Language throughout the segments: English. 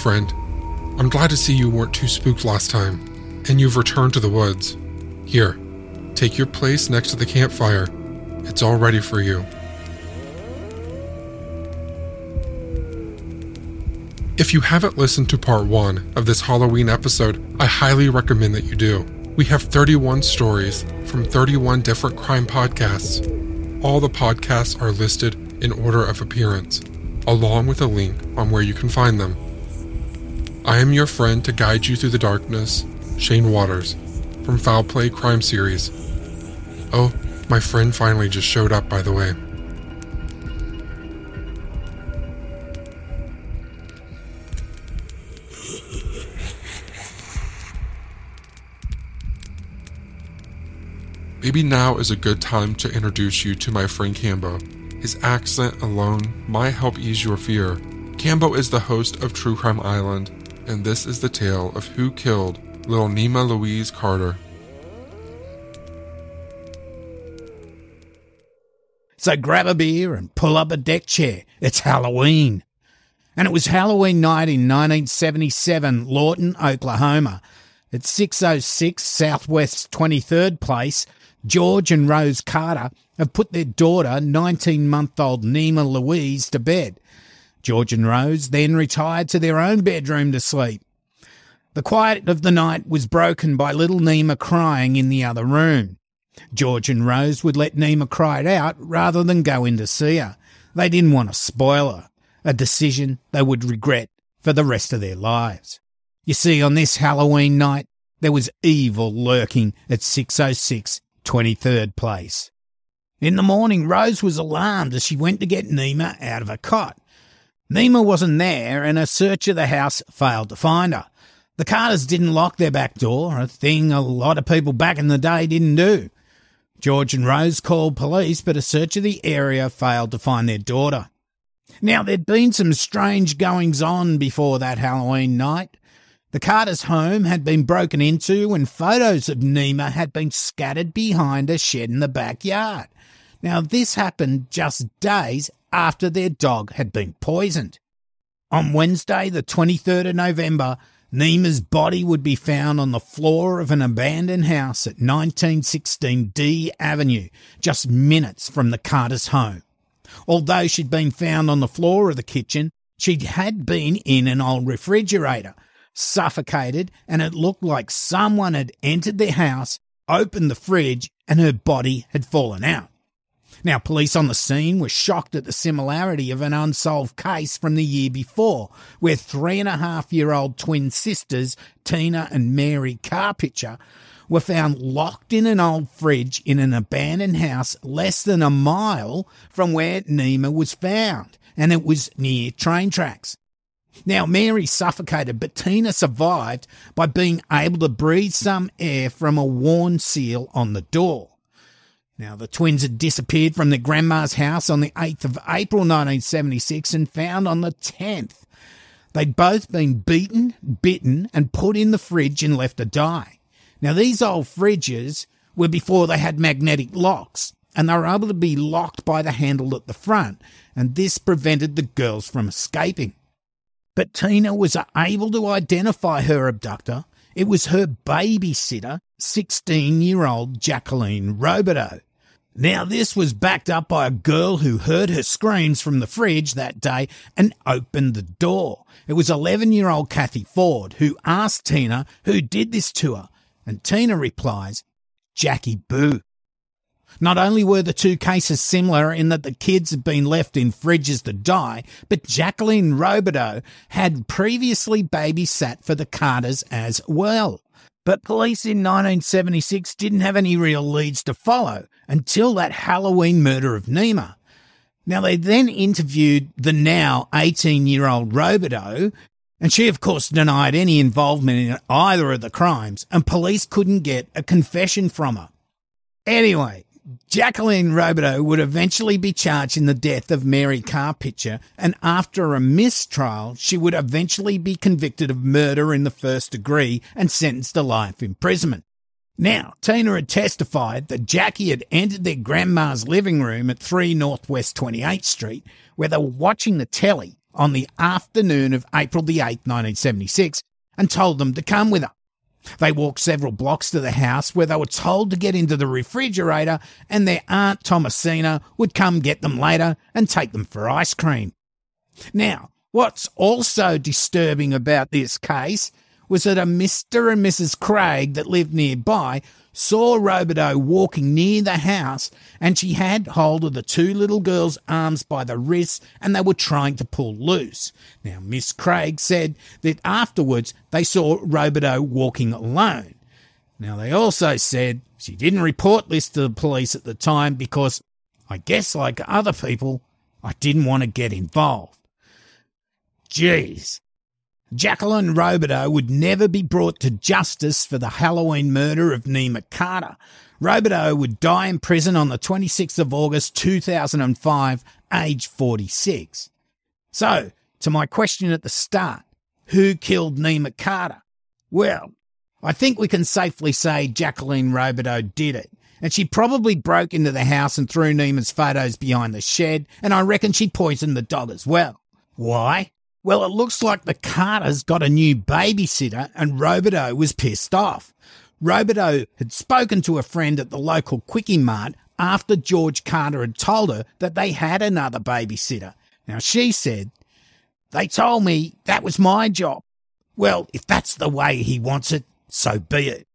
Friend. I'm glad to see you weren't too spooked last time, and you've returned to the woods. Here, take your place next to the campfire. It's all ready for you. If you haven't listened to part one of this Halloween episode, I highly recommend that you do. We have 31 stories from 31 different crime podcasts. All the podcasts are listed in order of appearance, along with a link on where you can find them. I am your friend to guide you through the darkness, Shane Waters, from Foul Play Crime Series. Oh, my friend finally just showed up, by the way. Maybe now is a good time to introduce you to my friend Cambo. His accent alone might help ease your fear. Cambo is the host of True Crime Island, and this is the tale of who killed little Nima Louise Carter. So grab a beer and pull up a deck chair. It's Halloween. And it was Halloween night in 1977, Lawton, Oklahoma. At 606 Southwest 23rd Place, George and Rose Carter have put their daughter, 19 month old Nima Louise, to bed. George and Rose then retired to their own bedroom to sleep. The quiet of the night was broken by little Nima crying in the other room. George and Rose would let Nima cry it out rather than go in to see her. They didn't want to spoil her, a decision they would regret for the rest of their lives. You see, on this Halloween night, there was evil lurking at 606 23rd Place. In the morning, Rose was alarmed as she went to get Nima out of her cot. Nima wasn't there, and a search of the house failed to find her. The Carters didn't lock their back door, a thing a lot of people back in the day didn't do. George and Rose called police, but a search of the area failed to find their daughter. Now, there'd been some strange goings on before that Halloween night. The Carters' home had been broken into, and photos of Nima had been scattered behind a shed in the backyard. Now, this happened just days after their dog had been poisoned. On Wednesday, the 23rd of November, Nima's body would be found on the floor of an abandoned house at 1916 D Avenue, just minutes from the Carter's home. Although she'd been found on the floor of the kitchen, she had been in an old refrigerator, suffocated, and it looked like someone had entered the house, opened the fridge, and her body had fallen out. Now, police on the scene were shocked at the similarity of an unsolved case from the year before, where three and a half year old twin sisters, Tina and Mary Carpenter, were found locked in an old fridge in an abandoned house less than a mile from where Nima was found, and it was near train tracks. Now, Mary suffocated, but Tina survived by being able to breathe some air from a worn seal on the door. Now, the twins had disappeared from their grandma's house on the 8th of April 1976 and found on the 10th. They'd both been beaten, bitten, and put in the fridge and left to die. Now, these old fridges were before they had magnetic locks, and they were able to be locked by the handle at the front, and this prevented the girls from escaping. But Tina was able to identify her abductor. It was her babysitter, 16 year old Jacqueline Robideau. Now, this was backed up by a girl who heard her screams from the fridge that day and opened the door. It was 11 year old Kathy Ford who asked Tina who did this to her, and Tina replies, Jackie Boo. Not only were the two cases similar in that the kids had been left in fridges to die, but Jacqueline Robideau had previously babysat for the Carters as well. But police in 1976 didn't have any real leads to follow until that Halloween murder of Nima. Now, they then interviewed the now 18 year old Robideau, and she, of course, denied any involvement in either of the crimes, and police couldn't get a confession from her. Anyway, Jacqueline Robideau would eventually be charged in the death of Mary Carpenter, and after a mistrial, she would eventually be convicted of murder in the first degree and sentenced to life imprisonment. Now, Tina had testified that Jackie had entered their grandma's living room at 3 Northwest 28th Street, where they were watching the telly on the afternoon of April the 8th, 1976, and told them to come with her. They walked several blocks to the house where they were told to get into the refrigerator and their Aunt Thomasina would come get them later and take them for ice cream. Now, what's also disturbing about this case was that a Mr. and Mrs. Craig that lived nearby saw Robideau walking near the house and she had hold of the two little girls' arms by the wrists and they were trying to pull loose. Now, Miss Craig said that afterwards they saw Robideau walking alone. Now, they also said she didn't report this to the police at the time because I guess, like other people, I didn't want to get involved. Geez, Jacqueline Robideau would never be brought to justice for the Halloween murder of Nima Carter. Robideau would die in prison on the 26th of August 2005, age 46. So, to my question at the start, who killed Nima Carter? Well, I think we can safely say Jacqueline Robideau did it. And she probably broke into the house and threw Nima's photos behind the shed, and I reckon she poisoned the dog as well. Why? Well, it looks like the Carters got a new babysitter and Robideau was pissed off. Robideau had spoken to a friend at the local Quickie Mart after George Carter had told her that they had another babysitter. Now she said, They told me that was my job. Well, if that's the way he wants it, so be it.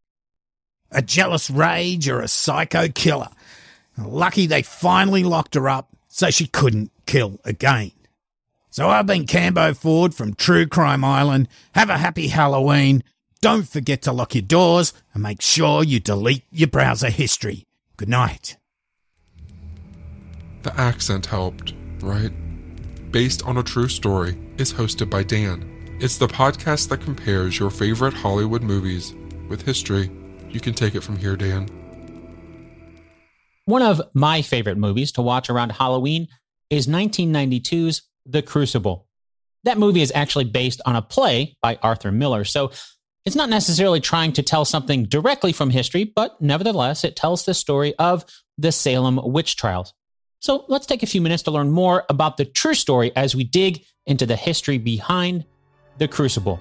A jealous rage or a psycho killer. Lucky they finally locked her up so she couldn't kill again. So I've been Cambo Ford from True Crime Island. Have a happy Halloween. Don't forget to lock your doors and make sure you delete your browser history. Good night. The accent helped, right? Based on a true story is hosted by Dan. It's the podcast that compares your favorite Hollywood movies with history. You can take it from here, Dan. One of my favorite movies to watch around Halloween is 1992's the Crucible. That movie is actually based on a play by Arthur Miller, so it's not necessarily trying to tell something directly from history, but nevertheless, it tells the story of the Salem witch trials. So let's take a few minutes to learn more about the true story as we dig into the history behind the Crucible.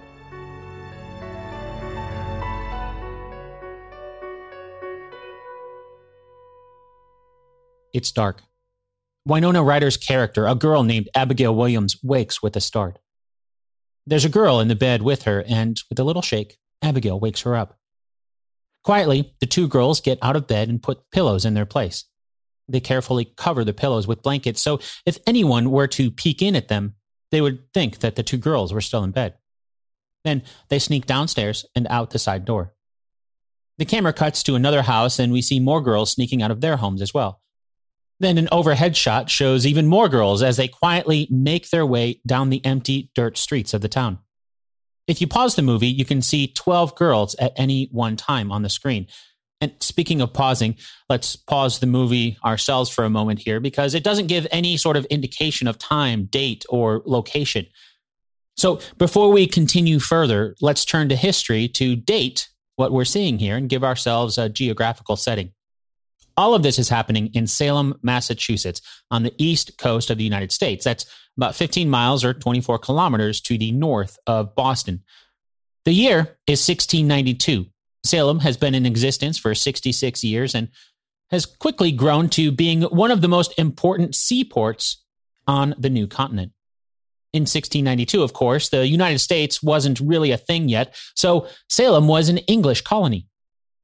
It's dark. Winona Ryder's character, a girl named Abigail Williams, wakes with a start. There's a girl in the bed with her, and with a little shake, Abigail wakes her up. Quietly, the two girls get out of bed and put pillows in their place. They carefully cover the pillows with blankets, so if anyone were to peek in at them, they would think that the two girls were still in bed. Then they sneak downstairs and out the side door. The camera cuts to another house, and we see more girls sneaking out of their homes as well. Then an overhead shot shows even more girls as they quietly make their way down the empty dirt streets of the town. If you pause the movie, you can see 12 girls at any one time on the screen. And speaking of pausing, let's pause the movie ourselves for a moment here because it doesn't give any sort of indication of time, date, or location. So before we continue further, let's turn to history to date what we're seeing here and give ourselves a geographical setting. All of this is happening in Salem, Massachusetts, on the east coast of the United States. That's about 15 miles or 24 kilometers to the north of Boston. The year is 1692. Salem has been in existence for 66 years and has quickly grown to being one of the most important seaports on the new continent. In 1692, of course, the United States wasn't really a thing yet, so Salem was an English colony.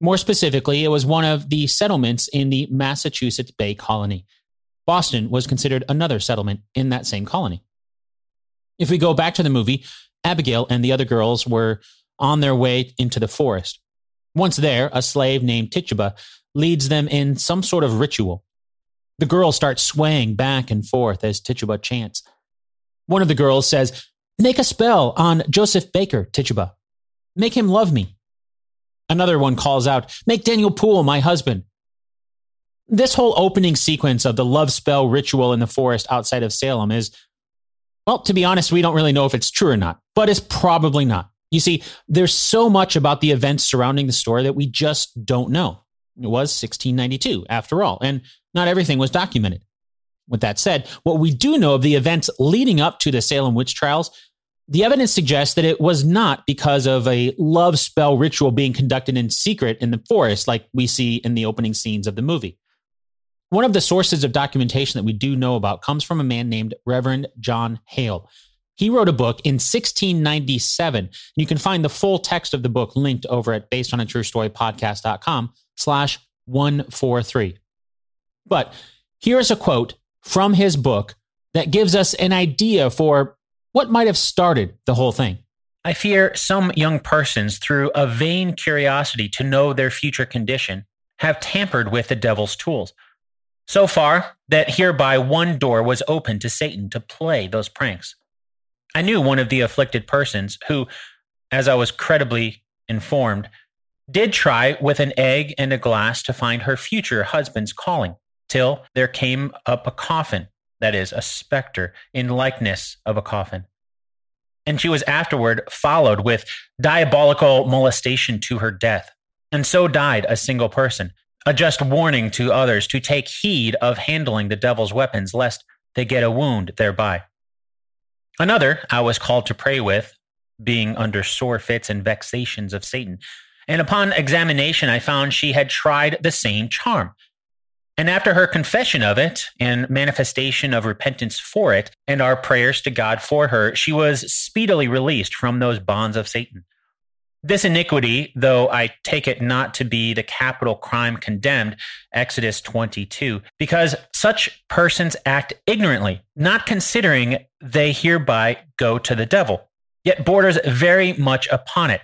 More specifically, it was one of the settlements in the Massachusetts Bay Colony. Boston was considered another settlement in that same colony. If we go back to the movie, Abigail and the other girls were on their way into the forest. Once there, a slave named Tituba leads them in some sort of ritual. The girls start swaying back and forth as Tituba chants. One of the girls says, Make a spell on Joseph Baker, Tituba. Make him love me. Another one calls out, Make Daniel Poole my husband. This whole opening sequence of the love spell ritual in the forest outside of Salem is, well, to be honest, we don't really know if it's true or not, but it's probably not. You see, there's so much about the events surrounding the story that we just don't know. It was 1692, after all, and not everything was documented. With that said, what we do know of the events leading up to the Salem witch trials the evidence suggests that it was not because of a love spell ritual being conducted in secret in the forest, like we see in the opening scenes of the movie. One of the sources of documentation that we do know about comes from a man named Reverend John Hale. He wrote a book in 1697. You can find the full text of the book linked over at based on a true story podcast.com slash 143. But here's a quote from his book that gives us an idea for what might have started the whole thing? I fear some young persons, through a vain curiosity to know their future condition, have tampered with the devil's tools. So far that hereby one door was open to Satan to play those pranks. I knew one of the afflicted persons who, as I was credibly informed, did try with an egg and a glass to find her future husband's calling, till there came up a coffin that is, a specter, in likeness of a coffin. And she was afterward followed with diabolical molestation to her death. And so died a single person, a just warning to others to take heed of handling the devil's weapons, lest they get a wound thereby. Another I was called to pray with, being under sore fits and vexations of Satan. And upon examination, I found she had tried the same charm, and after her confession of it and manifestation of repentance for it, and our prayers to God for her, she was speedily released from those bonds of Satan. This iniquity, though I take it not to be the capital crime condemned, Exodus 22, because such persons act ignorantly, not considering they hereby go to the devil, yet borders very much upon it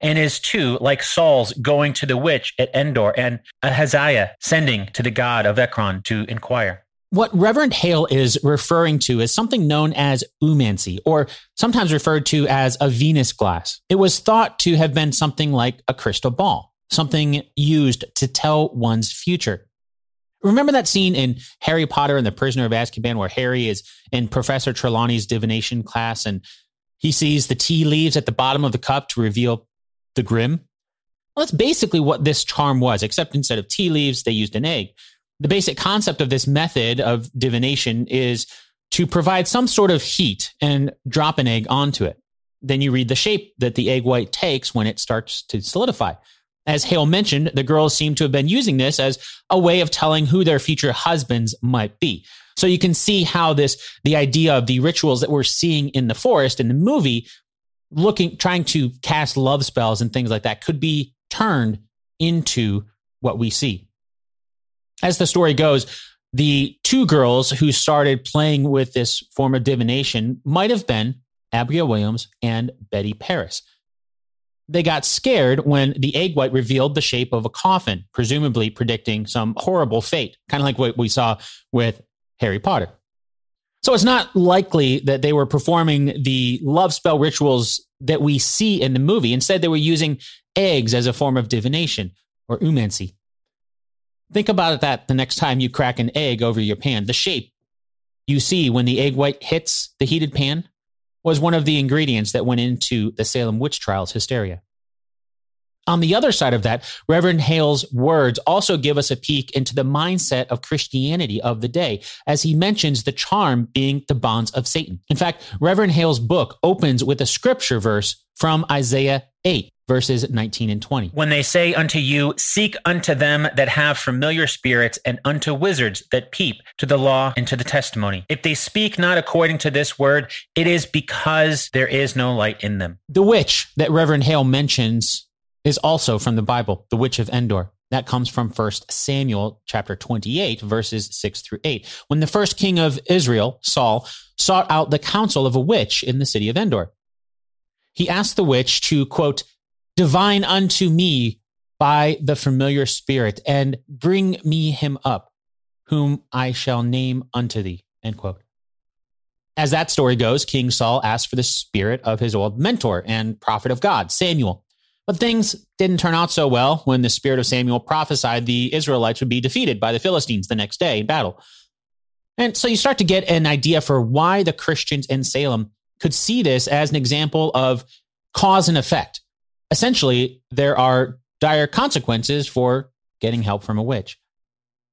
and is too like Saul's going to the witch at Endor and Ahaziah sending to the god of Ekron to inquire. What Reverend Hale is referring to is something known as oomancy, or sometimes referred to as a Venus glass. It was thought to have been something like a crystal ball, something used to tell one's future. Remember that scene in Harry Potter and the Prisoner of Azkaban where Harry is in Professor Trelawney's divination class and he sees the tea leaves at the bottom of the cup to reveal the Grim. Well, that's basically what this charm was, except instead of tea leaves, they used an egg. The basic concept of this method of divination is to provide some sort of heat and drop an egg onto it. Then you read the shape that the egg white takes when it starts to solidify. As Hale mentioned, the girls seem to have been using this as a way of telling who their future husbands might be. So you can see how this, the idea of the rituals that we're seeing in the forest in the movie looking trying to cast love spells and things like that could be turned into what we see. As the story goes, the two girls who started playing with this form of divination might have been Abigail Williams and Betty Parris. They got scared when the egg white revealed the shape of a coffin, presumably predicting some horrible fate, kind of like what we saw with Harry Potter. So it's not likely that they were performing the love spell rituals that we see in the movie. Instead, they were using eggs as a form of divination or oomancy. Think about that the next time you crack an egg over your pan. The shape you see when the egg white hits the heated pan was one of the ingredients that went into the Salem witch trials hysteria. On the other side of that, Reverend Hale's words also give us a peek into the mindset of Christianity of the day, as he mentions the charm being the bonds of Satan. In fact, Reverend Hale's book opens with a scripture verse from Isaiah 8, verses 19 and 20. When they say unto you, Seek unto them that have familiar spirits, and unto wizards that peep to the law and to the testimony. If they speak not according to this word, it is because there is no light in them. The witch that Reverend Hale mentions is also from the Bible, the witch of Endor. That comes from 1 Samuel chapter 28, verses 6 through 8. When the first king of Israel, Saul, sought out the counsel of a witch in the city of Endor, he asked the witch to, quote, divine unto me by the familiar spirit and bring me him up, whom I shall name unto thee, end quote. As that story goes, King Saul asked for the spirit of his old mentor and prophet of God, Samuel. But things didn't turn out so well when the spirit of Samuel prophesied the Israelites would be defeated by the Philistines the next day in battle. And so you start to get an idea for why the Christians in Salem could see this as an example of cause and effect. Essentially, there are dire consequences for getting help from a witch.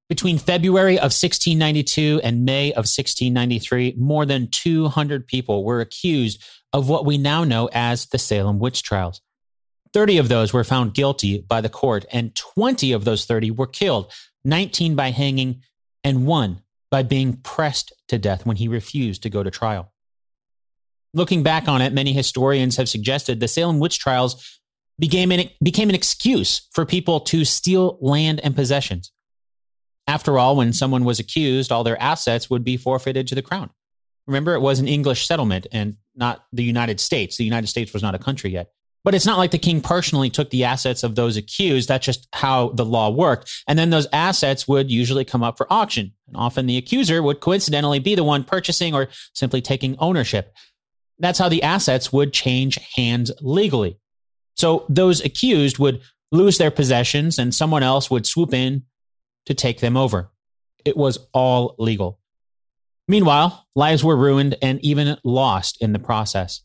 Between February of 1692 and May of 1693, more than 200 people were accused of what we now know as the Salem witch trials. 30 of those were found guilty by the court, and 20 of those 30 were killed, 19 by hanging, and one by being pressed to death when he refused to go to trial. Looking back on it, many historians have suggested the Salem witch trials became an, became an excuse for people to steal land and possessions. After all, when someone was accused, all their assets would be forfeited to the crown. Remember, it was an English settlement and not the United States. The United States was not a country yet. But it's not like the king personally took the assets of those accused. That's just how the law worked. And then those assets would usually come up for auction. And often the accuser would coincidentally be the one purchasing or simply taking ownership. That's how the assets would change hands legally. So those accused would lose their possessions and someone else would swoop in to take them over. It was all legal. Meanwhile, lives were ruined and even lost in the process.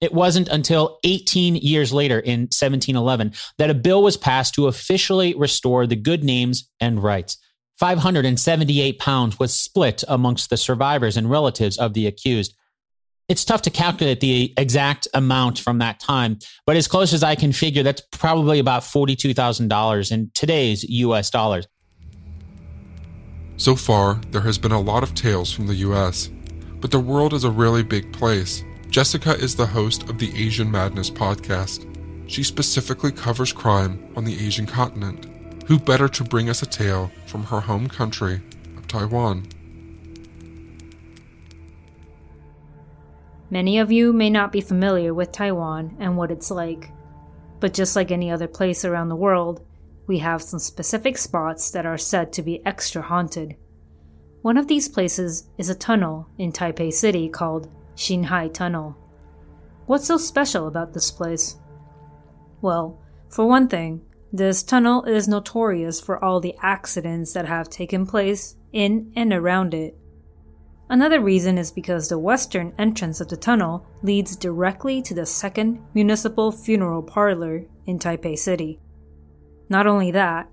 It wasn't until 18 years later in 1711 that a bill was passed to officially restore the good names and rights. 578 pounds was split amongst the survivors and relatives of the accused. It's tough to calculate the exact amount from that time, but as close as I can figure, that's probably about $42,000 in today's US dollars. So far, there has been a lot of tales from the US, but the world is a really big place. Jessica is the host of the Asian Madness podcast. She specifically covers crime on the Asian continent. Who better to bring us a tale from her home country of Taiwan? Many of you may not be familiar with Taiwan and what it's like. But just like any other place around the world, we have some specific spots that are said to be extra haunted. One of these places is a tunnel in Taipei City called Xinhai Tunnel. What's so special about this place? Well, for one thing, this tunnel is notorious for all the accidents that have taken place in and around it. Another reason is because the western entrance of the tunnel leads directly to the second municipal funeral parlor in Taipei City. Not only that,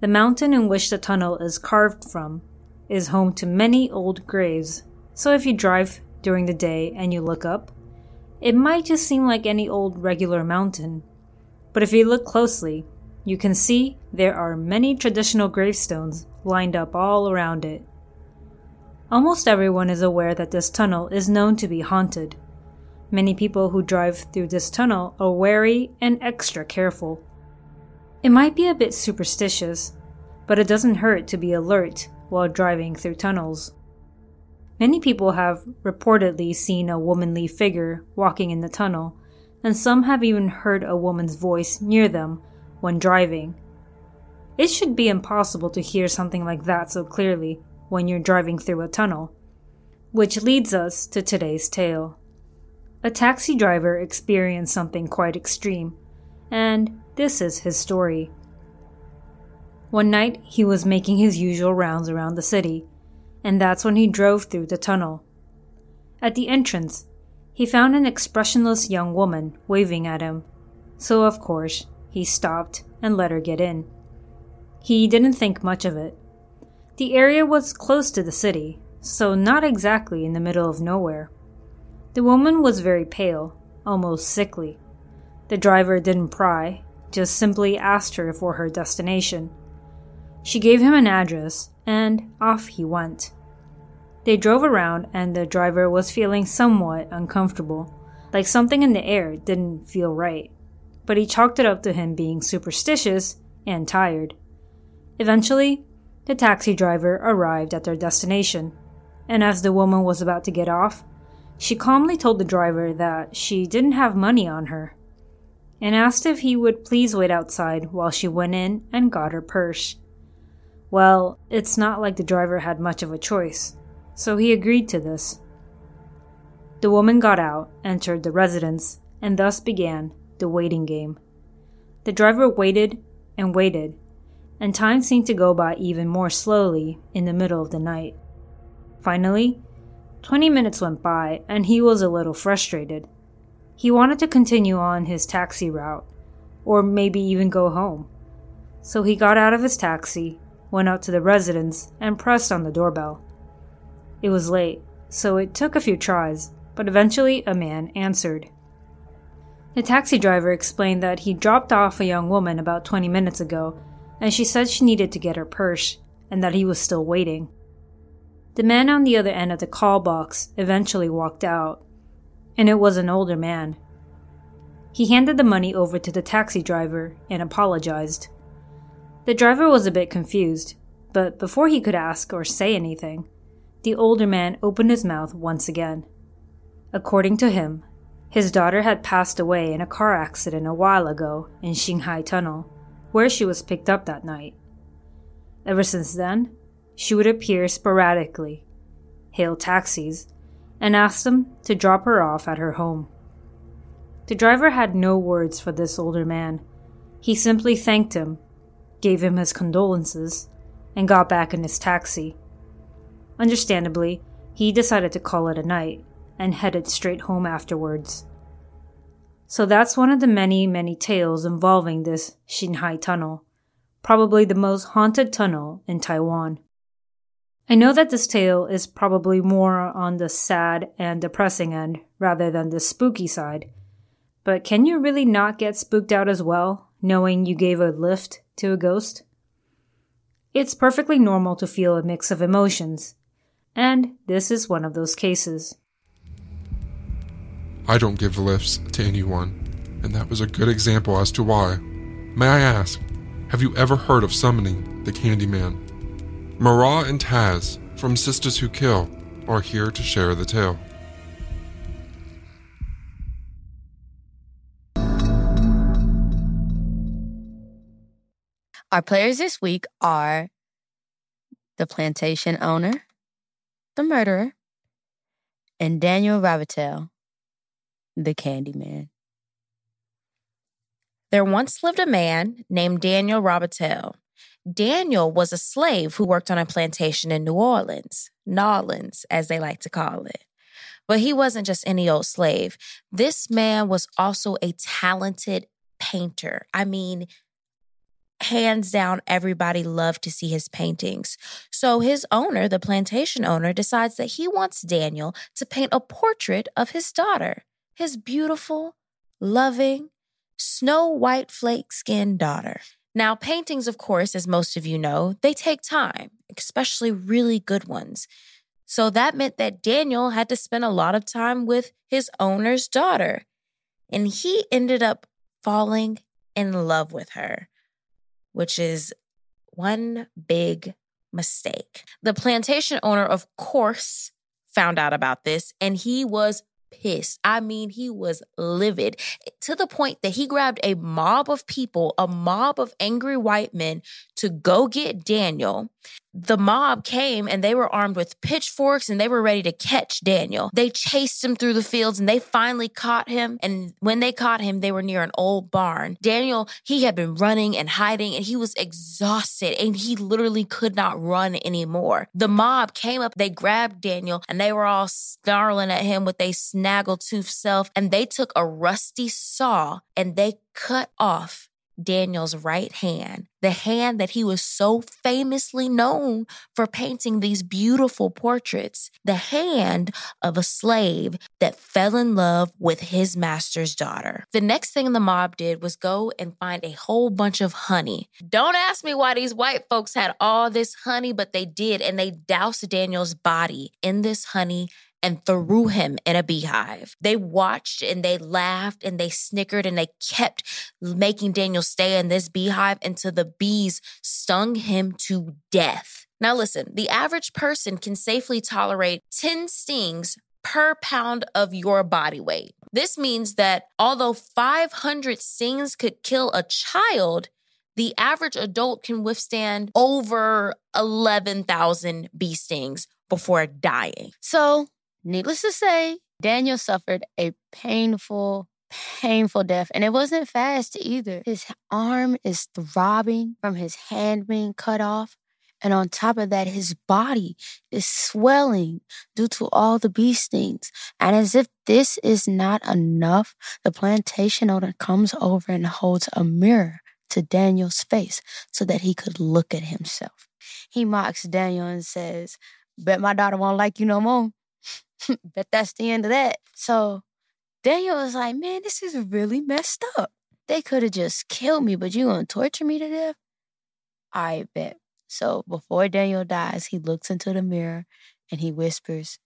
the mountain in which the tunnel is carved from is home to many old graves, so if you drive during the day and you look up, it might just seem like any old regular mountain. But if you look closely, you can see there are many traditional gravestones lined up all around it. Almost everyone is aware that this tunnel is known to be haunted. Many people who drive through this tunnel are wary and extra careful. It might be a bit superstitious, but it doesn't hurt to be alert while driving through tunnels. Many people have reportedly seen a womanly figure walking in the tunnel, and some have even heard a woman's voice near them when driving. It should be impossible to hear something like that so clearly when you're driving through a tunnel. Which leads us to today's tale. A taxi driver experienced something quite extreme, and this is his story. One night, he was making his usual rounds around the city, and that's when he drove through the tunnel. At the entrance, he found an expressionless young woman waving at him, so of course, he stopped and let her get in. He didn't think much of it. The area was close to the city, so not exactly in the middle of nowhere. The woman was very pale, almost sickly. The driver didn't pry, just simply asked her for her destination. She gave him an address, and off he went. They drove around, and the driver was feeling somewhat uncomfortable, like something in the air didn't feel right. But he chalked it up to him being superstitious and tired. Eventually, the taxi driver arrived at their destination, and as the woman was about to get off, she calmly told the driver that she didn't have money on her, and asked if he would please wait outside while she went in and got her purse. Well, it's not like the driver had much of a choice, so he agreed to this. The woman got out, entered the residence, and thus began the waiting game. The driver waited and waited, and time seemed to go by even more slowly in the middle of the night. Finally, 20 minutes went by, and he was a little frustrated. He wanted to continue on his taxi route, or maybe even go home. So he got out of his taxi, went out to the residence, and pressed on the doorbell. It was late, so it took a few tries, but eventually a man answered. The taxi driver explained that he dropped off a young woman about 20 minutes ago, and she said she needed to get her purse, and that he was still waiting. The man on the other end of the call box eventually walked out, and it was an older man. He handed the money over to the taxi driver and apologized. The driver was a bit confused, but before he could ask or say anything, the older man opened his mouth once again. According to him, his daughter had passed away in a car accident a while ago in Xinhai Tunnel, where she was picked up that night. Ever since then, she would appear sporadically, hail taxis, and ask them to drop her off at her home. The driver had no words for this older man. He simply thanked him, gave him his condolences, and got back in his taxi. Understandably, he decided to call it a night and headed straight home afterwards. So that's one of the many, many tales involving this Xinhai Tunnel, probably the most haunted tunnel in Taiwan. I know that this tale is probably more on the sad and depressing end rather than the spooky side, but can you really not get spooked out as well, knowing you gave a lift to a ghost? It's perfectly normal to feel a mix of emotions, and this is one of those cases. I don't give lifts to anyone, and that was a good example as to why. May I ask, have you ever heard of summoning the Candyman? Marah and Taz from Sistas Who Kill are here to share the tale. Our players this week are the plantation owner, the murderer, and Daniel Robitaille, the Candyman. There once lived a man named Daniel Robitaille. Daniel was a slave who worked on a plantation in New Orleans, Nolans, as they like to call it. But he wasn't just any old slave. This man was also a talented painter. I mean, hands down, everybody loved to see his paintings. So his owner, the plantation owner, decides that he wants Daniel to paint a portrait of his daughter, his beautiful, loving, snow white flake skinned daughter. Now, paintings, of course, as most of you know, they take time, especially really good ones. So that meant that Daniel had to spend a lot of time with his owner's daughter. And he ended up falling in love with her which is one big mistake. The plantation owner, of course, found out about this and he was pissed. I mean, he was livid to the point that he grabbed a mob of people, a mob of angry white men to go get Daniel. The mob came and they were armed with pitchforks and they were ready to catch Daniel. They chased him through the fields and they finally caught him. And when they caught him, they were near an old barn. Daniel, he had been running and hiding and he was exhausted and he literally could not run anymore. The mob came up, they grabbed Daniel and they were all snarling at him with a snaggletooth self. And they took a rusty saw and they cut off Daniel's right hand, the hand that he was so famously known for painting these beautiful portraits, the hand of a slave that fell in love with his master's daughter. The next thing the mob did was go and find a whole bunch of honey. Don't ask me why these white folks had all this honey, but they did, and they doused Daniel's body in this honey and threw him in a beehive. They watched and they laughed and they snickered and they kept making Daniel stay in this beehive until the bees stung him to death. Now, listen, the average person can safely tolerate 10 stings per pound of your body weight. This means that although 500 stings could kill a child, the average adult can withstand over 11,000 bee stings before dying. So, Needless to say, Daniel suffered a painful, painful death. And it wasn't fast either. His arm is throbbing from his hand being cut off. And on top of that, his body is swelling due to all the bee stings. And as if this is not enough, the plantation owner comes over and holds a mirror to Daniel's face so that he could look at himself. He mocks Daniel and says, Bet my daughter won't like you no more. Bet that's the end of that. So Daniel was like, man, this is really messed up. They could have just killed me, but you gonna torture me to death? I bet. So before Daniel dies, he looks into the mirror and he whispers,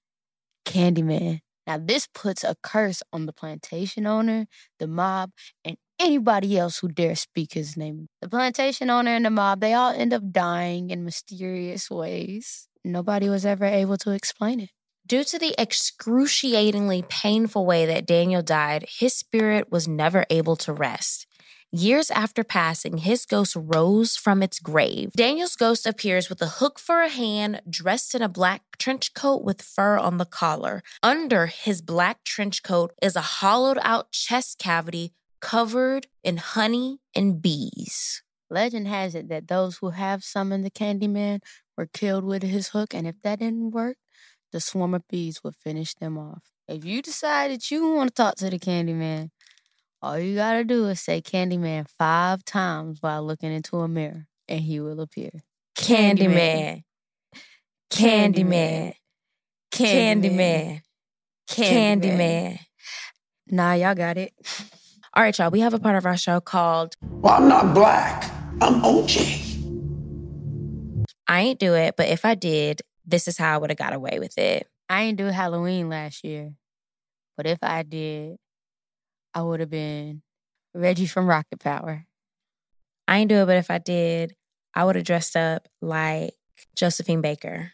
Candyman. Now, this puts a curse on the plantation owner, the mob, and anybody else who dare speak his name. The plantation owner and the mob, they all end up dying in mysterious ways. Nobody was ever able to explain it. Due to the excruciatingly painful way that Daniel died, his spirit was never able to rest. Years after passing, his ghost rose from its grave. Daniel's ghost appears with a hook for a hand, dressed in a black trench coat with fur on the collar. Under his black trench coat is a hollowed out chest cavity covered in honey and bees. Legend has it that those who have summoned the Candyman were killed with his hook, and if that didn't work, the swarm of bees would finish them off. If you decide that you want to talk to the Candyman, all you gotta do is say Candyman five times while looking into a mirror, and he will appear. Candyman. Candyman. Candyman. Candyman. Nah, y'all got it. All right, y'all. We have a part of our show called Well, I'm not black. I'm OJ. I Ain't Do It, but if I did, this is how I would have got away with it. I ain't do Halloween last year, but if I did, I would have been Reggie from Rocket Power. I ain't do it, but if I did, I would have dressed up like Josephine Baker.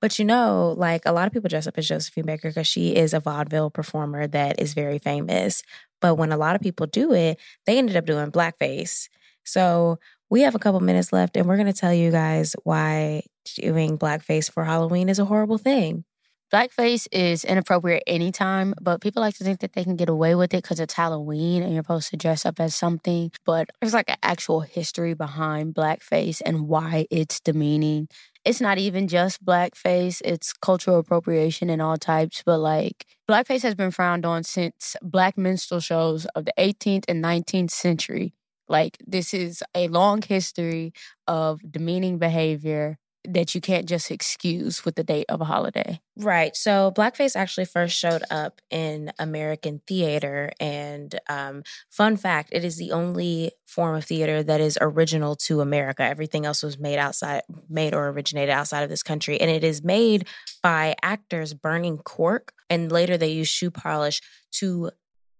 But you know, like a lot of people dress up as Josephine Baker because she is a vaudeville performer that is very famous. But when a lot of people do it, they ended up doing blackface. So we have a couple minutes left, and we're going to tell you guys why doing blackface for Halloween is a horrible thing. Blackface is inappropriate anytime, but people like to think that they can get away with it because it's Halloween and you're supposed to dress up as something. But there's like an actual history behind blackface and why it's demeaning. It's not even just blackface, it's cultural appropriation in all types. But like, blackface has been frowned on since black minstrel shows of the 18th and 19th century. Like, this is a long history of demeaning behavior that you can't just excuse with the date of a holiday. Right. So blackface actually first showed up in American theater. And um, fun fact, it is the only form of theater that is original to America. Everything else was made outside, made or originated outside of this country. And it is made by actors burning cork. And later they use shoe polish to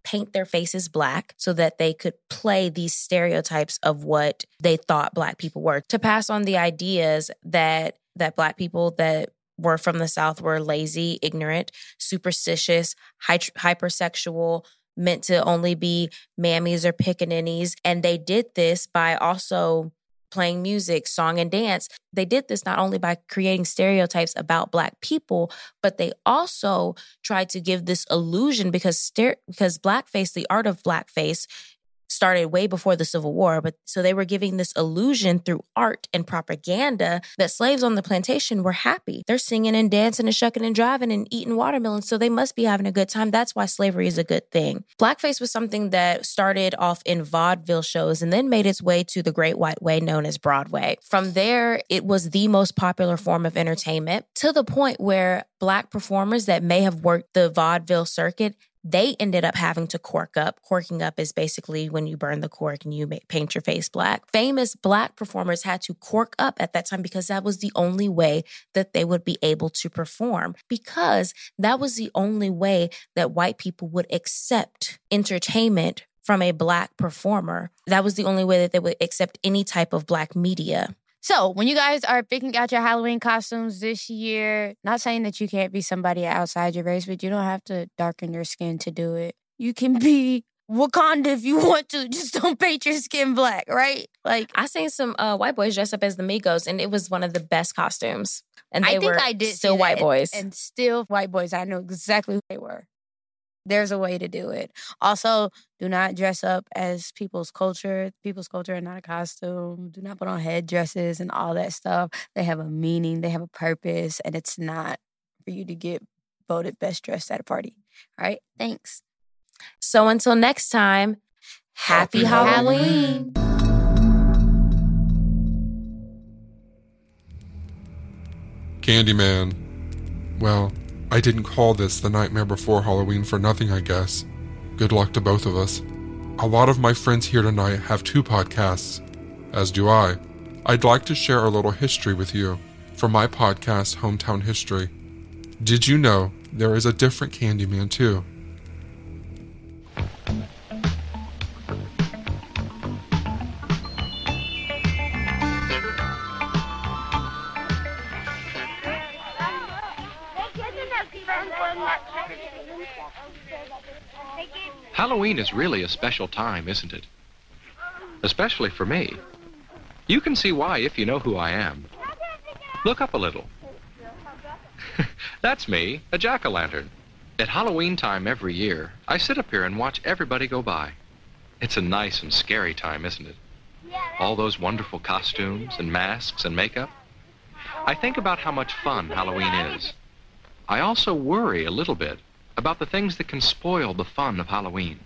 paint their faces black so that they could play these stereotypes of what they thought black people were to pass on the ideas that that black people that were from the South were lazy, ignorant, superstitious, hy- hypersexual, meant to only be mammies or pickaninnies. And they did this by also playing music, song, and dance. They did this not only by creating stereotypes about Black people, but they also tried to give this illusion because stere- because blackface, the art of blackface, started way before the Civil War, but so they were giving this illusion through art and propaganda that slaves on the plantation were happy. They're singing and dancing and shucking and driving and eating watermelons, so they must be having a good time. That's why slavery is a good thing. Blackface was something that started off in vaudeville shows and then made its way to the Great White Way known as Broadway. From there, it was the most popular form of entertainment to the point where black performers that may have worked the vaudeville circuit they ended up having to cork up. Corking up is basically when you burn the cork and you make, paint your face black. Famous black performers had to cork up at that time because that was the only way that they would be able to perform, because that was the only way that white people would accept entertainment from a black performer. That was the only way that they would accept any type of black media. So, when you guys are picking out your Halloween costumes this year, not saying that you can't be somebody outside your race, but you don't have to darken your skin to do it. You can be Wakanda if you want to. Just don't paint your skin black, right? Like I seen some uh, white boys dress up as the Migos, and it was one of the best costumes. And I they think were I did still white boys. and, and still white boys. I know exactly who they were. There's a way to do it. Also, do not dress up as people's culture. People's culture are not a costume. Do not put on headdresses and all that stuff. They have a meaning, they have a purpose, and it's not for you to get voted best dressed at a party. All right? Thanks. so until next time, happy, Happy Halloween. Candyman. Well, I didn't call this the nightmare before Halloween for nothing, I guess. Good luck to both of us. A lot of my friends here tonight have two podcasts, as do I. I'd like to share a little history with you from my podcast, Hometown History. Did you know there is a different Candyman, too? Halloween is really a special time, isn't it? Especially for me. You can see why if you know who I am. Look up a little. That's me, a jack o' lantern. At Halloween time every year, I sit up here and watch everybody go by. It's a nice and scary time, isn't it? All those wonderful costumes and masks and makeup. I think about how much fun Halloween is. I also worry a little bit about the things that can spoil the fun of Halloween.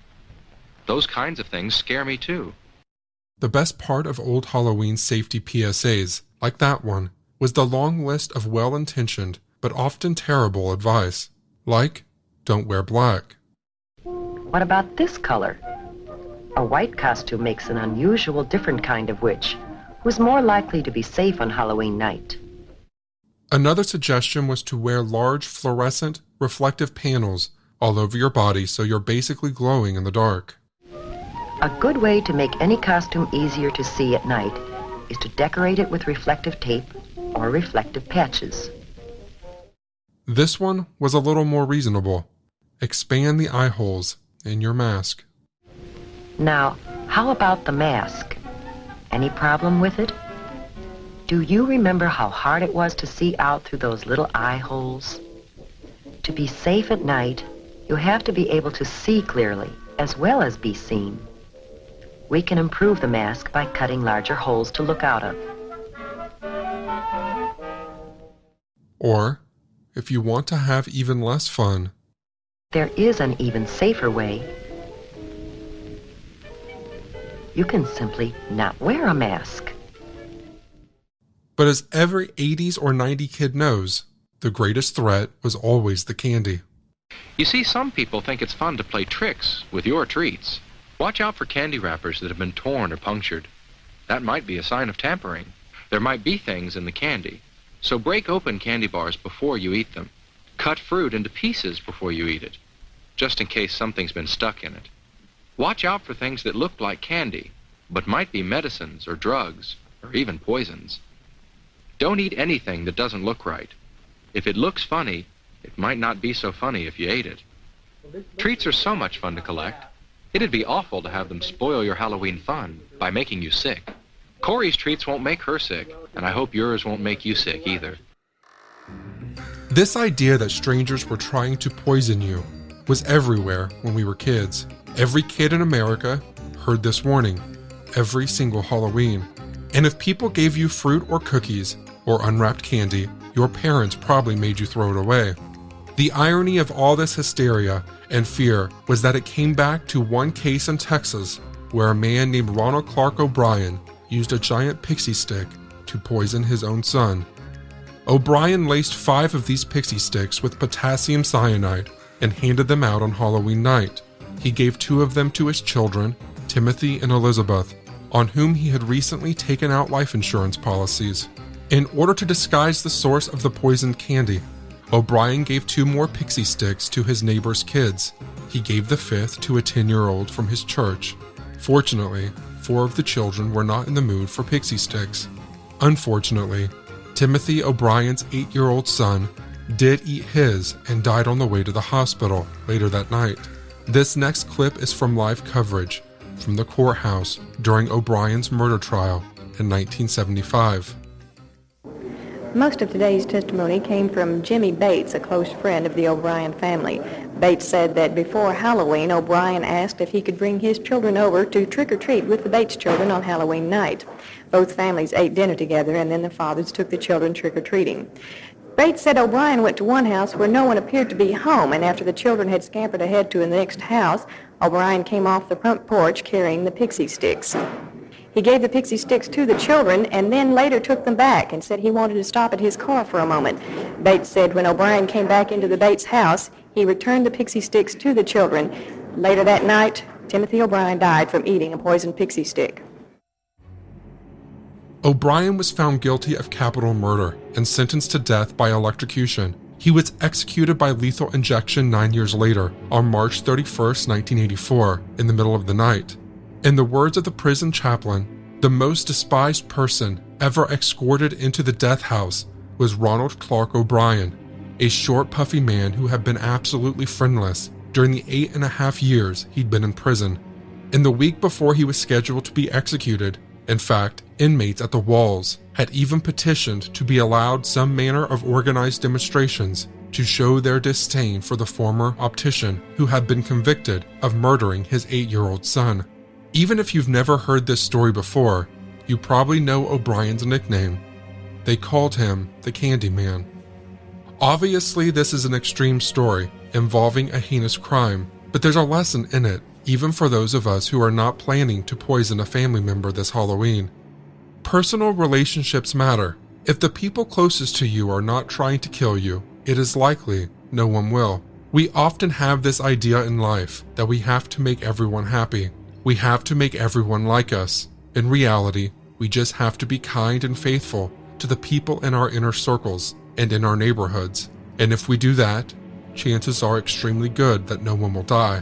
Those kinds of things scare me too. The best part of old Halloween safety PSAs, like that one, was the long list of well intentioned but often terrible advice, like don't wear black. What about this color? A white costume makes an unusual, different kind of witch who's more likely to be safe on Halloween night. Another suggestion was to wear large fluorescent, reflective panels all over your body so you're basically glowing in the dark. A good way to make any costume easier to see at night is to decorate it with reflective tape or reflective patches. This one was a little more reasonable. Expand the eye holes in your mask. Now, how about the mask? Any problem with it? Do you remember how hard it was to see out through those little eye holes? To be safe at night, you have to be able to see clearly as well as be seen. We can improve the mask by cutting larger holes to look out of. Or, if you want to have even less fun, There is an even safer way. You can simply not wear a mask. But as every 80s or 90 kid knows, the greatest threat was always the candy. You see, some people think it's fun to play tricks with your treats. Watch out for candy wrappers that have been torn or punctured. That might be a sign of tampering. There might be things in the candy. So break open candy bars before you eat them. Cut fruit into pieces before you eat it, just in case something's been stuck in it. Watch out for things that look like candy, but might be medicines or drugs or even poisons. Don't eat anything that doesn't look right. If it looks funny, it might not be so funny if you ate it. Treats are so much fun to collect. It'd be awful to have them spoil your Halloween fun by making you sick. Corey's treats won't make her sick, and I hope yours won't make you sick either. This idea that strangers were trying to poison you was everywhere when we were kids. Every kid in America heard this warning every single Halloween. And if people gave you fruit or cookies or unwrapped candy, your parents probably made you throw it away. The irony of all this hysteria and fear was that it came back to one case in Texas where a man named Ronald Clark O'Brien used a giant pixie stick to poison his own son. O'Brien laced five of these pixie sticks with potassium cyanide and handed them out on Halloween night. He gave two of them to his children, Timothy and Elizabeth, on whom he had recently taken out life insurance policies. In order to disguise the source of the poisoned candy, O'Brien gave two more pixie sticks to his neighbor's kids. He gave the fifth to a 10 year old from his church. Fortunately, four of the children were not in the mood for pixie sticks. Unfortunately, Timothy O'Brien's eight year old son did eat his and died on the way to the hospital later that night. This next clip is from live coverage from the courthouse during O'Brien's murder trial in 1975. Most of today's testimony came from Jimmy Bates, a close friend of the O'Brien family. Bates said that before Halloween, O'Brien asked if he could bring his children over to trick-or-treat with the Bates children on Halloween night. Both families ate dinner together, and then the fathers took the children trick-or-treating. Bates said O'Brien went to one house where no one appeared to be home, and after the children had scampered ahead to the next house, O'Brien came off the front porch carrying the pixie sticks. He gave the pixie sticks to the children and then later took them back and said he wanted to stop at his car for a moment. Bates said when O'Brien came back into the Bates house, he returned the pixie sticks to the children. Later that night, Timothy O'Brien died from eating a poisoned pixie stick. O'Brien was found guilty of capital murder and sentenced to death by electrocution. He was executed by lethal injection nine years later, on March 31, 1984, in the middle of the night. In the words of the prison chaplain, the most despised person ever escorted into the death house was Ronald Clark O'Brien, a short, puffy man who had been absolutely friendless during the eight and a half years he'd been in prison. In the week before he was scheduled to be executed, in fact, inmates at the walls had even petitioned to be allowed some manner of organized demonstrations to show their disdain for the former optician who had been convicted of murdering his eight year old son. Even if you've never heard this story before, you probably know O'Brien's nickname. They called him the Candyman. Obviously, this is an extreme story involving a heinous crime, but there's a lesson in it, even for those of us who are not planning to poison a family member this Halloween. Personal relationships matter. If the people closest to you are not trying to kill you, it is likely no one will. We often have this idea in life that we have to make everyone happy. We have to make everyone like us. In reality, we just have to be kind and faithful to the people in our inner circles and in our neighborhoods. And if we do that, chances are extremely good that no one will die.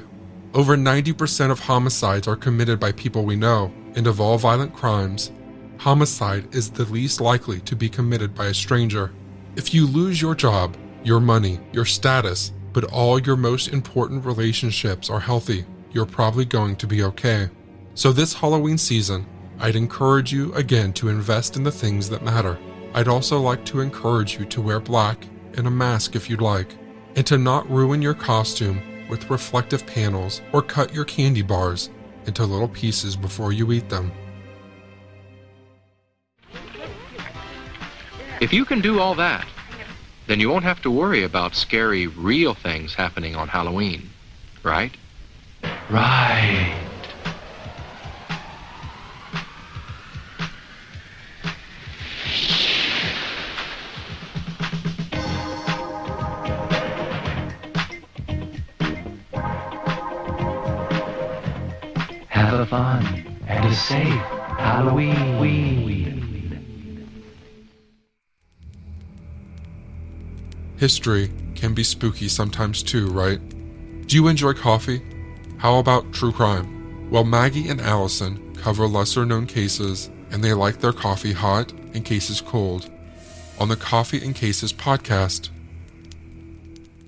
Over 90% of homicides are committed by people we know, and of all violent crimes, homicide is the least likely to be committed by a stranger. If you lose your job, your money, your status, but all your most important relationships are healthy, you're probably going to be okay. So, this Halloween season, I'd encourage you again to invest in the things that matter. I'd also like to encourage you to wear black and a mask if you'd like, and to not ruin your costume with reflective panels or cut your candy bars into little pieces before you eat them. If you can do all that, then you won't have to worry about scary, real things happening on Halloween, right? Right. Have a fun and a safe Halloween. History can be spooky sometimes too, right? Do you enjoy coffee? How about true crime? Well, Maggie and Allison cover lesser known cases and they like their coffee hot and cases cold. On the Coffee and Cases podcast,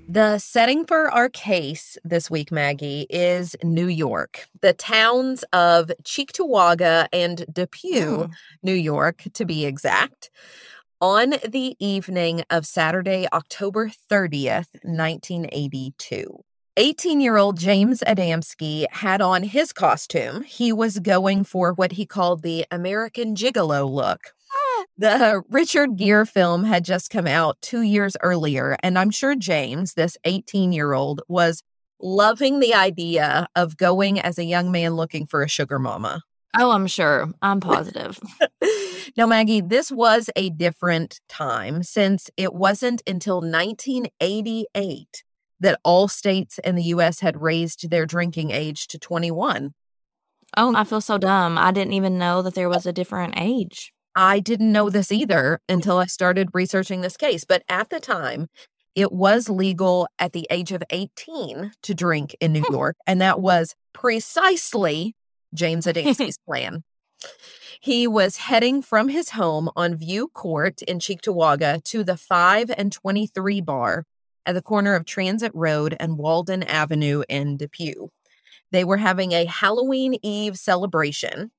The setting for our case this week, Maggie, is New York. The towns of Cheektowaga and Depew, hmm. New York, to be exact. On the evening of Saturday, October 30th, 1982. 18 year old James Adamski had on his costume. He was going for what he called the American Gigolo look. Ah! The Richard Gere film had just come out two years earlier, and I'm sure James, this 18 year old, was loving the idea of going as a young man looking for a sugar mama. Oh, I'm sure. I'm positive. Now, Maggie, this was a different time since it wasn't until 1988 that all states in the U.S. had raised their drinking age to 21. oh, um, I feel so dumb. I didn't even know that there was a different age. I didn't know this either until I started researching this case. But at the time, it was legal at the age of 18 to drink in New hmm. York. And that was precisely James Adamski's plan. He was heading from his home on View Court in Cheektowaga to the 5 and 23 bar at the corner of Transit Road and Walden Avenue in Depew. They were having a Halloween Eve celebration,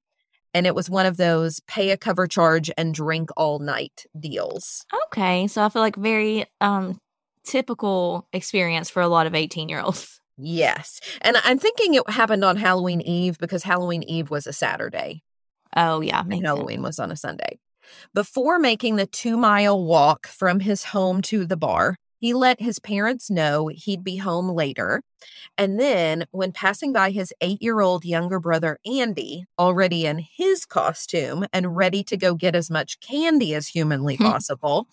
and it was one of those pay a cover charge and drink all night deals. Okay, so I feel like very um typical experience for a lot of 18 year olds. Yes. And I'm thinking it happened on Halloween Eve because Halloween Eve was a Saturday. Oh yeah, and Halloween sense. was on a Sunday. Before making the two mile walk from his home to the bar, he let his parents know he'd be home later. And then, when passing by his eight year old younger brother, Andy, already in his costume and ready to go get as much candy as humanly hmm. possible,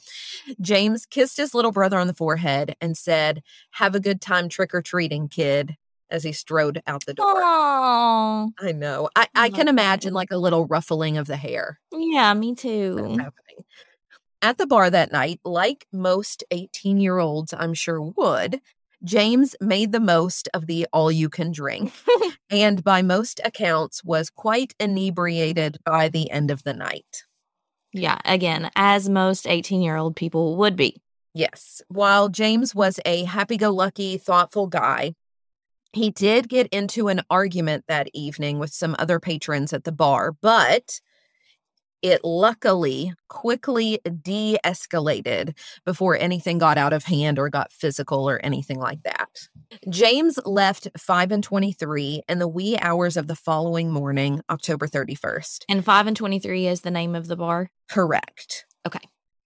James kissed his little brother on the forehead and said, Have a good time trick or treating, kid, as he strode out the door. Oh, I know. I, I oh can imagine like a little ruffling of the hair yeah, me too. At the bar that night, like most 18 year olds, I'm sure would, James made the most of the all you can drink and by most accounts was quite inebriated by the end of the night. Yeah, again, as most 18 year old people would be. Yes. While James was a happy go lucky, thoughtful guy, he did get into an argument that evening with some other patrons at the bar, but it luckily quickly de escalated before anything got out of hand or got physical or anything like that. James left 5 and 23 in the wee hours of the following morning, October 31st. And 5 and 23 is the name of the bar. Correct. Okay.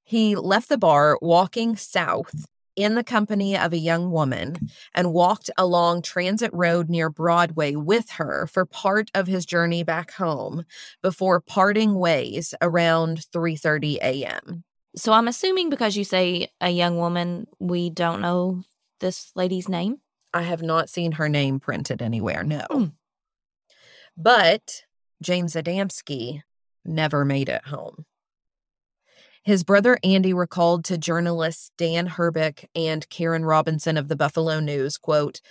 He left the bar walking south in the company of a young woman and walked along Transit Road near Broadway with her for part of his journey back home before parting ways around 3:30 a.m. So I'm assuming because you say a young woman, we don't know this lady's name. I have not seen her name printed anywhere, no. Mm. But James Adamski never made it home. His brother Andy recalled to journalists Dan Herbeck and Karen Robinson of the Buffalo News, quote,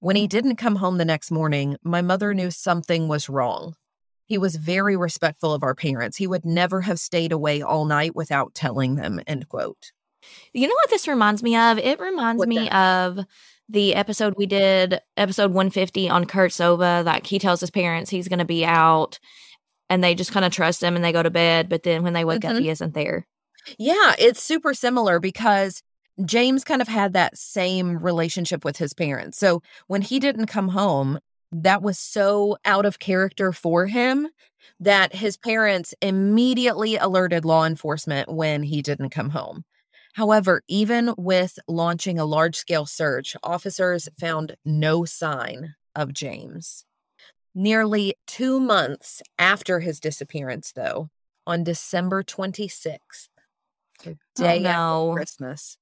When he didn't come home the next morning, my mother knew something was wrong. He was very respectful of our parents. He would never have stayed away all night without telling them, end quote. You know what this reminds me of? It reminds What me of the episode we did, episode 150 on Kurt Sova. Like he tells his parents he's going to be out and they just kind of trust him and they go to bed. But then when they wake up, Mhm. he isn't there. Yeah, it's super similar because James kind of had that same relationship with his parents. So when he didn't come home, that was so out of character for him that his parents immediately alerted law enforcement when he didn't come home. However, even with launching a large scale search, officers found no sign of James. Nearly two months after his disappearance, though, on December 26th, the day no. after Christmas,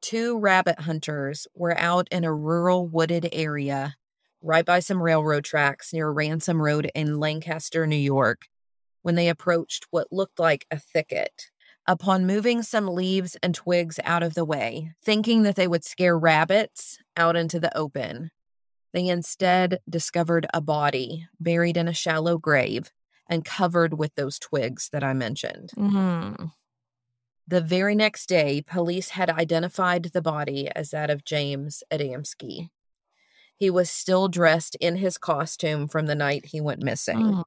two rabbit hunters were out in a rural wooded area right by some railroad tracks near Ransom Road in Lancaster, New York, when they approached what looked like a thicket. Upon moving some leaves and twigs out of the way, thinking that they would scare rabbits out into the open, they instead discovered a body buried in a shallow grave and covered with those twigs that I mentioned. Mhm. The very next day, police had identified the body as that of James Adamski. He was still dressed in his costume from the night he went missing. Mm.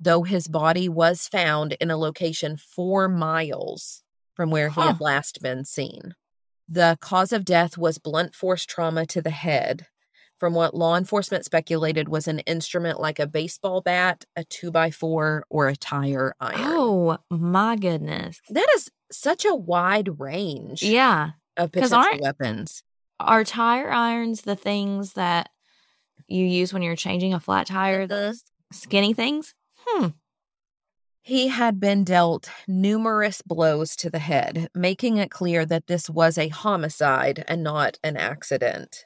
Though his body was found in a location four miles from where he had last been seen. The cause of death was blunt force trauma to the head, from what law enforcement speculated was an instrument like a baseball bat, a two by four, or a tire iron. Oh my goodness. That is such a wide range Yeah. Of potential weapons. Are tire irons the things that you use when you're changing a flat tire? The skinny things? Hmm. He had been dealt numerous blows to the head, making it clear that this was a homicide and not an accident.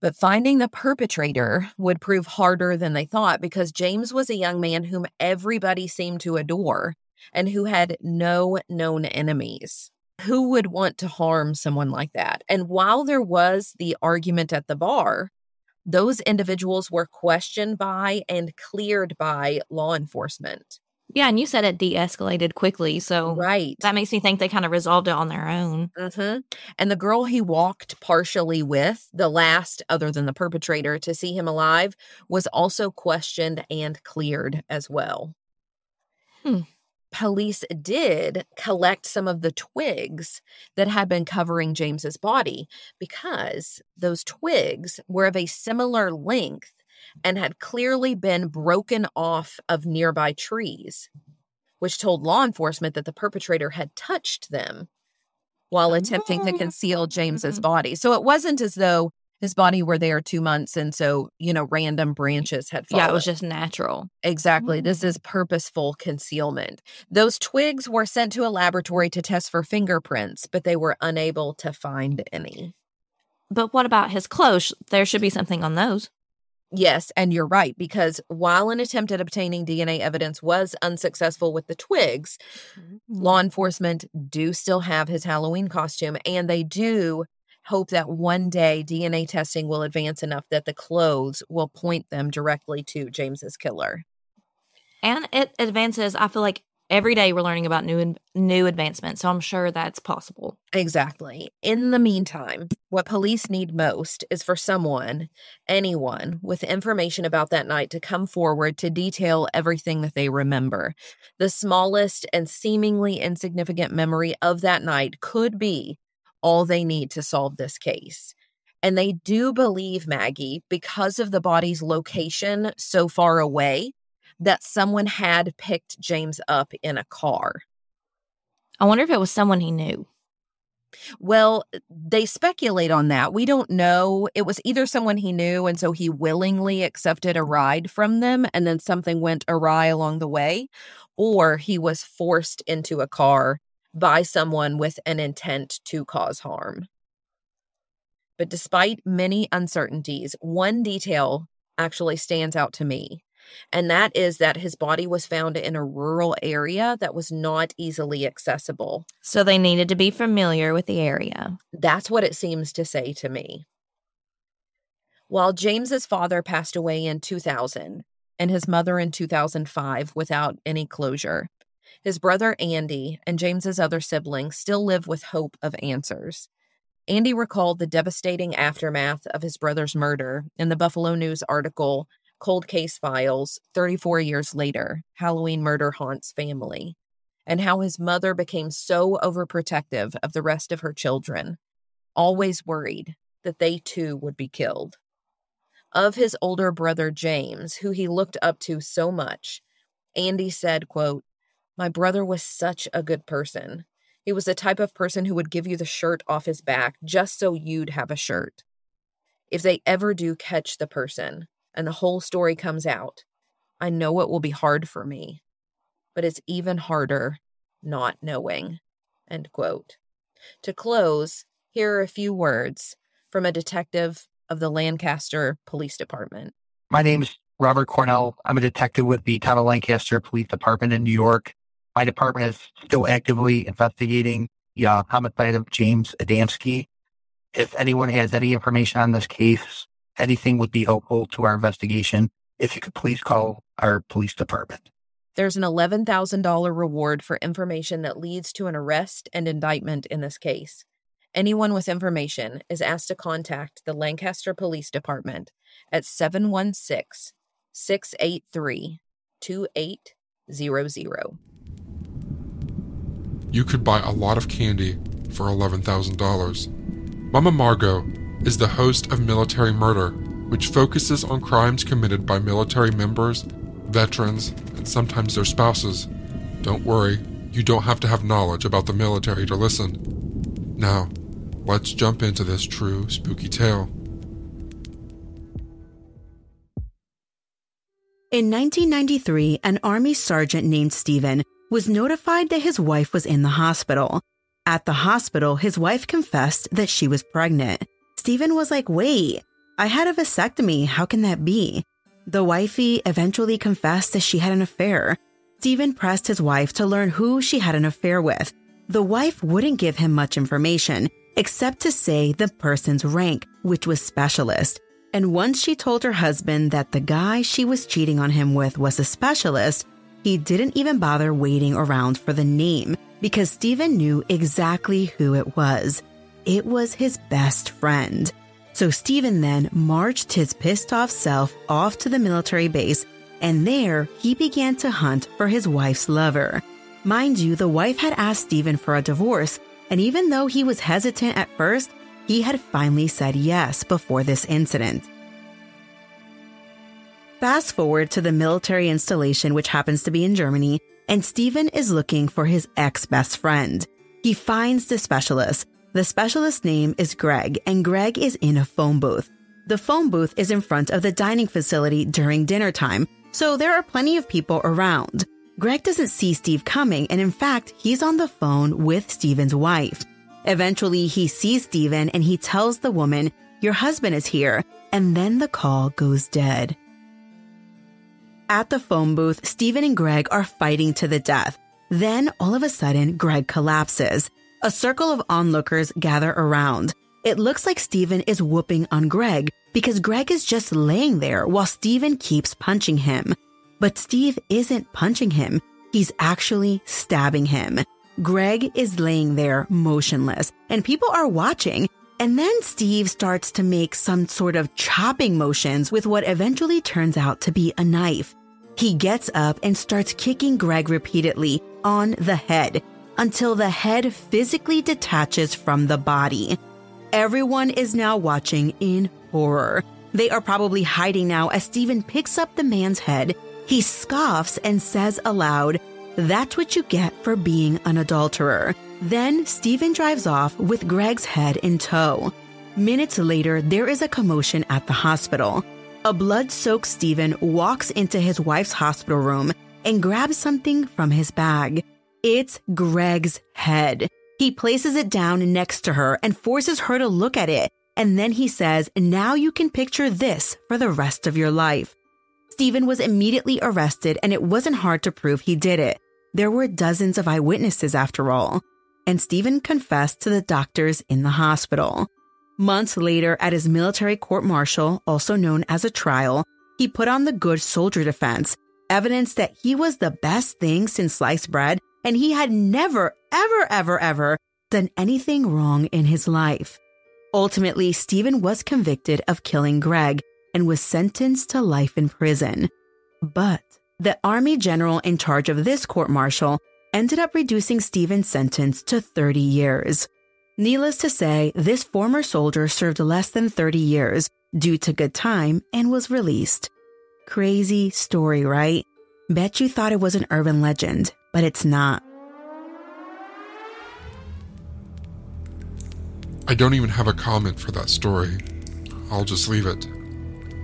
But finding the perpetrator would prove harder than they thought because James was a young man whom everybody seemed to adore and who had no known enemies. Who would want to harm someone like that? And while there was the argument at the bar, those individuals were questioned by and cleared by law enforcement. Yeah, and you said it de-escalated quickly, so right. that makes me think they kind of resolved it on their own. Mm-hmm. And the girl he walked partially with, the last other than the perpetrator to see him alive, was also questioned and cleared as well. Hmm. Police did collect some of the twigs that had been covering James's body because those twigs were of a similar length and had clearly been broken off of nearby trees, which told law enforcement that the perpetrator had touched them while attempting to oh. conceal James's mm-hmm. body. So it wasn't as though his body were there two months and so, you know, random branches had fallen. Yeah, it was just natural. Exactly. Mm. This is purposeful concealment. Those twigs were sent to a laboratory to test for fingerprints, but they were unable to find any. But what about his clothes? There should be something on those. Yes, and you're right, because while an attempt at obtaining DNA evidence was unsuccessful with the twigs, mm-hmm. law enforcement do still have his Halloween costume, and they do hope that one day DNA testing will advance enough that the clothes will point them directly to James's killer. And it advances, I feel like every day we're learning about new new advancements, so I'm sure that's possible. Exactly. In the meantime, what police need most is for someone, anyone, with information about that night to come forward to detail everything that they remember. The smallest and seemingly insignificant memory of that night could be all they need to solve this case. And they do believe, Maggie, because of the body's location so far away, that someone had picked James up in a car. I wonder if it was someone he knew. Well, they speculate on that. We don't know. It was either someone he knew, and so he willingly accepted a ride from them, and then something went awry along the way, or he was forced into a car by someone with an intent to cause harm. But despite many uncertainties, one detail actually stands out to me. And that is that his body was found in a rural area that was not easily accessible. So they needed to be familiar with the area. That's what it seems to say to me. While James's father passed away in 2000 and his mother in 2005 without any closure, his brother Andy and James's other siblings still live with hope of answers. Andy recalled the devastating aftermath of his brother's murder in the Buffalo News article Cold Case Files 34 years later Halloween Murder Haunts Family, and how his mother became so overprotective of the rest of her children, always worried that they too would be killed. Of his older brother James, who he looked up to so much, Andy said, quote, My brother was such a good person. He was the type of person who would give you the shirt off his back just so you'd have a shirt. If they ever do catch the person and the whole story comes out, I know it will be hard for me, but it's even harder not knowing. End quote. To close, here are a few words from a detective of the Lancaster Police Department. My name is Robert Cornell. I'm a detective with the Town of Lancaster Police Department in New York. My department is still actively investigating the uh, homicide of James Adamski. If anyone has any information on this case, anything would be helpful to our investigation. If you could please call our police department. There's an $11,000 reward for information that leads to an arrest and indictment in this case. Anyone with information is asked to contact the Lancaster Police Department at 716 683 2800. You could buy a lot of candy for $11,000. Mama Margot is the host of Military Murder, which focuses on crimes committed by military members, veterans, and sometimes their spouses. Don't worry, you don't have to have knowledge about the military to listen. Now, let's jump into this true spooky tale. In 1993, an Army sergeant named Stephen was notified that his wife was in the hospital. At the hospital, his wife confessed that she was pregnant. Stephen was like, wait, I had a vasectomy. How can that be? The wifey eventually confessed that she had an affair. Stephen pressed his wife to learn who she had an affair with. The wife wouldn't give him much information, except to say the person's rank, which was specialist. And once she told her husband that the guy she was cheating on him with was a specialist, he didn't even bother waiting around for the name because Stephen knew exactly who it was. It was his best friend. So Stephen then marched his pissed off self off to the military base, and there he began to hunt for his wife's lover. Mind you, the wife had asked Stephen for a divorce, and even though he was hesitant at first, he had finally said yes before this incident. Fast forward to the military installation, which happens to be in Germany, and Stephen is looking for his ex best friend. He finds the specialist. The specialist's name is Greg, and Greg is in a phone booth. The phone booth is in front of the dining facility during dinner time, so there are plenty of people around. Greg doesn't see Steve coming, and in fact, he's on the phone with Steven's wife. Eventually, he sees Steven and he tells the woman, Your husband is here, and then the call goes dead. At the phone booth, Stephen and Greg are fighting to the death. Then, all of a sudden, Greg collapses. A circle of onlookers gather around. It looks like Stephen is whooping on Greg because Greg is just laying there while Stephen keeps punching him. But Steve isn't punching him. He's actually stabbing him. Greg is laying there motionless and people are watching. And then Steve starts to make some sort of chopping motions with what eventually turns out to be a knife. He gets up and starts kicking Greg repeatedly on the head until the head physically detaches from the body. Everyone is now watching in horror. They are probably hiding now as Stephen picks up the man's head. He scoffs and says aloud, That's what you get for being an adulterer. Then Stephen drives off with Greg's head in tow. Minutes later, there is a commotion at the hospital. A blood soaked Stephen walks into his wife's hospital room and grabs something from his bag. It's Greg's head. He places it down next to her and forces her to look at it. And then he says, Now you can picture this for the rest of your life. Stephen was immediately arrested, and it wasn't hard to prove he did it. There were dozens of eyewitnesses after all and Stephen confessed to the doctors in the hospital. Months later, at his military court martial, also known as a trial, he put on the good soldier defense, evidence that he was the best thing since sliced bread and he had never, ever, ever, ever done anything wrong in his life. Ultimately, Stephen was convicted of killing Greg and was sentenced to life in prison. But the Army general in charge of this court martial ended up reducing Stephen's sentence to 30 years. Needless to say, this former soldier served less than 30 years due to good time and was released. Crazy story, right? Bet you thought it was an urban legend, but it's not. I don't even have a comment for that story. I'll just leave it.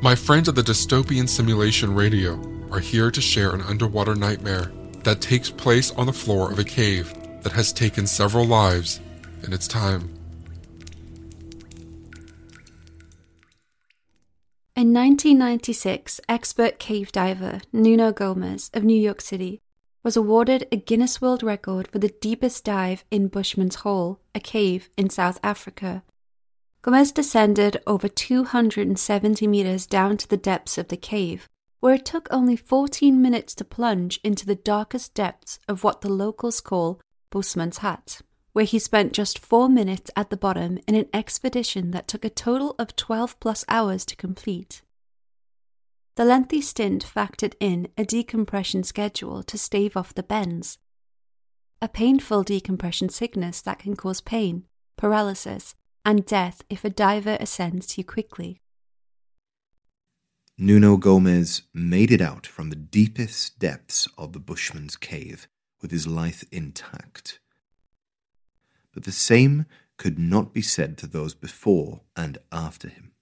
My friends at the Dystopian Simulation Radio are here to share an underwater nightmare that takes place on the floor of a cave that has taken several lives in its time. In 1996, expert cave diver Nuno Gomes of New York City was awarded a Guinness World Record for the deepest dive in Bushman's Hole, a cave in South Africa. Gomes descended over 270 meters down to the depths of the cave, where it took only 14 minutes to plunge into the darkest depths of what the locals call Boesmansgat, where he spent just four minutes at the bottom in an expedition that took a total of 12 plus hours to complete. The lengthy stint factored in a decompression schedule to stave off the bends, a painful decompression sickness that can cause pain, paralysis, and death if a diver ascends too quickly. Nuno Gomes made it out from the deepest depths of the bushman's cave with his life intact. But the same could not be said to those before and after him.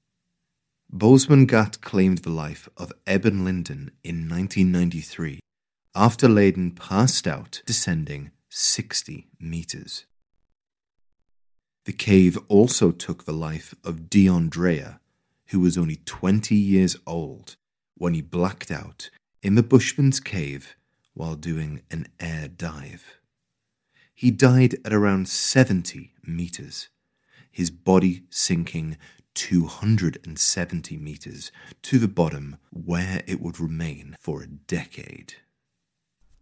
Boesmansgat claimed the life of Eben Linden in 1993 after Linden passed out descending 60 meters. The cave also took the life of Deon Dreyer, who was only 20 years old when he blacked out in the Bushman's Cave while doing an air dive. He died at around 70 meters, his body sinking 270 meters to the bottom where it would remain for a decade.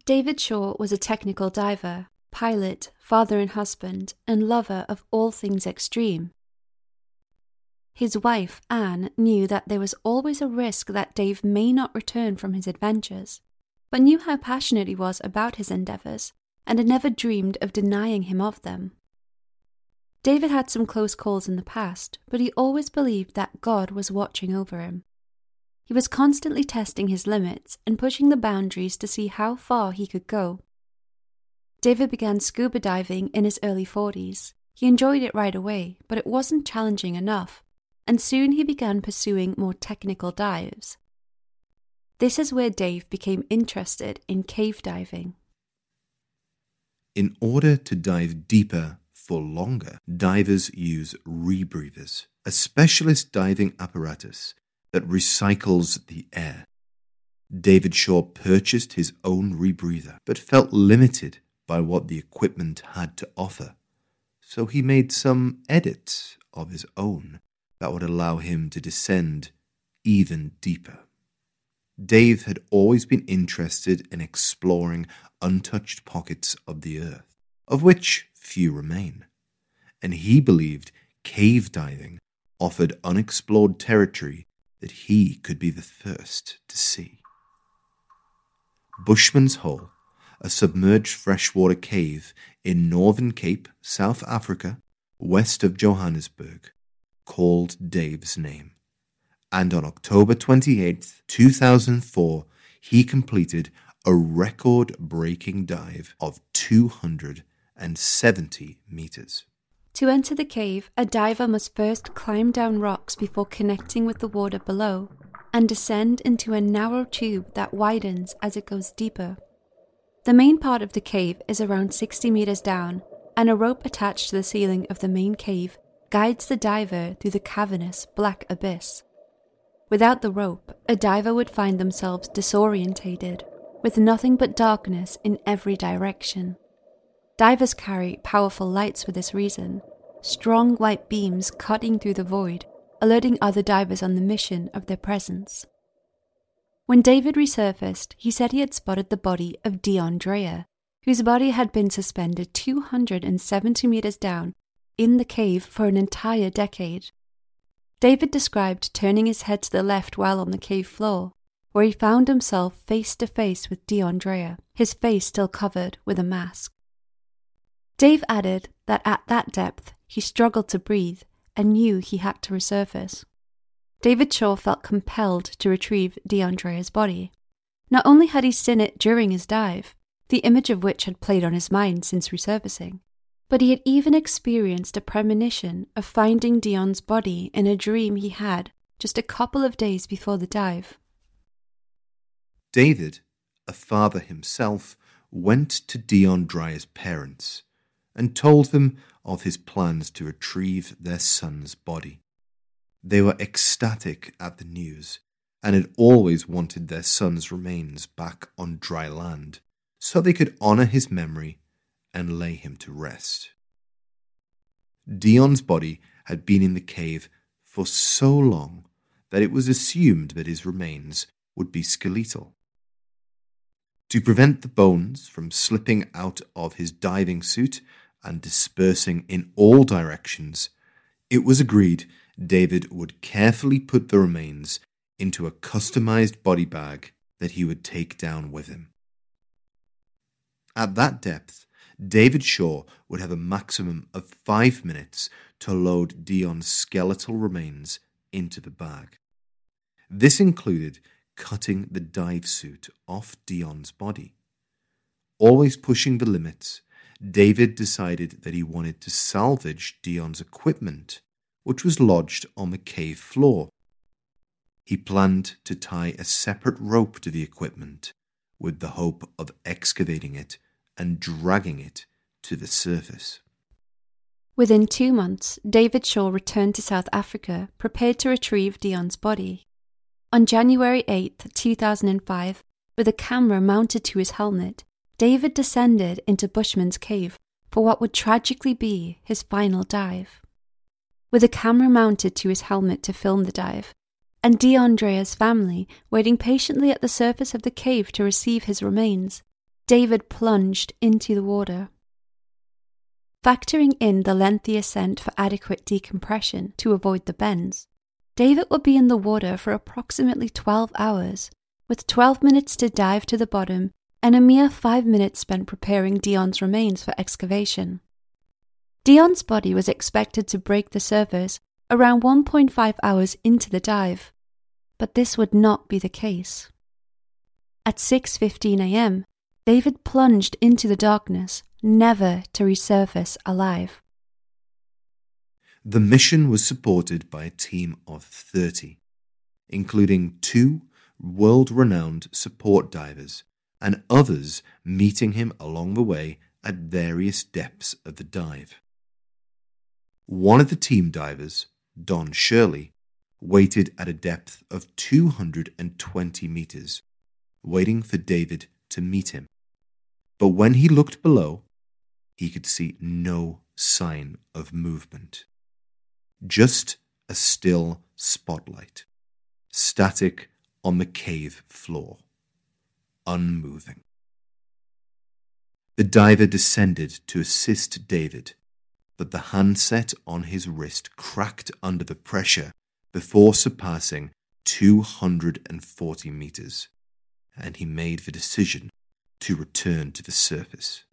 David Shaw was a technical diver, pilot, father and husband, and lover of all things extreme. His wife, Anne, knew that there was always a risk that Dave may not return from his adventures, but knew how passionate he was about his endeavours and had never dreamed of denying him of them. David had some close calls in the past, but he always believed that God was watching over him. He was constantly testing his limits and pushing the boundaries to see how far he could go. David began scuba diving in his early 40s. He enjoyed it right away, but it wasn't challenging enough, and soon he began pursuing more technical dives. This is where Dave became interested in cave diving. In order to dive deeper for longer, divers use rebreathers, a specialist diving apparatus that recycles the air. David Shaw purchased his own rebreather, but felt limited by what the equipment had to offer, so he made some edits of his own that would allow him to descend even deeper. Dave had always been interested in exploring untouched pockets of the earth, of which few remain, and he believed cave diving offered unexplored territory that he could be the first to see. Bushman's Hole, a submerged freshwater cave in Northern Cape, South Africa, west of Johannesburg, called Dave's name. And on October 28, 2004, he completed a record breaking dive of 270 meters. To enter the cave, a diver must first climb down rocks before connecting with the water below and descend into a narrow tube that widens as it goes deeper. The main part of the cave is around 60 meters down, and a rope attached to the ceiling of the main cave guides the diver through the cavernous black abyss. Without the rope, a diver would find themselves disorientated, with nothing but darkness in every direction. Divers carry powerful lights for this reason, strong white beams cutting through the void, alerting other divers on the mission of their presence. When David resurfaced, he said he had spotted the body of Deon Dreyer, whose body had been suspended 270 meters down in the cave for an entire decade. David described turning his head to the left while on the cave floor, where he found himself face to face with Deon Dreyer, his face still covered with a mask. Dave added that at that depth he struggled to breathe and knew he had to resurface. David Shaw felt compelled to retrieve Deon Dreyer's body. Not only had he seen it during his dive, the image of which had played on his mind since resurfacing, but he had even experienced a premonition of finding Deon's body in a dream he had just a couple of days before the dive. David, a father himself, went to Deon Dreyer's parents and told them of his plans to retrieve their son's body. They were ecstatic at the news and had always wanted their son's remains back on dry land so they could honor his memory and lay him to rest. Deon's body had been in the cave for so long that it was assumed that his remains would be skeletal. To prevent the bones from slipping out of his diving suit and dispersing in all directions, it was agreed David would carefully put the remains into a customized body bag that he would take down with him. At that depth, David Shaw would have a maximum of five minutes to load Deon's skeletal remains into the bag. This included cutting the dive suit off Deon's body. Always pushing the limits, David decided that he wanted to salvage Deon's equipment, which was lodged on the cave floor. He planned to tie a separate rope to the equipment with the hope of excavating it and dragging it to the surface. Within two months, David Shaw returned to South Africa, prepared to retrieve Deon's body. On January 8, 2005, with a camera mounted to his helmet, David descended into Bushman's cave for what would tragically be his final dive. With a camera mounted to his helmet to film the dive, and Deon Dreyer's family waiting patiently at the surface of the cave to receive his remains, David plunged into the water. Factoring in the lengthy ascent for adequate decompression to avoid the bends, David would be in the water for approximately 12 hours, with 12 minutes to dive to the bottom and a mere 5 minutes spent preparing Deon's remains for excavation. Deon's body was expected to break the surface around 1.5 hours into the dive, but this would not be the case. At 6:15 a.m., David plunged into the darkness, never to resurface alive. The mission was supported by a team of 30, including two world renowned support divers and others meeting him along the way at various depths of the dive. One of the team divers, Don Shirley, waited at a depth of 220 meters, waiting for David to meet him. But when he looked below, he could see no sign of movement. Just a still spotlight, static on the cave floor, unmoving. The diver descended to assist David, but the handset on his wrist cracked under the pressure before surpassing 240 meters, and he made the decision to return to the surface.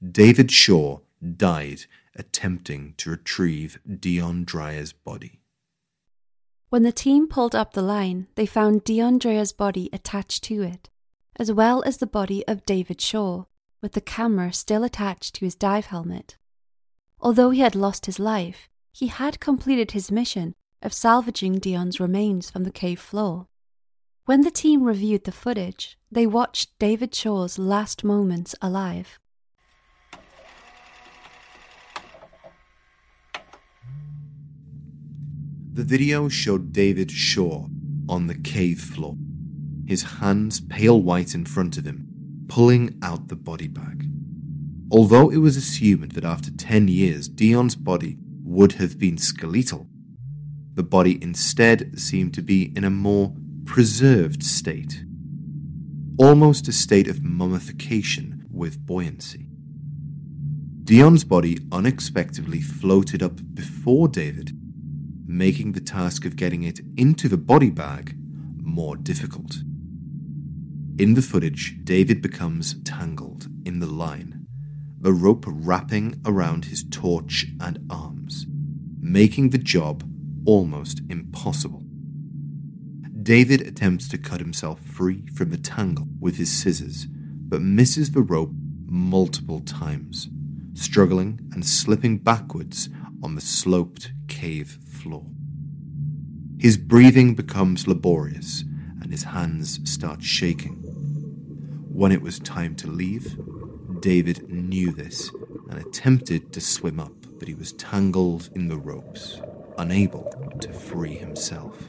David Shaw died attempting to retrieve Deon Dreyer's body. When the team pulled up the line, they found Deon Dreyer's body attached to it, as well as the body of David Shaw, with the camera still attached to his dive helmet. Although he had lost his life, he had completed his mission of salvaging Deon's remains from the cave floor. When the team reviewed the footage, they watched David Shaw's last moments alive. The video showed David Shaw on the cave floor, his hands pale white in front of him, pulling out the body bag. Although it was assumed that after 10 years Deon's body would have been skeletal, the body instead seemed to be in a more preserved state, almost a state of mummification with buoyancy. Deon's body unexpectedly floated up before David making the task of getting it into the body bag more difficult. In the footage, David becomes tangled in the line, the rope wrapping around his torch and arms, making the job almost impossible. David attempts to cut himself free from the tangle with his scissors, but misses the rope multiple times, struggling and slipping backwards on the sloped cave floor. His breathing becomes laborious and his hands start shaking. When it was time to leave, David knew this and attempted to swim up, but he was tangled in the ropes, unable to free himself.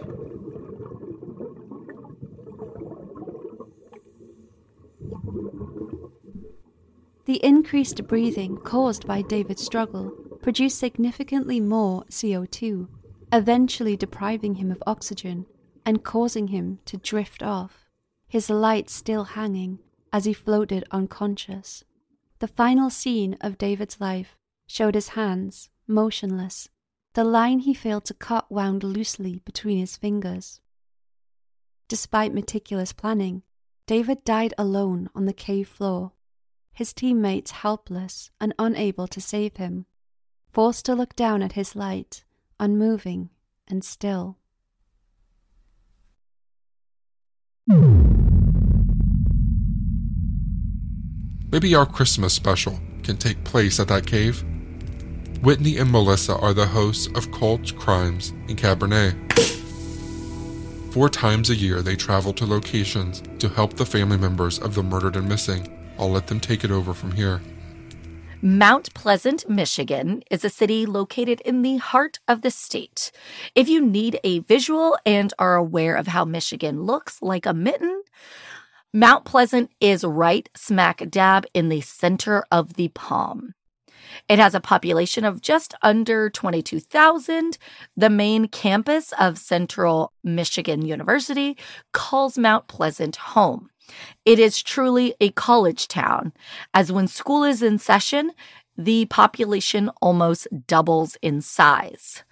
The increased breathing caused by David's struggle produced significantly more CO2, eventually depriving him of oxygen and causing him to drift off, his light still hanging as he floated unconscious. The final scene of David's life showed his hands, motionless, the line he failed to cut wound loosely between his fingers. Despite meticulous planning, David died alone on the cave floor, his teammates helpless and unable to save him, forced to look down at his light, unmoving and still. Maybe our Christmas special can take place at that cave. Whitney and Melissa are the hosts of Cults, Crimes and Cabernet. Four times a year, they travel to locations to help the family members of the murdered and missing. I'll let them take it over from here. Mount Pleasant, Michigan is a city located in the heart of the state. If you need a visual and are aware of how Michigan looks like a mitten, Mount Pleasant is right smack dab in the center of the palm. It has a population of just under 22,000. The main campus of Central Michigan University calls Mount Pleasant home. It is truly a college town, as when school is in session, the population almost doubles in size.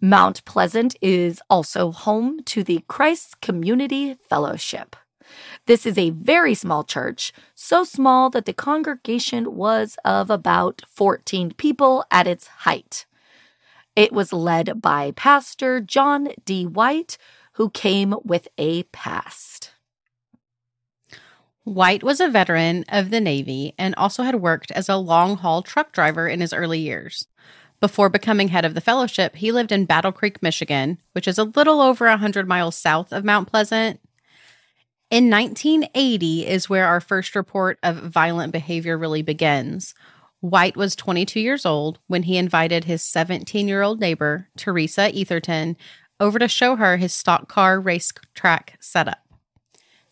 Mount Pleasant is also home to the Christ Community Fellowship. This is a very small church, so small that the congregation was of about 14 people at its height. It was led by Pastor John D. White, who came with a past. White was a veteran of the Navy and also had worked as a long haul truck driver in his early years. Before becoming head of the fellowship, he lived in Battle Creek, Michigan, which is a little over 100 miles south of Mount Pleasant. In 1980 is where our first report of violent behavior really begins. White was 22 years old when he invited his 17 year old neighbor, Teresa Etherton, over to show her his stock car racetrack setup.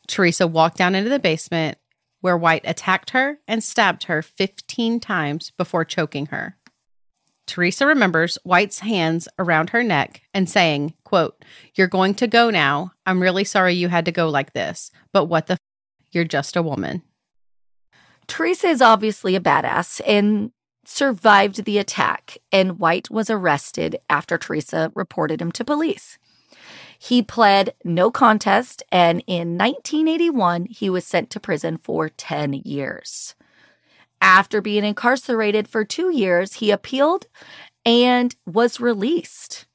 Teresa walked down into the basement where White attacked her and stabbed her 15 times before choking her. Teresa remembers White's hands around her neck and saying, quote, You're going to go now. I'm really sorry you had to go like this, but what the f- You're just a woman. Teresa is obviously a badass and survived the attack, and White was arrested after Teresa reported him to police. He pled no contest, and in 1981, he was sent to prison for 10 years. After being incarcerated for two years, he appealed and was released.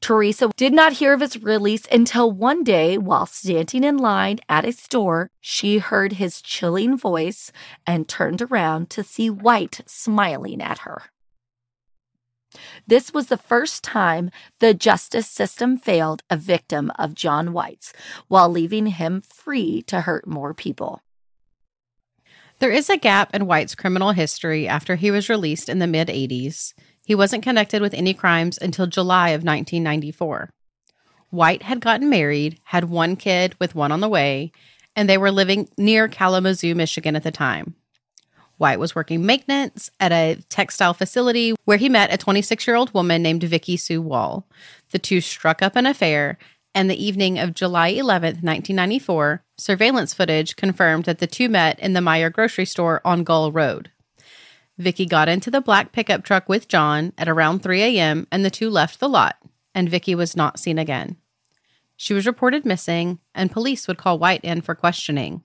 Teresa did not hear of his release until one day, while standing in line at a store, she heard his chilling voice and turned around to see White smiling at her. This was the first time the justice system failed a victim of John White's while leaving him free to hurt more people. There is a gap in White's criminal history after he was released in the mid 80s. He wasn't connected with any crimes until July of 1994. White had gotten married, had one kid with one on the way, and they were living near Kalamazoo, Michigan at the time. White was working maintenance at a textile facility where he met a 26 year old woman named Vicky Sue Wall. The two struck up an affair, and the evening of July 11th, 1994, surveillance footage confirmed that the two met in the Meijer grocery store on Gull Road. Vicky got into the black pickup truck with John at around 3 a.m., and the two left the lot, and Vicky was not seen again. She was reported missing, and police would call White in for questioning.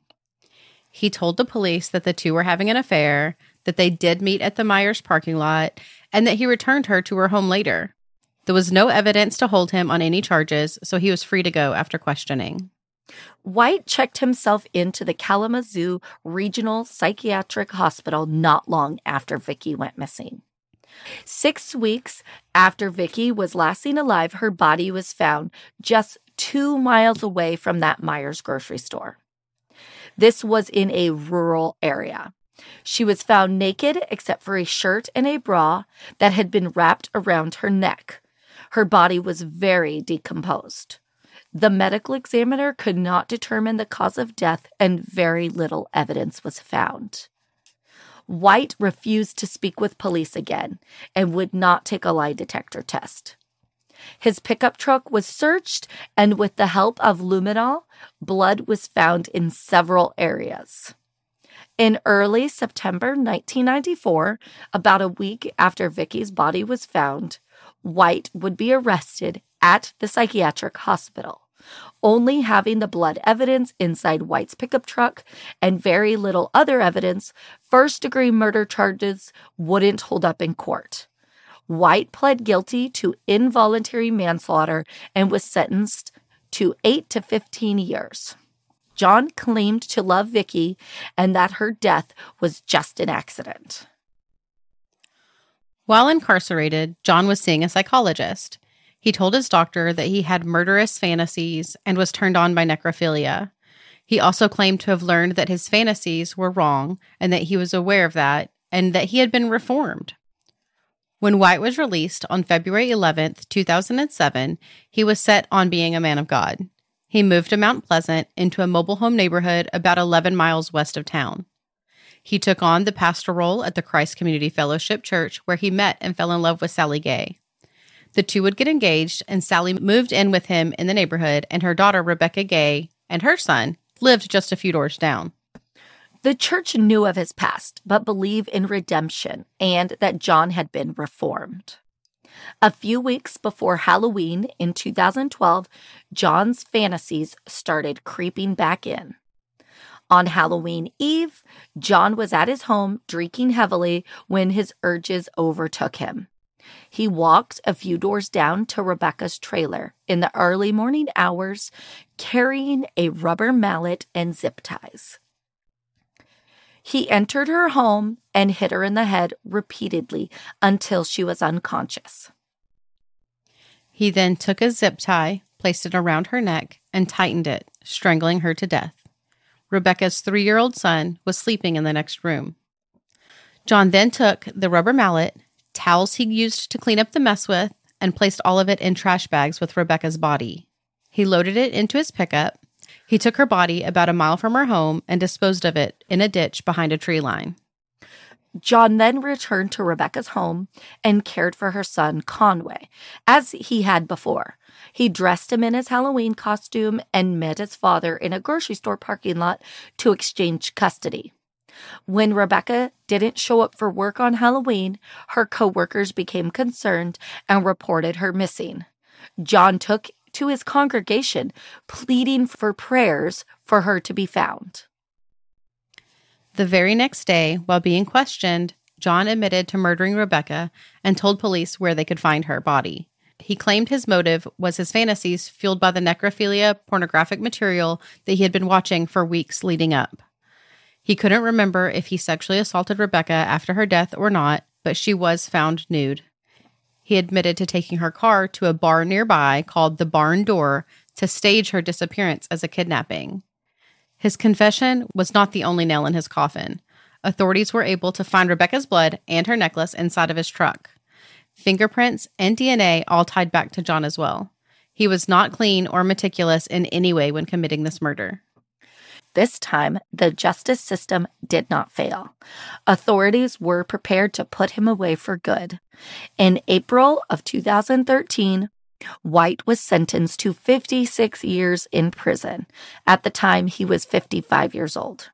He told the police that the two were having an affair, that they did meet at the Meijer's parking lot, and that he returned her to her home later. There was no evidence to hold him on any charges, so he was free to go after questioning. White checked himself into the Kalamazoo Regional Psychiatric Hospital not long after Vicky went missing. Six weeks after Vicky was last seen alive, her body was found just two miles away from that Meijer's grocery store. This was in a rural area. She was found naked except for a shirt and a bra that had been wrapped around her neck. Her body was very decomposed. The medical examiner could not determine the cause of death, and very little evidence was found. White refused to speak with police again and would not take a lie detector test. His pickup truck was searched, and with the help of luminol, blood was found in several areas. In early September 1994, about a week after Vicky's body was found, White would be arrested at the psychiatric hospital. Only having the blood evidence inside White's pickup truck and very little other evidence, first degree murder charges wouldn't hold up in court. White pled guilty to involuntary manslaughter and was sentenced to 8 to 15 years. John claimed to love Vicky and that her death was just an accident. While incarcerated, John was seeing a psychologist. He told his doctor that he had murderous fantasies and was turned on by necrophilia. He also claimed to have learned that his fantasies were wrong and that he was aware of that and that he had been reformed. When White was released on February 11th, 2007, he was set on being a man of God. He moved to Mount Pleasant into a mobile home neighborhood about 11 miles west of town. He took on the pastor role at the Christ Community Fellowship Church, where he met and fell in love with Sally Gay. The two would get engaged, and Sally moved in with him in the neighborhood, and her daughter, Rebecca Gay, and her son lived just a few doors down. The church knew of his past, but believed in redemption and that John had been reformed. A few weeks before Halloween in 2012, John's fantasies started creeping back in. On Halloween Eve, John was at his home drinking heavily when his urges overtook him. He walked a few doors down to Rebecca's trailer in the early morning hours, carrying a rubber mallet and zip ties. He entered her home and hit her in the head repeatedly until she was unconscious. He then took a zip tie, placed it around her neck, and tightened it, strangling her to death. Rebecca's three year old son was sleeping in the next room. John then took the rubber mallet, towels he used to clean up the mess with, and placed all of it in trash bags with Rebecca's body. He loaded it into his pickup he took her body about a mile from her home and disposed of it in a ditch behind a tree line. John then returned to Rebecca's home and cared for her son, Conway, as he had before. He dressed him in his Halloween costume and met his father in a grocery store parking lot to exchange custody. When Rebecca didn't show up for work on Halloween, her coworkers became concerned and reported her missing. John took to his congregation, pleading for prayers for her to be found. The very next day, while being questioned, John admitted to murdering Rebecca and told police where they could find her body. He claimed his motive was his fantasies fueled by the necrophilia pornographic material that he had been watching for weeks leading up. He couldn't remember if he sexually assaulted Rebecca after her death or not, but she was found nude. He admitted to taking her car to a bar nearby called the Barn Door to stage her disappearance as a kidnapping. His confession was not the only nail in his coffin. Authorities were able to find Rebecca's blood and her necklace inside of his truck. Fingerprints and DNA all tied back to John as well. He was not clean or meticulous in any way when committing this murder. This time, the justice system did not fail. Authorities were prepared to put him away for good. In April of 2013, White was sentenced to 56 years in prison. At the time, he was 55 years old.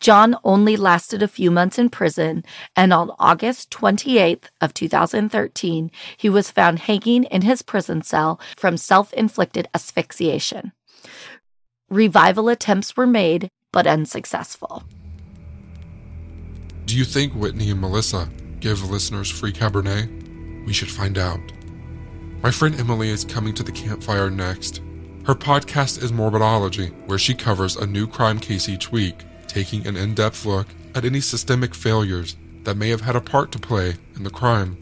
John only lasted a few months in prison, and on August 28th of 2013, he was found hanging in his prison cell from self-inflicted asphyxiation. Revival attempts were made, but unsuccessful. Do you think Whitney and Melissa give listeners free Cabernet? We should find out. My friend Emily is coming to the campfire next. Her podcast is Morbidology, where she covers a new crime case each week, taking an in depth look at any systemic failures that may have had a part to play in the crime.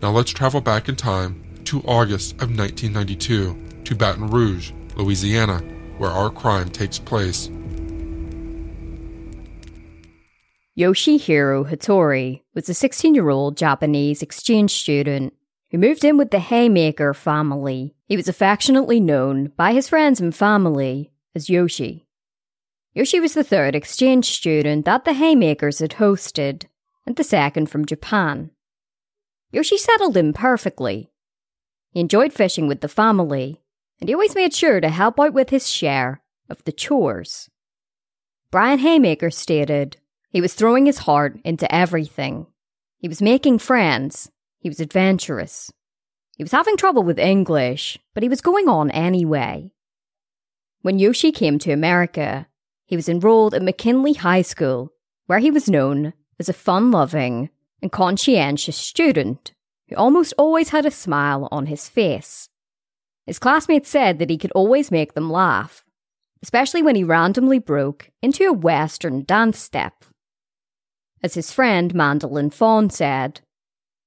Now let's travel back in time to August of 1992 to Baton Rouge, Louisiana, where our crime takes place. Yoshihiro Hattori was a 16 year old Japanese exchange student who moved in with the Haymaker family. He was affectionately known by his friends and family as Yoshi. Yoshi was the third exchange student that the Haymakers had hosted, and the second from Japan. Yoshi settled in perfectly. He enjoyed fishing with the family, and he always made sure to help out with his share of the chores. Brian Haymaker stated he was throwing his heart into everything. He was making friends. He was adventurous. He was having trouble with English, but he was going on anyway. When Yoshi came to America, he was enrolled at McKinley High School, where he was known as a fun loving and conscientious student who almost always had a smile on his face. His classmates said that he could always make them laugh, especially when he randomly broke into a Western dance step. As his friend Mandolin Fawn said,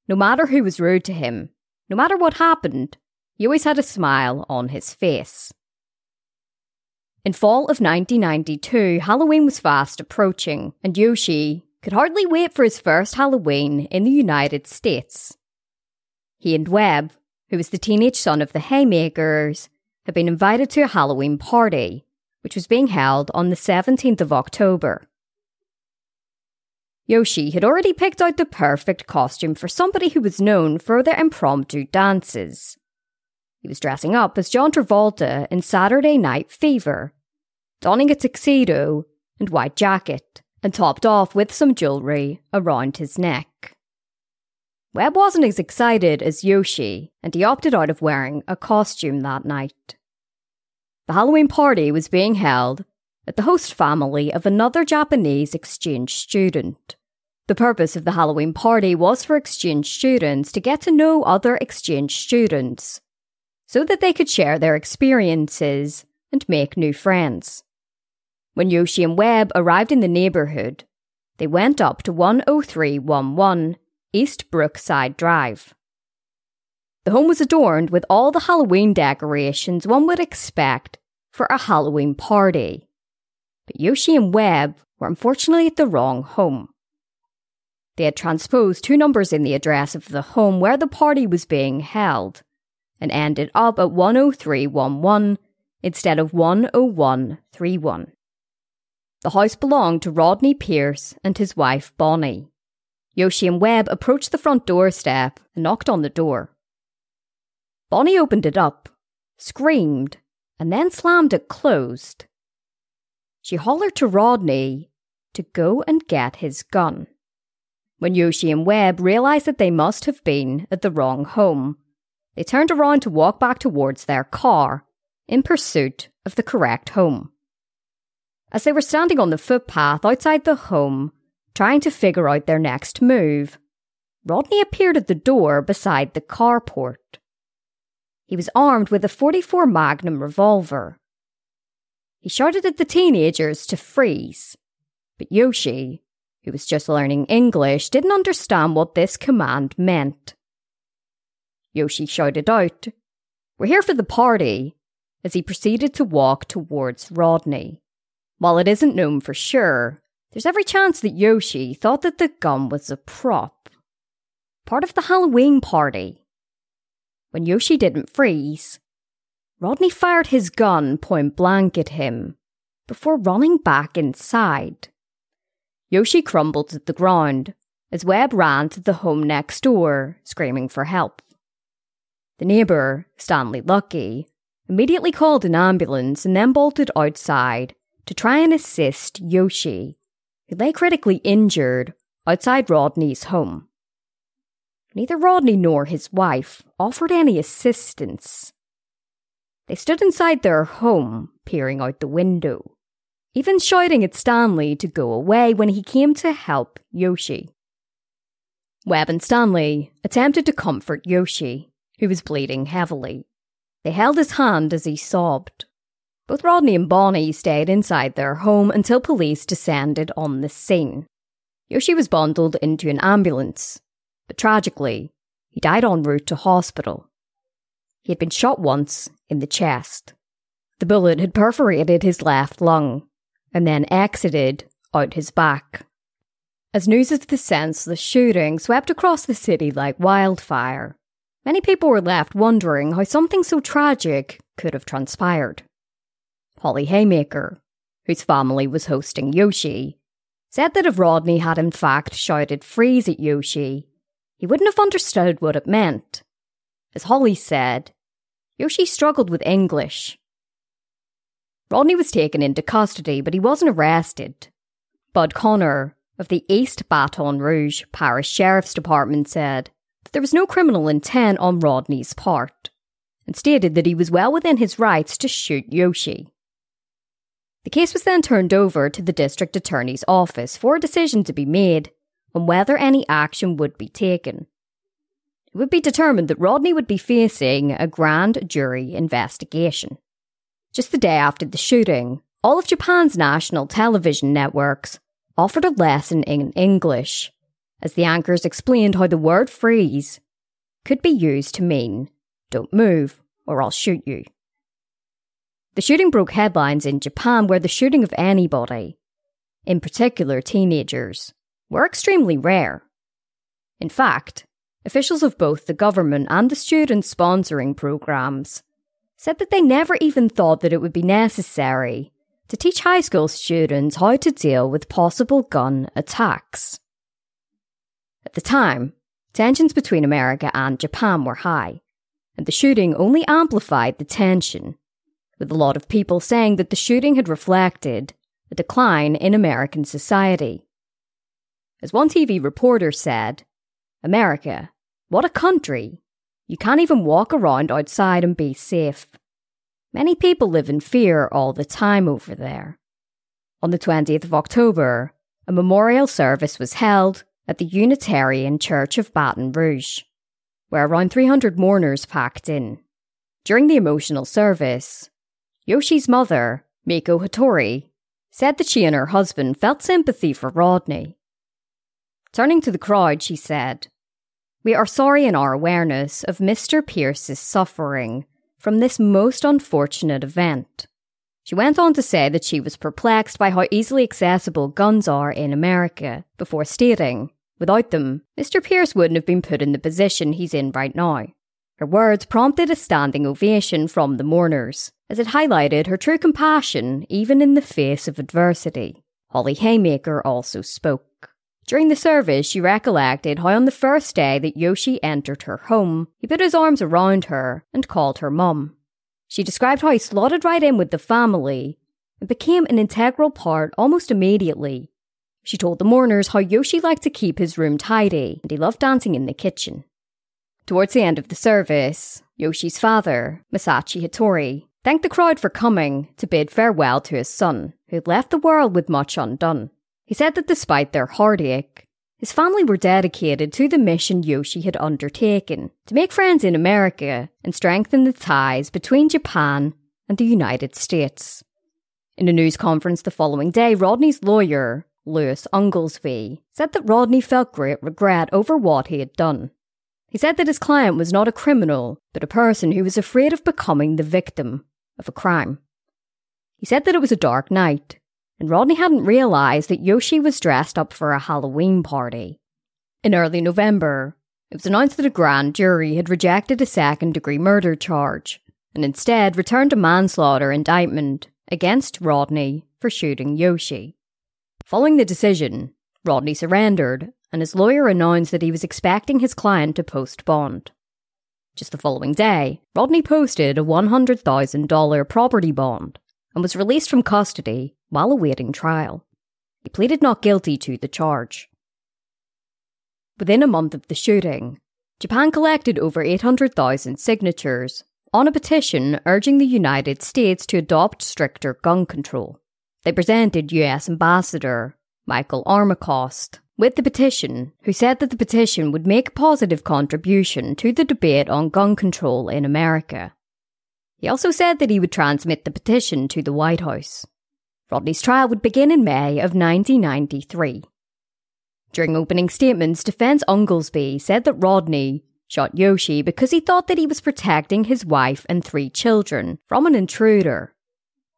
no matter who was rude to him, no matter what happened, he always had a smile on his face. In fall of 1992, Halloween was fast approaching, and Yoshi could hardly wait for his first Halloween in the United States. He and Webb, who was the teenage son of the Haymakers, had been invited to a Halloween party, which was being held on the 17th of October. Yoshi had already picked out the perfect costume for somebody who was known for their impromptu dances. He was dressing up as John Travolta in Saturday Night Fever, donning a tuxedo and white jacket, and topped off with some jewellery around his neck. Webb wasn't as excited as Yoshi, and he opted out of wearing a costume that night. The Halloween party was being held at the host family of another Japanese exchange student. The purpose of the Halloween party was for exchange students to get to know other exchange students so that they could share their experiences and make new friends. When Yoshi and Webb arrived in the neighborhood, they went up to 10311 East Brookside Drive. The home was adorned with all the Halloween decorations one would expect for a Halloween party. But Yoshi and Webb were unfortunately at the wrong home. They had transposed two numbers in the address of the home where the party was being held and ended up at 10311 instead of 10131. The house belonged to Rodney Pierce and his wife Bonnie. Yoshi and Webb approached the front doorstep and knocked on the door. Bonnie opened it up, screamed, and then slammed it closed. She hollered to Rodney to go and get his gun. When Yoshi and Webb realized that they must have been at the wrong home, they turned around to walk back towards their car in pursuit of the correct home. As they were standing on the footpath outside the home, trying to figure out their next move, Rodney appeared at the door beside the carport. He was armed with a 44 Magnum revolver. He shouted at the teenagers to freeze, but Yoshi, who was just learning English, didn't understand what this command meant. Yoshi shouted out, We're here for the party, as he proceeded to walk towards Rodney. While it isn't known for sure, there's every chance that Yoshi thought that the gun was a prop. Part of the Halloween party. When Yoshi didn't freeze, Rodney fired his gun point blank at him before running back inside. Yoshi crumbled to the ground as Webb ran to the home next door, screaming for help. The neighbour, Stanley Lucky, immediately called an ambulance and then bolted outside to try and assist Yoshi, lay critically injured outside Rodney's home. Neither Rodney nor his wife offered any assistance. They stood inside their home, peering out the window even shouting at Stanley to go away when he came to help Yoshi. Webb and Stanley attempted to comfort Yoshi, who was bleeding heavily. They held his hand as he sobbed. Both Rodney and Bonnie stayed inside their home until police descended on the scene. Yoshi was bundled into an ambulance, but tragically, he died en route to hospital. He had been shot once in the chest. The bullet had perforated his left lung, and then exited out his back. As news of the senseless shooting swept across the city like wildfire, many people were left wondering how something so tragic could have transpired. Holly Haymaker, whose family was hosting Yoshi, said that if Rodney had in fact shouted freeze at Yoshi, he wouldn't have understood what it meant. As Holly said, Yoshi struggled with English. Rodney was taken into custody, but he wasn't arrested. Bud Connor of the East Baton Rouge Parish Sheriff's Department said that there was no criminal intent on Rodney's part and stated that he was well within his rights to shoot Yoshi. The case was then turned over to the district attorney's office for a decision to be made on whether any action would be taken. It would be determined that Rodney would be facing a grand jury investigation. Just the day after the shooting, all of Japan's national television networks offered a lesson in English, as the anchors explained how the word freeze could be used to mean don't move or I'll shoot you. The shooting broke headlines in Japan where the shooting of anybody, in particular teenagers, were extremely rare. In fact, officials of both the government and the student sponsoring programs said that they never even thought that it would be necessary to teach high school students how to deal with possible gun attacks. At the time, tensions between America and Japan were high, and the shooting only amplified the tension, with a lot of people saying that the shooting had reflected a decline in American society. As one TV reporter said, America, what a country! You can't even walk around outside and be safe. Many people live in fear all the time over there. On the 20th of October, a memorial service was held at the Unitarian Church of Baton Rouge, where around 300 mourners packed in. During the emotional service, Yoshi's mother, Mieko Hattori, said that she and her husband felt sympathy for Rodney Turning to the crowd, she said, We are sorry in our awareness of Mr. Pierce's suffering from this most unfortunate event. She went on to say that she was perplexed by how easily accessible guns are in America, before stating, without them, Mr. Pierce wouldn't have been put in the position he's in right now. Her words prompted a standing ovation from the mourners, as it highlighted her true compassion even in the face of adversity. Holly Haymaker also spoke. During the service, she recollected how on the first day that Yoshi entered her home, he put his arms around her and called her mum. She described how he slotted right in with the family and became an integral part almost immediately. She told the mourners how Yoshi liked to keep his room tidy and he loved dancing in the kitchen. Towards the end of the service, Yoshi's father, Masaichi Hattori, thanked the crowd for coming to bid farewell to his son, who had left the world with much undone. He said that despite their heartache, his family were dedicated to the mission Yoshi had undertaken to make friends in America and strengthen the ties between Japan and the United States. In a news conference the following day, Rodney's lawyer, Lewis Unglesby, said that Rodney felt great regret over what he had done. He said that his client was not a criminal, but a person who was afraid of becoming the victim of a crime. He said that it was a dark night and Rodney hadn't realised that Yoshi was dressed up for a Halloween party. In early November, it was announced that a grand jury had rejected a second degree murder charge and instead returned a manslaughter indictment against Rodney for shooting Yoshi. Following the decision, Rodney surrendered and his lawyer announced that he was expecting his client to post bond. Just the following day, Rodney posted a $100,000 property bond and was released from custody while awaiting trial. He pleaded not guilty to the charge. Within a month of the shooting, Japan collected over 800,000 signatures on a petition urging the United States to adopt stricter gun control. They presented US Ambassador Michael Armacost with the petition, who said that the petition would make a positive contribution to the debate on gun control in America. He also said that he would transmit the petition to the White House. Rodney's trial would begin in May of 1993. During opening statements, defense Unglesby said that Rodney shot Yoshi because he thought that he was protecting his wife and three children from an intruder.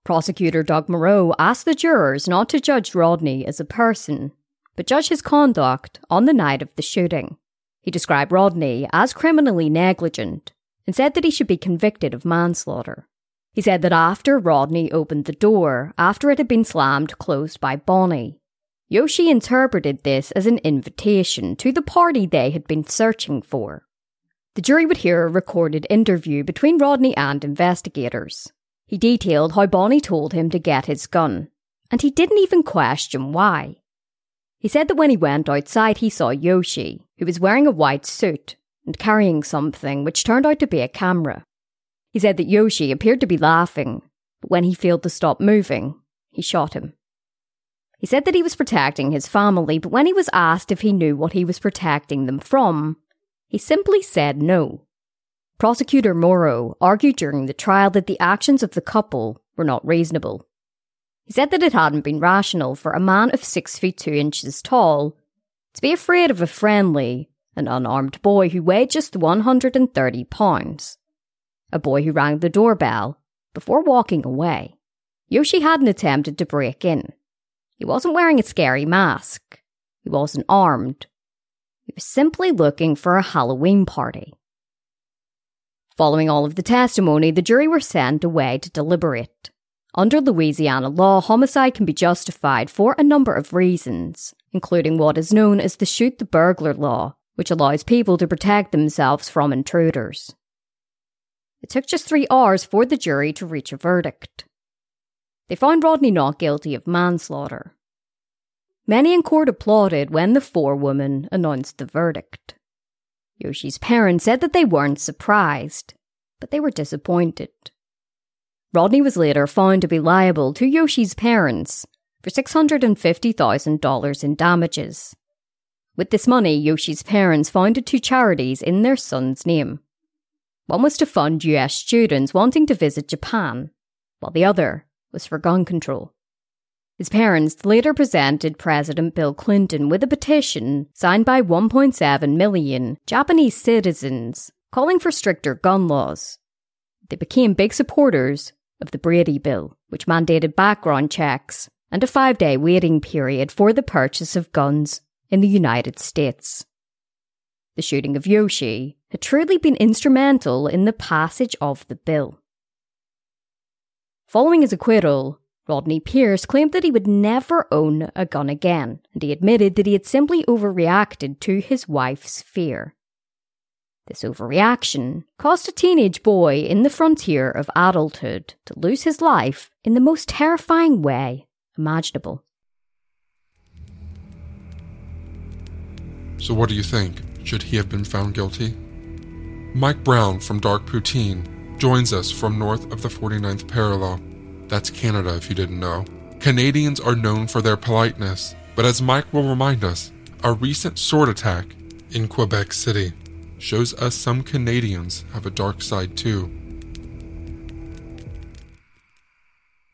Prosecutor Doug Moreau asked the jurors not to judge Rodney as a person, but judge his conduct on the night of the shooting. He described Rodney as criminally negligent and said that he should be convicted of manslaughter. He said that after Rodney opened the door, after it had been slammed closed by Bonnie, Yoshi interpreted this as an invitation to the party they had been searching for. The jury would hear a recorded interview between Rodney and investigators. He detailed how Bonnie told him to get his gun, and he didn't even question why. He said that when he went outside, he saw Yoshi, who was wearing a white suit and carrying something which turned out to be a camera. He said that Yoshi appeared to be laughing, but when he failed to stop moving, he shot him. He said that he was protecting his family, but when he was asked if he knew what he was protecting them from, he simply said no. Prosecutor Moreau argued during the trial that the actions of the couple were not reasonable. He said that it hadn't been rational for a man of six feet two inches tall to be afraid of a friendly and unarmed boy who weighed just 130 pounds. A boy who rang the doorbell before walking away. Yoshi hadn't attempted to break in. He wasn't wearing a scary mask. He wasn't armed. He was simply looking for a Halloween party. Following all of the testimony, the jury were sent away to deliberate. Under Louisiana law, homicide can be justified for a number of reasons, including what is known as the shoot the burglar law, which allows people to protect themselves from intruders. It took just three hours for the jury to reach a verdict. They found Rodney not guilty of manslaughter. Many in court applauded when the forewoman announced the verdict. Yoshi's parents said that they weren't surprised, but they were disappointed. Rodney was later found to be liable to Yoshi's parents for $650,000 in damages. With this money, Yoshi's parents founded two charities in their son's name. One was to fund US students wanting to visit Japan, while the other was for gun control. His parents later presented President Bill Clinton with a petition signed by 1.7 million Japanese citizens calling for stricter gun laws. They became big supporters of the Brady Bill, which mandated background checks and a five day waiting period for the purchase of guns in the United States. The shooting of Yoshi had truly been instrumental in the passage of the bill. Following his acquittal, Rodney Pierce claimed that he would never own a gun again, and he admitted that he had simply overreacted to his wife's fear. This overreaction caused a teenage boy in the frontier of adulthood to lose his life in the most terrifying way imaginable. So, what do you think? Should he have been found guilty? Mike Brown from Dark Poutine joins us from north of the 49th parallel. That's Canada, if you didn't know. Canadians are known for their politeness, but as Mike will remind us, a recent sword attack in Quebec City shows us some Canadians have a dark side too.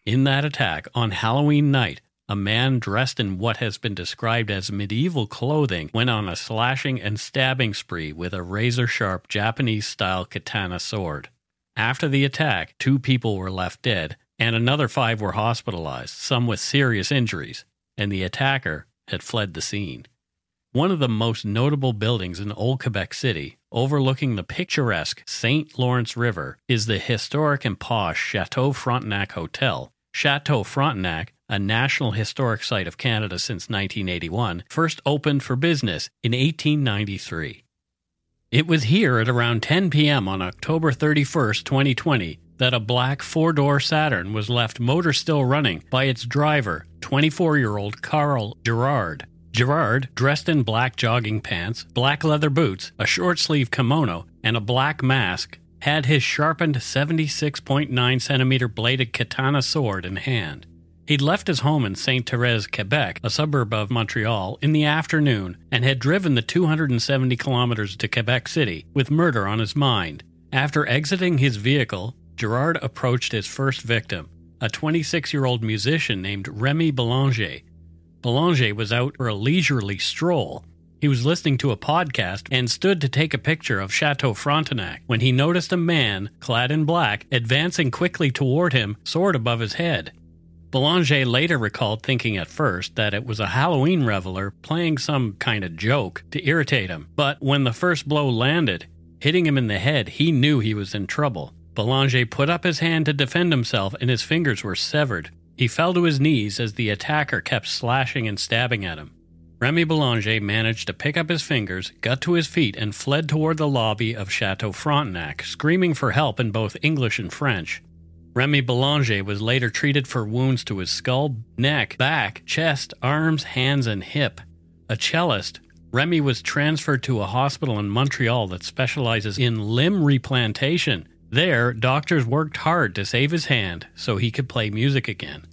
In that attack on Halloween night, a man dressed in what has been described as medieval clothing went on a slashing and stabbing spree with a razor sharp Japanese style katana sword. After the attack, two people were left dead, and another five were hospitalized, some with serious injuries, and the attacker had fled the scene. One of the most notable buildings in Old Quebec City, overlooking the picturesque St. Lawrence River, is the historic and posh Chateau Frontenac Hotel. Chateau Frontenac, a National Historic Site of Canada since 1981, first opened for business in 1893. It was here at around 10 p.m. on October 31, 2020, that a black four door Saturn was left motor still running by its driver, 24 year old Carl Girouard. Girouard, dressed in black jogging pants, black leather boots, a short sleeve kimono, and a black mask, had his sharpened 76.9 centimeter bladed katana sword in hand. He'd left his home in St. Therese, Quebec, a suburb of Montreal, in the afternoon and had driven the 270 kilometers to Quebec City with murder on his mind. After exiting his vehicle, Girouard approached his first victim, a 26 year old musician named Remy Belanger. Belanger was out for a leisurely stroll. He was listening to a podcast and stood to take a picture of Chateau Frontenac when he noticed a man, clad in black, advancing quickly toward him, sword above his head. Belanger later recalled thinking at first that it was a Halloween reveler playing some kind of joke to irritate him, but when the first blow landed, hitting him in the head, he knew he was in trouble. Belanger put up his hand to defend himself and his fingers were severed. He fell to his knees as the attacker kept slashing and stabbing at him. Remy Belanger managed to pick up his fingers, got to his feet, and fled toward the lobby of Chateau Frontenac, screaming for help in both English and French. Remy Belanger was later treated for wounds to his skull, neck, back, chest, arms, hands, and hip. A cellist, Remy was transferred to a hospital in Montreal that specializes in limb replantation. There, doctors worked hard to save his hand so he could play music again.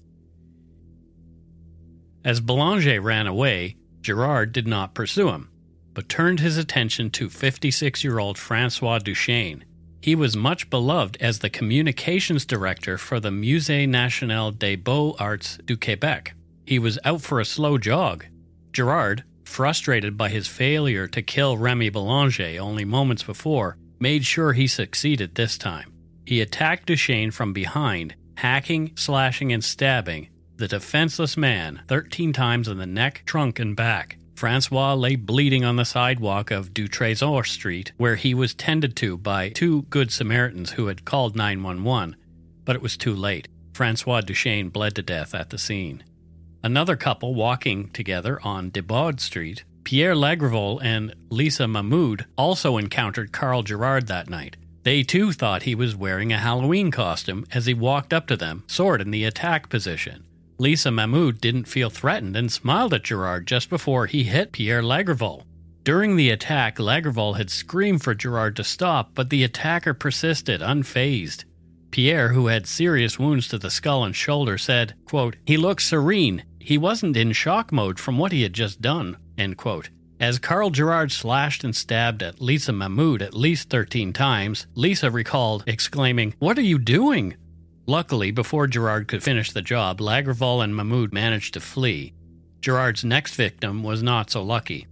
As Belanger ran away, Girouard did not pursue him, but turned his attention to 56 year old Francois Duchesne. He was much beloved as the communications director for the Musée National des Beaux Arts du Québec. He was out for a slow jog. Girouard, frustrated by his failure to kill Remy Belanger only moments before, made sure he succeeded this time. He attacked Duchesne from behind, hacking, slashing, and stabbing the defenseless man 13 times in the neck, trunk, and back. Francois lay bleeding on the sidewalk of Du Trésor Street, where he was tended to by two good Samaritans who had called 911, but it was too late. Francois Duchesne bled to death at the scene. Another couple walking together on Debaud Street, Pierre Lagravol and Lisa Mahmoud, also encountered Carl Girouard that night. They too thought he was wearing a Halloween costume as he walked up to them, sword in the attack position. Lisa Mahmoud didn't feel threatened and smiled at Girouard just before he hit Pierre Lagravol. During the attack, Lagravol had screamed for Girouard to stop, but the attacker persisted, unfazed. Pierre, who had serious wounds to the skull and shoulder, said, quote, He looked serene. He wasn't in shock mode from what he had just done. End quote. As Carl Girouard slashed and stabbed at Lisa Mahmoud at least 13 times, Lisa recalled, exclaiming, What are you doing? Luckily, before Girouard could finish the job, Lagravol and Mahmoud managed to flee. Girouard's next victim was not so lucky.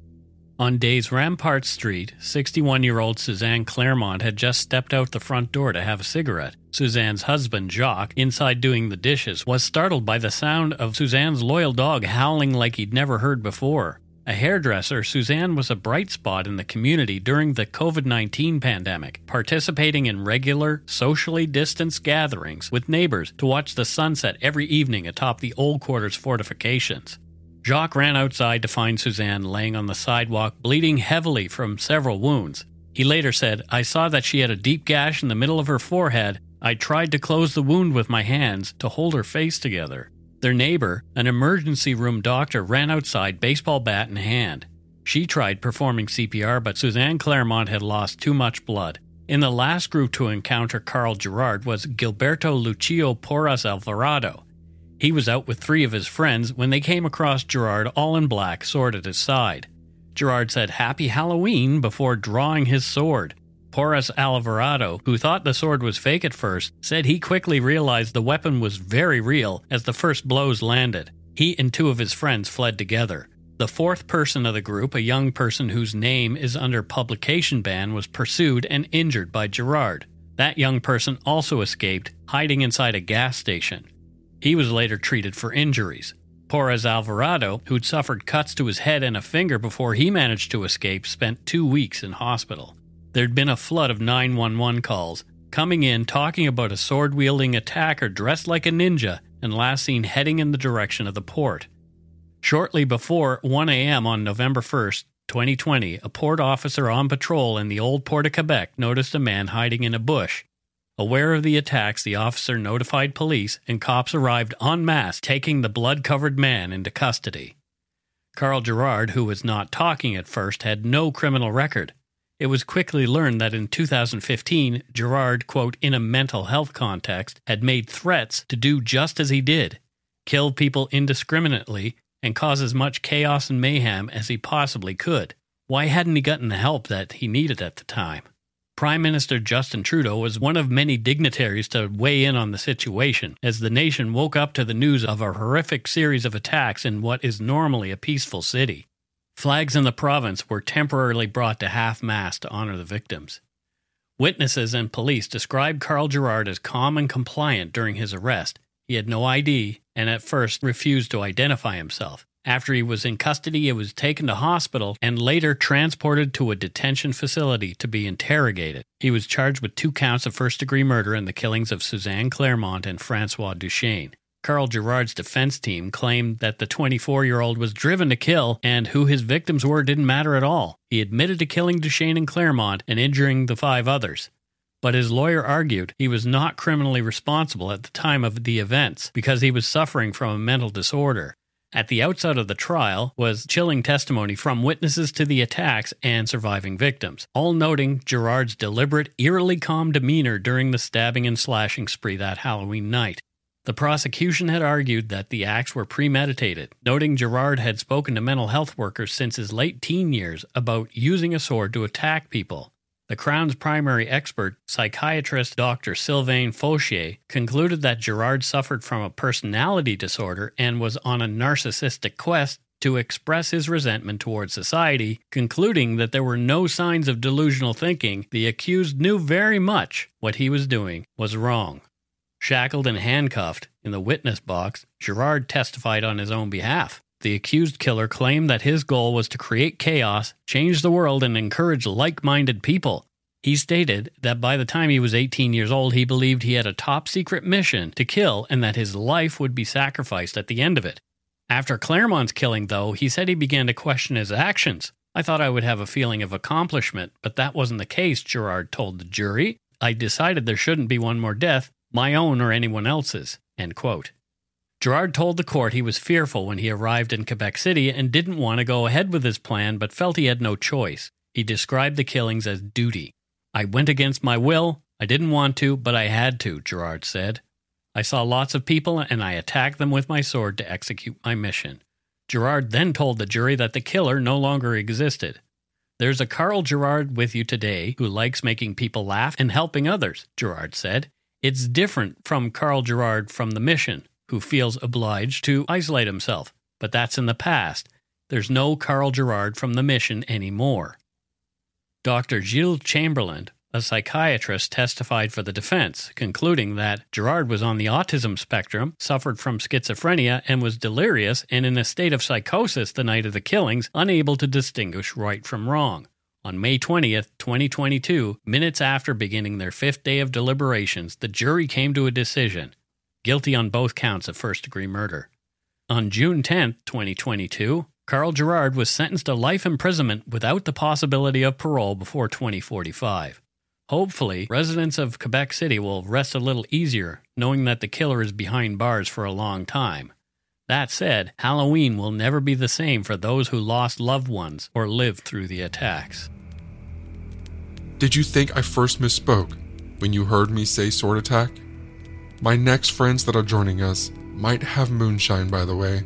On Days Rampart Street, 61 year old Suzanne Clermont had just stepped out the front door to have a cigarette. Suzanne's husband, Jacques, inside doing the dishes, was startled by the sound of Suzanne's loyal dog howling like he'd never heard before. A hairdresser, Suzanne was a bright spot in the community during the COVID 19 pandemic, participating in regular, socially distanced gatherings with neighbors to watch the sunset every evening atop the old quarters fortifications. Jacques ran outside to find Suzanne laying on the sidewalk, bleeding heavily from several wounds. He later said, I saw that she had a deep gash in the middle of her forehead. I tried to close the wound with my hands to hold her face together. Their neighbor, an emergency room doctor, ran outside, baseball bat in hand. She tried performing CPR, but Suzanne Clermont had lost too much blood. In the last group to encounter Carl Girouard was Gilberto Lucio Porras Alvarado. He was out with three of his friends when they came across Girouard all in black, sword at his side. Girouard said Happy Halloween before drawing his sword. Porras Alvarado, who thought the sword was fake at first, said he quickly realized the weapon was very real as the first blows landed. He and two of his friends fled together. The fourth person of the group, a young person whose name is under publication ban, was pursued and injured by Girouard. That young person also escaped, hiding inside a gas station. He was later treated for injuries. Porras Alvarado, who'd suffered cuts to his head and a finger before he managed to escape, spent two weeks in hospital. There'd been a flood of 911 calls, coming in talking about a sword wielding attacker dressed like a ninja and last seen heading in the direction of the port. Shortly before 1 a.m. on November 1st, 2020, a port officer on patrol in the old port of Quebec noticed a man hiding in a bush. Aware of the attacks, the officer notified police, and cops arrived en masse, taking the blood covered man into custody. Carl Girouard, who was not talking at first, had no criminal record. It was quickly learned that in 2015, Girouard, quote, in a mental health context, had made threats to do just as he did kill people indiscriminately and cause as much chaos and mayhem as he possibly could. Why hadn't he gotten the help that he needed at the time? Prime Minister Justin Trudeau was one of many dignitaries to weigh in on the situation as the nation woke up to the news of a horrific series of attacks in what is normally a peaceful city. Flags in the province were temporarily brought to half mast to honor the victims. Witnesses and police described Carl Girouard as calm and compliant during his arrest. He had no ID and at first refused to identify himself. After he was in custody, he was taken to hospital and later transported to a detention facility to be interrogated. He was charged with two counts of first degree murder and the killings of Suzanne Clermont and Francois Duchesne. Carl Girouard's defense team claimed that the 24 year old was driven to kill, and who his victims were didn't matter at all. He admitted to killing Duchesne and Clermont and injuring the five others. But his lawyer argued he was not criminally responsible at the time of the events because he was suffering from a mental disorder. At the outset of the trial was chilling testimony from witnesses to the attacks and surviving victims, all noting Girouard's deliberate, eerily calm demeanor during the stabbing and slashing spree that Halloween night. The prosecution had argued that the acts were premeditated, noting Girouard had spoken to mental health workers since his late teen years about using a sword to attack people. The Crown's primary expert, psychiatrist Dr. Sylvain Faucher, concluded that Girouard suffered from a personality disorder and was on a narcissistic quest to express his resentment towards society, concluding that there were no signs of delusional thinking. The accused knew very much what he was doing was wrong. Shackled and handcuffed in the witness box, Girouard testified on his own behalf. The accused killer claimed that his goal was to create chaos, change the world, and encourage like minded people. He stated that by the time he was 18 years old, he believed he had a top secret mission to kill and that his life would be sacrificed at the end of it. After Clermont's killing, though, he said he began to question his actions. I thought I would have a feeling of accomplishment, but that wasn't the case, Girouard told the jury. I decided there shouldn't be one more death, my own or anyone else's. End quote. Girouard told the court he was fearful when he arrived in Quebec City and didn't want to go ahead with his plan, but felt he had no choice. He described the killings as duty. I went against my will. I didn't want to, but I had to, Girouard said. I saw lots of people and I attacked them with my sword to execute my mission. Girouard then told the jury that the killer no longer existed. There's a Carl Girouard with you today who likes making people laugh and helping others, Girouard said. It's different from Carl Girouard from the mission who feels obliged to isolate himself, but that's in the past. There's no Carl Girouard from the mission anymore. Dr. Gilles Chamberland, a psychiatrist, testified for the defense, concluding that Girouard was on the autism spectrum, suffered from schizophrenia, and was delirious and in a state of psychosis the night of the killings, unable to distinguish right from wrong. On May 20th, 2022, minutes after beginning their fifth day of deliberations, the jury came to a decision guilty on both counts of first degree murder. On June 10, 2022, Carl Girouard was sentenced to life imprisonment without the possibility of parole before 2045. Hopefully, residents of Quebec City will rest a little easier knowing that the killer is behind bars for a long time. That said, Halloween will never be the same for those who lost loved ones or lived through the attacks. Did you think I first misspoke when you heard me say sword attack? My next friends that are joining us might have moonshine, by the way.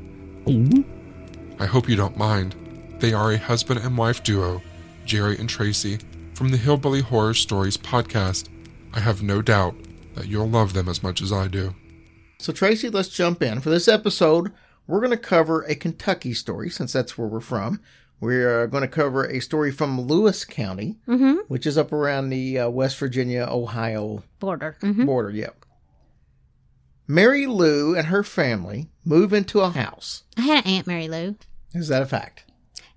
I hope you don't mind. They are a husband and wife duo, Jerry and Tracy, from the Hillbilly Horror Stories podcast. I have no doubt that you'll love them as much as I do. So, Tracy, let's jump in. For this episode, we're going to cover a Kentucky story since that's where we're from. We're going to cover a story from Lewis County, Mhm. which is up around the uh, West Virginia Ohio Border. Mhm. border. Yep. Mary Lou and her family move into a house. I had an Aunt Mary Lou. Is that a fact?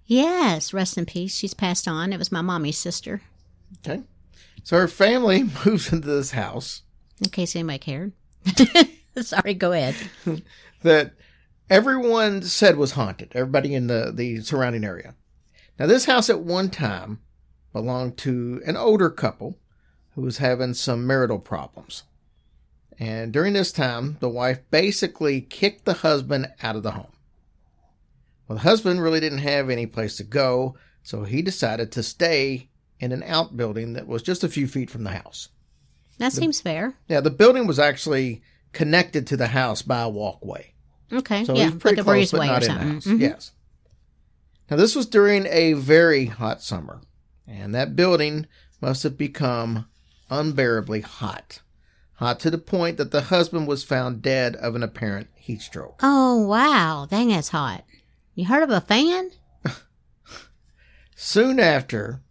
Yes, rest in peace. She's passed on. It was my mommy's sister. Okay. So her family moves into this house In case anybody cared. Sorry, go ahead. that everyone said was haunted. Everybody in the, the surrounding area. Now, this house at one time belonged to an older couple who was having some marital problems. And during this time, the wife basically kicked the husband out of the home. Well, the husband really didn't have any place to go, so he decided to stay in an outbuilding that was just a few feet from the house. That seems fair. Yeah, the building was actually connected to the house by a walkway. Okay. So yeah, was pretty like a close, breezeway but not or in the something. house. Mhm. Yes. Now this was during a very hot summer, and that building must have become unbearably hot. Hot to the point that the husband was found dead of an apparent heat stroke. Oh, wow. Dang, that's hot. You heard of a fan? Soon after,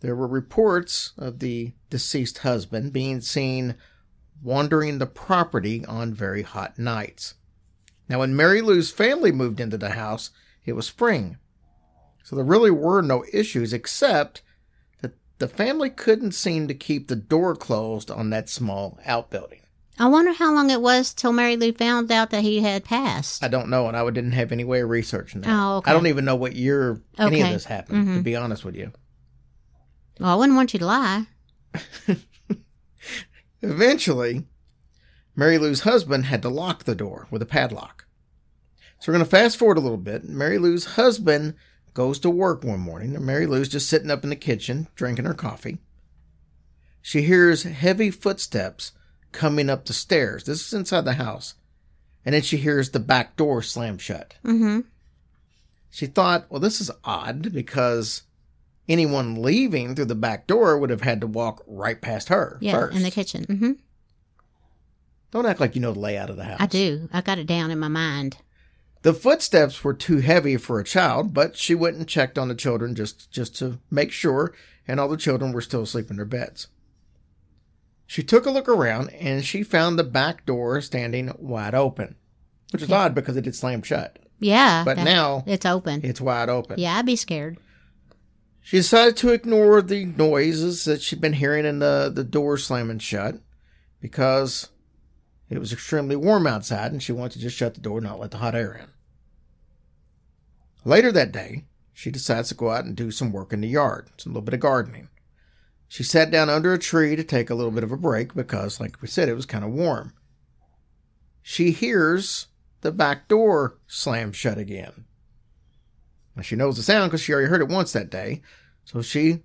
there were reports of the deceased husband being seen wandering the property on very hot nights. Now, when Mary Lou's family moved into the house, it was spring. So there really were no issues except that the family couldn't seem to keep the door closed on that small outbuilding. I wonder how long it was till Mary Lou found out that he had passed. I don't know, and I didn't have any way of researching that. Oh, okay. I don't even know what year any of this happened, to Mhm. be honest with you. Well, I wouldn't want you to lie. Eventually, Mary Lou's husband had to lock the door with a padlock. So we're going to fast forward a little bit. Mary Lou's husband goes to work one morning, and Mary Lou's just sitting up in the kitchen drinking her coffee. She hears heavy footsteps coming up the stairs. This is inside the house. And then she hears the back door slam shut. Mm-hmm. She thought, well, this is odd because anyone leaving through the back door would have had to walk right past her Yeah, first. in the kitchen. Mm-hmm. Don't act like you know the layout of the house. I do. I got it down in my mind. The footsteps were too heavy for a child, but she went and checked on the children just, just to make sure, and all the children were still asleep in their beds. She took a look around and she found the back door standing wide open, which is Okay. odd because it had slammed shut. Yeah. But that- now it's open. It's wide open. Yeah, I'd be scared. She decided to ignore the noises that she'd been hearing in the, the door slamming shut because it was extremely warm outside and she wanted to just shut the door and not let the hot air in. Later that day, she decides to go out and do some work in the yard, some little bit of gardening. She sat down under a tree to take a little bit of a break because, like we said, it was kind of warm. She hears the back door slam shut again. Now, she knows the sound because she already heard it once that day. So she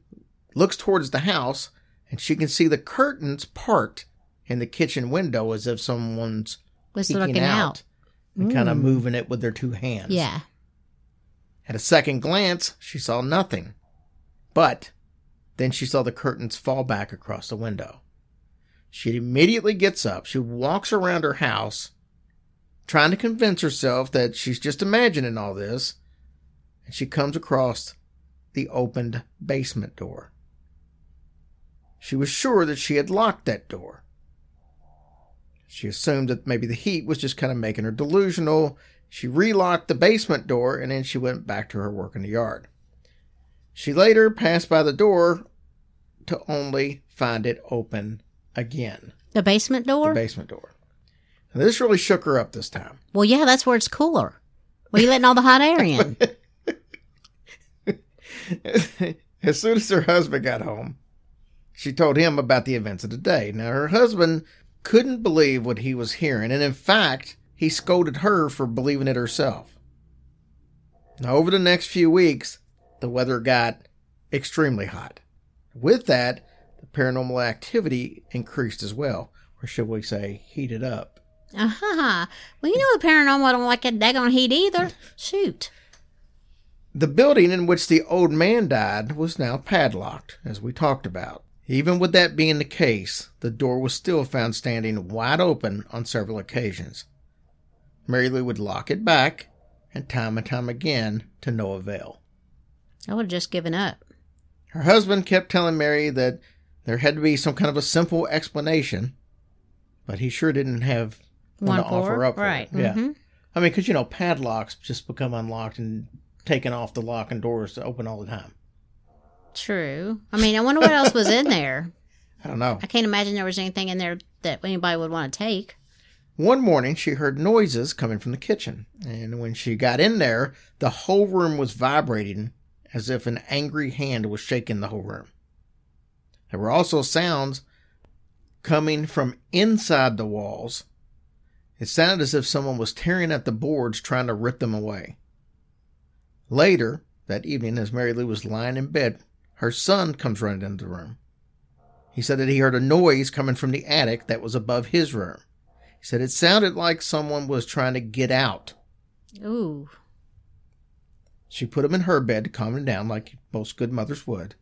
looks towards the house and she can see the curtains part in the kitchen window as if someone's Was peeking looking out. and kind of Mm. moving it with their two hands. Yeah. At a second glance, she saw nothing. But then she saw the curtains fall back across the window. She immediately gets up. She walks around her house, trying to convince herself that she's just imagining all this. And she comes across the opened basement door. She was sure that she had locked that door. She assumed that maybe the heat was just kind of making her delusional. She relocked the basement door and then she went back to her work in the yard. She later passed by the door to only find it open again. The basement door? The basement door. Now, this really shook her up this time. well, yeah, that's where it's cooler. Well, you letting all the hot air in. as soon as her husband got home, she told him about the events of the day. Now, her husband couldn't believe what he was hearing, and in fact, he scolded her for believing it herself. Now, over the next few weeks, the weather got extremely hot. With that, the paranormal activity increased as well, or should we say, heated up. Uh-huh. Well, you know the paranormal don't like that daggone heat either. Shoot. The building in which the old man died was now padlocked, as we talked about. Even with that being the case, the door was still found standing wide open on several occasions. Mary Lou would lock it back, and time and time again to no avail. I would have just given up. Her husband kept telling Mary that there had to be some kind of a simple explanation, but he sure didn't have one, One to offer up. For Right, her. Yeah. Mm-hmm. I mean, because, you know, padlocks just become unlocked and taken off the lock and doors to open all the time. True. I mean, I wonder what else was in there. I don't know. I can't imagine there was anything in there that anybody would want to take. One morning, she heard noises coming from the kitchen, and when she got in there, the whole room was vibrating as if an angry hand was shaking the whole room. There were also sounds coming from inside the walls. It sounded as if someone was tearing at the boards trying to rip them away. Later that evening, as Mary Lou was lying in bed, her son comes running into the room. He said that he heard a noise coming from the attic that was above his room. He said it sounded like someone was trying to get out. Ooh. She put him in her bed to calm him down, like most good mothers would.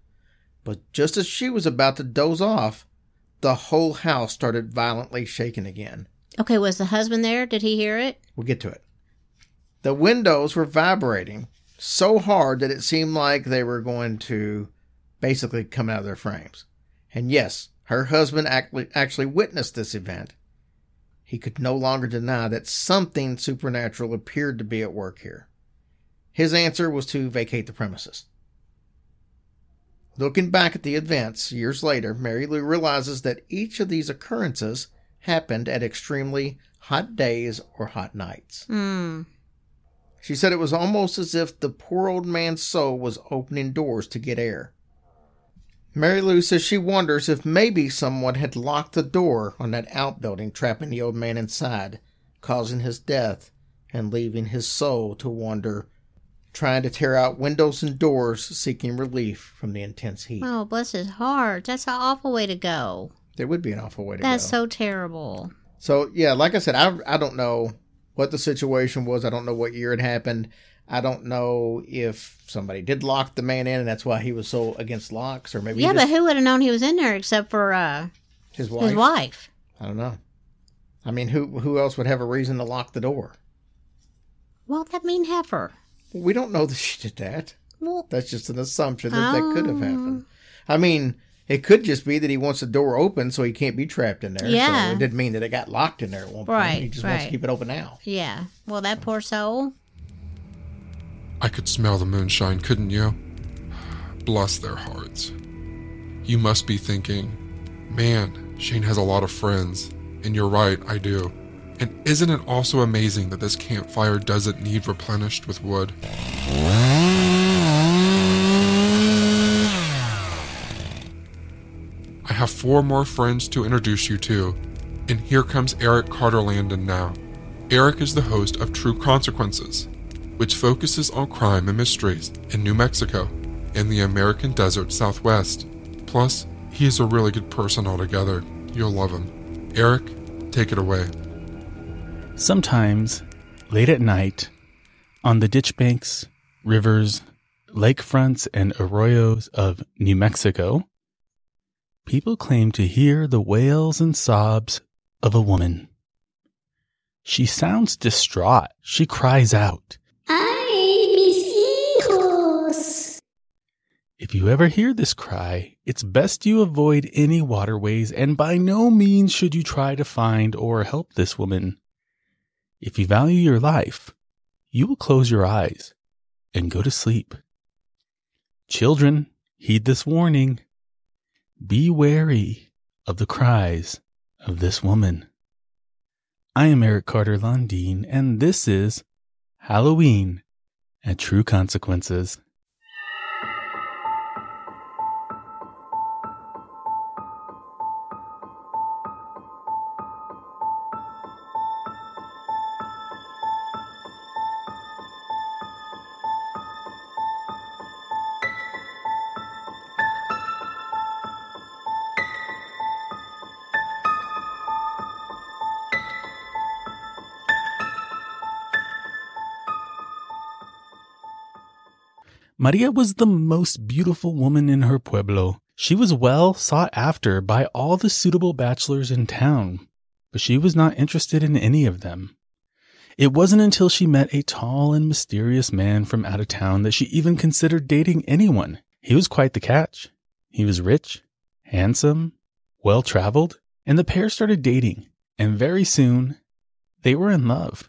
But just as she was about to doze off, the whole house started violently shaking again. Okay, was the husband there? Did he hear it? We'll get to it. The windows were vibrating so hard that it seemed like they were going to basically come out of their frames. And yes, her husband actually, witnessed this event. He could no longer deny that something supernatural appeared to be at work here. His answer was to vacate the premises. Looking back at the events years later, Mary Lou realizes that each of these occurrences happened at extremely hot days or hot nights. Hmm. She said it was almost as if the poor old man's soul was opening doors to get air. Mary Lou says she wonders if maybe someone had locked the door on that outbuilding, trapping the old man inside, causing his death, and leaving his soul to wander, trying to tear out windows and doors, seeking relief from the intense heat. Oh, bless his heart. That's an awful way to go. There would be an awful way to That's go. so terrible. So yeah, like I said, I I don't know what the situation was. I don't know what year it happened. I don't know if somebody did lock the man in, and that's why he was so against locks, or maybe yeah, but who would have known he was in there except for uh, his wife. his wife? I don't know. I mean, who who else would have a reason to lock the door? Well, that mean heifer. We don't know that she did that. Well, That's just an assumption that that could have Um. happened. I mean, it could just be that he wants the door open so he can't be trapped in there. Yeah. So it didn't mean that it got locked in there at one point. Right, He just wants to keep it open now. Yeah. Well, that poor soul. I could smell the moonshine, couldn't you? Bless their hearts. You must be thinking, man, Shane has a lot of friends. And you're right, I do. And isn't it also amazing that this campfire doesn't need replenished with wood? I have four more friends to introduce you to, and here comes Eric Carter Lundeen now. Eric is the host of True Consequences, which focuses on crime and mysteries in New Mexico and the American desert southwest. Plus, he is a really good person altogether. You'll love him. Eric, take it away. Sometimes, late at night, on the ditch banks, rivers, lakefronts, and arroyos of New Mexico, people claim to hear the wails and sobs of a woman. She sounds distraught. She cries out. Ay, mis hijos. If you ever hear this cry, it's best you avoid any waterways, and by no means should you try to find or help this woman. If you value your life, you will close your eyes and go to sleep. Children, heed this warning. Be wary of the cries of this woman. I am Eric Carter Lundeen, and this is Halloween at True Consequences. Maria was the most beautiful woman in her pueblo. She was well sought after by all the suitable bachelors in town, but she was not interested in any of them. It wasn't until she met a tall and mysterious man from out of town that she even considered dating anyone. He was quite the catch. He was rich, handsome, well traveled, and the pair started dating, and very soon they were in love.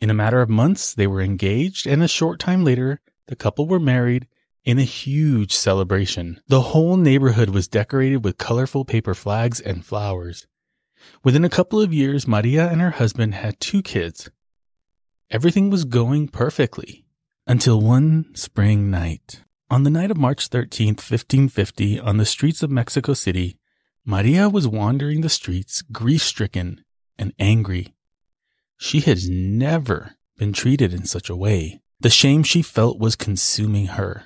In a matter of months, they were engaged, and a short time later, the couple were married in a huge celebration. The whole neighborhood was decorated with colorful paper flags and flowers. Within a couple of years, Maria and her husband had two kids. Everything was going perfectly until one spring night. On the night of March 13th, 1550, on the streets of Mexico City, Maria was wandering the streets, grief stricken and angry. She had never been treated in such a way. The shame she felt was consuming her.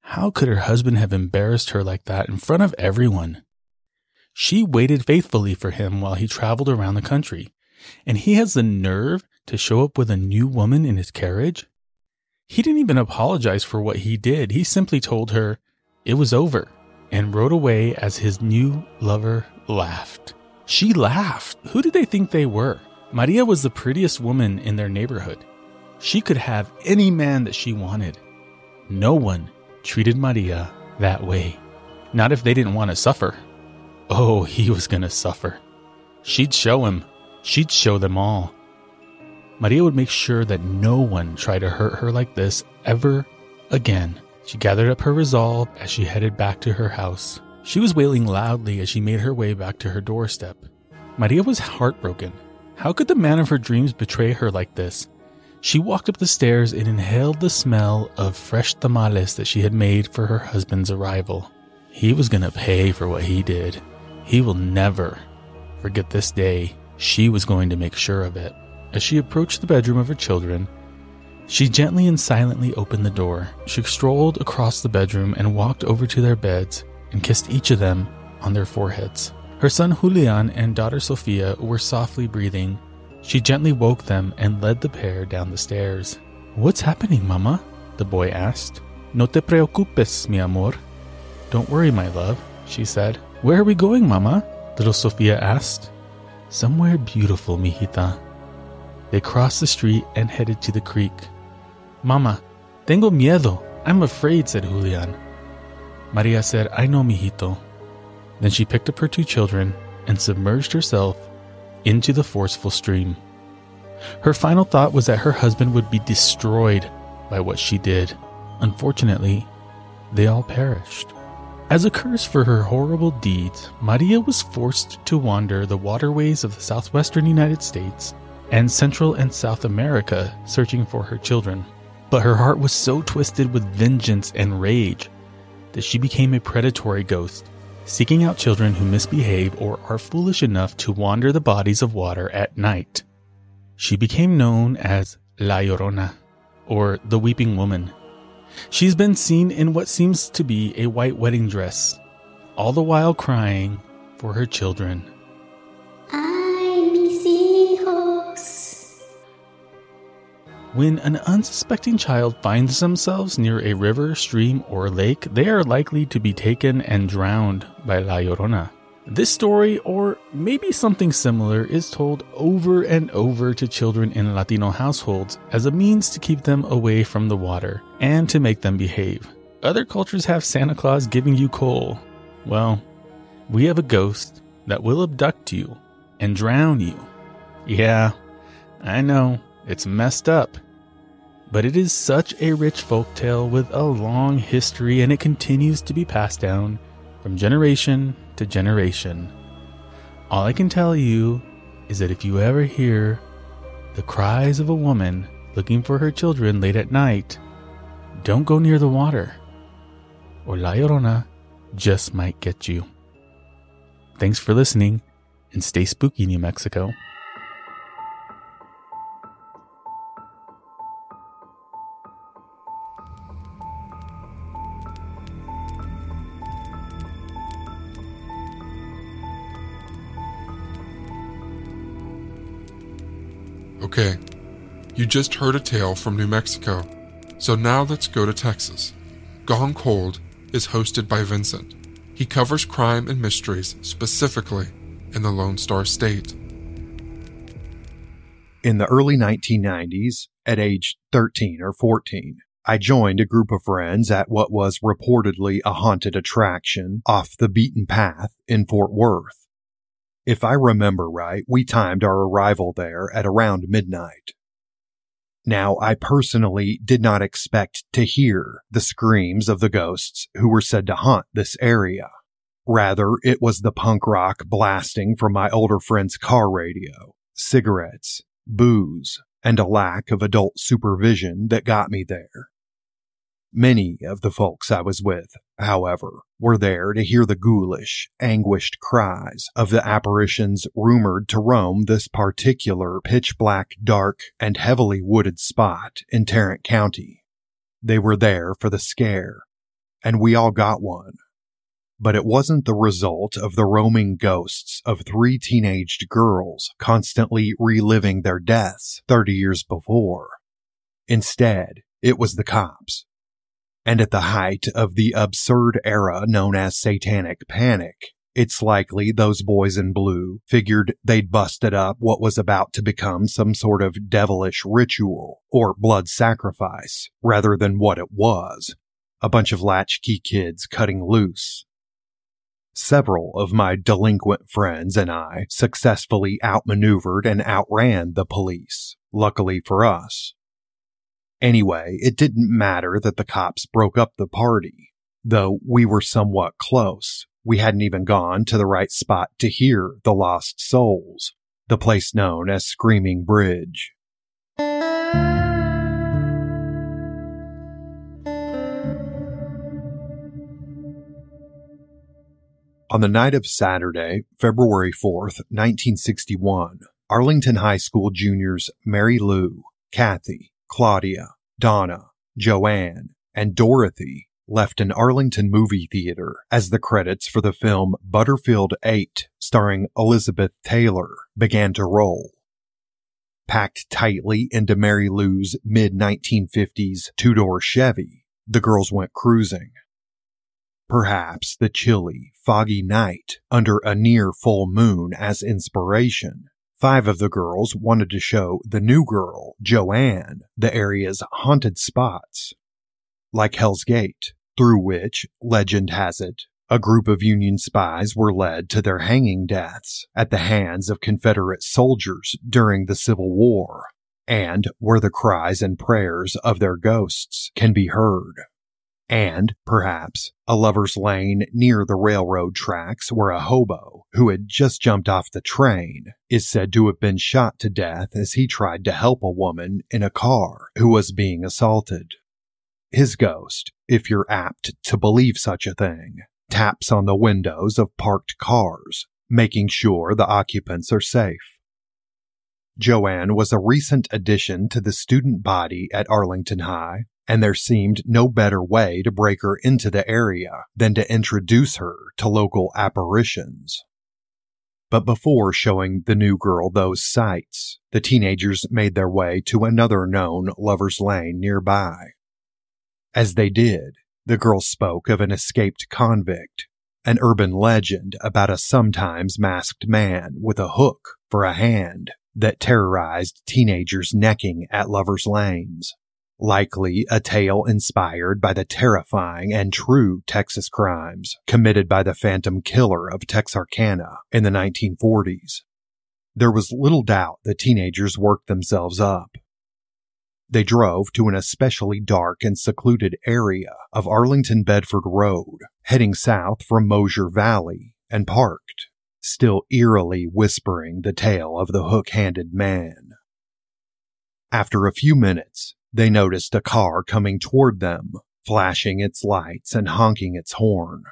How could her husband have embarrassed her like that in front of everyone? She waited faithfully for him while he traveled around the country, and he has the nerve to show up with a new woman in his carriage? He didn't even apologize for what he did. He simply told her it was over and rode away as his new lover laughed. She laughed. Who did they think they were? Maria was the prettiest woman in their neighborhood. She could have any man that she wanted. No one treated Maria that way. Not if they didn't want to suffer. Oh, he was going to suffer. She'd show him. She'd show them all. Maria would make sure that no one tried to hurt her like this ever again. She gathered up her resolve as she headed back to her house. She was wailing loudly as she made her way back to her doorstep. Maria was heartbroken. How could the man of her dreams betray her like this? She walked up the stairs and inhaled the smell of fresh tamales that she had made for her husband's arrival. He was going to pay for what he did. He will never forget this day. She was going to make sure of it. As she approached the bedroom of her children, she gently and silently opened the door. She strolled across the bedroom and walked over to their beds and kissed each of them on their foreheads. Her son Julian and daughter Sofia were softly breathing. She gently woke them and led the pair down the stairs. What's happening, Mama? the boy asked. No te preocupes, mi amor. Don't worry, my love, she said. Where are we going, Mama? little Sofia asked. Somewhere beautiful, mijita. They crossed the street and headed to the creek. Mama, tengo miedo. I'm afraid, said Julian. Maria said, I know, mijito. Then she picked up her two children and submerged herself into the forceful stream. Her final thought was that her husband would be destroyed by what she did. Unfortunately, they all perished. As a curse for her horrible deeds, Maria was forced to wander the waterways of the southwestern United States and Central and South America searching for her children. But her heart was so twisted with vengeance and rage that she became a predatory ghost, seeking out children who misbehave or are foolish enough to wander the bodies of water at night. She became known as La Llorona, or the Weeping Woman. She's been seen in what seems to be a white wedding dress, all the while crying for her children. When an unsuspecting child finds themselves near a river, stream, or lake, they are likely to be taken and drowned by La Llorona. This story, or maybe something similar, is told over and over to children in Latino households as a means to keep them away from the water and to make them behave. Other cultures have Santa Claus giving you coal. Well, we have a ghost that will abduct you and drown you. Yeah, I know, it's messed up. But it is such a rich folk tale with a long history and it continues to be passed down from generation to generation. All I can tell you is that if you ever hear the cries of a woman looking for her children late at night, don't go near the water, or La Llorona just might get you. Thanks for listening, and stay spooky, New Mexico. Okay, you just heard a tale from New Mexico, so now let's go to Texas. Gone Cold is hosted by Vincent. He covers crime and mysteries specifically in the Lone Star State. In the early 1990s, at age 13 or 14, I joined a group of friends at what was reportedly a haunted attraction off the beaten path in Fort Worth. If I remember right, we timed our arrival there at around midnight. Now, I personally did not expect to hear the screams of the ghosts who were said to haunt this area. Rather, it was the punk rock blasting from my older friend's car radio, cigarettes, booze, and a lack of adult supervision that got me there. Many of the folks I was with, however, were there to hear the ghoulish, anguished cries of the apparitions rumored to roam this particular pitch black, dark, and heavily wooded spot in Tarrant County. They were there for the scare, and we all got one. But it wasn't the result of the roaming ghosts of three teenaged girls constantly reliving their deaths 30 years before. Instead, it was the cops and at the height of the absurd era known as satanic panic, it's likely those boys in blue figured they'd busted up what was about to become some sort of devilish ritual or blood sacrifice rather than what it was a bunch of latchkey kids cutting loose. Several of my delinquent friends and I successfully outmaneuvered and outran the police, luckily for us. Anyway, it didn't matter that the cops broke up the party. Though we were somewhat close, we hadn't even gone to the right spot to hear the lost souls, the place known as Screaming Bridge. On the night of Saturday, February 4th, 1961, Arlington High School juniors Mary Lou, Kathy, Claudia, Donna, Joanne, and Dorothy left an Arlington movie theater as the credits for the film Butterfield 8, starring Elizabeth Taylor, began to roll. Packed tightly into Mary Lou's mid 1950s two door Chevy, the girls went cruising. Perhaps the chilly, foggy night under a near full moon as inspiration. Five of the girls wanted to show the new girl, Joanne, the area's haunted spots. Like Hell's Gate, through which, legend has it, a group of Union spies were led to their hanging deaths at the hands of Confederate soldiers during the Civil War, and where the cries and prayers of their ghosts can be heard and, perhaps, a lover's lane near the railroad tracks where a hobo who had just jumped off the train is said to have been shot to death as he tried to help a woman in a car who was being assaulted. His ghost, if you're apt to believe such a thing, taps on the windows of parked cars, making sure the occupants are safe. Joanne was a recent addition to the student body at Arlington High and there seemed no better way to break her into the area than to introduce her to local apparitions. But before showing the new girl those sights, the teenagers made their way to another known lover's lane nearby. As they did, the girl spoke of an escaped convict, an urban legend about a sometimes masked man with a hook for a hand that terrorized teenagers necking at lovers' lanes likely a tale inspired by the terrifying and true Texas crimes committed by the Phantom Killer of Texarkana in the 1940s. There was little doubt the teenagers worked themselves up. They drove to an especially dark and secluded area of Arlington Bedford Road, heading south from Mosier Valley, and parked, still eerily whispering the tale of the hook handed man. After a few minutes, they noticed a car coming toward them, flashing its lights and honking its horn.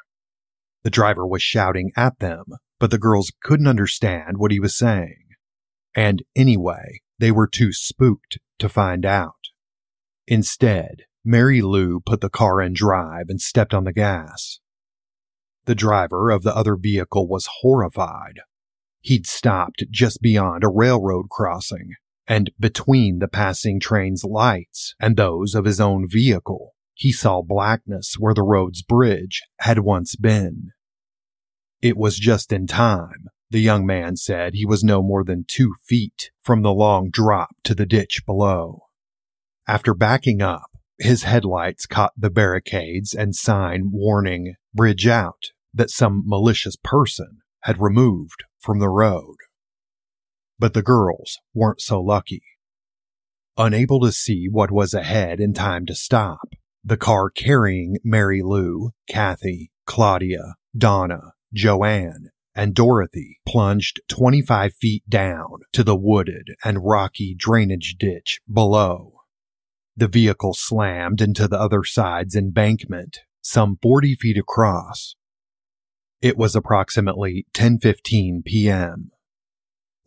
The driver was shouting at them, but the girls couldn't understand what he was saying. And anyway, they were too spooked to find out. Instead, Mary Lou put the car in drive and stepped on the gas. The driver of the other vehicle was horrified. He'd stopped just beyond a railroad crossing and between the passing train's lights and those of his own vehicle, he saw blackness where the road's bridge had once been. It was just in time. The young man said he was no more than two feet from the long drop to the ditch below. After backing up, his headlights caught the barricades and sign warning bridge out that some malicious person had removed from the road. But the girls weren't so lucky. Unable to see what was ahead in time to stop, the car carrying Mary Lou, Kathy, Claudia, Donna, Joanne, and Dorothy plunged 25 feet down to the wooded and rocky drainage ditch below. The vehicle slammed into the other side's embankment, some 40 feet across. It was approximately 10:15 p.m.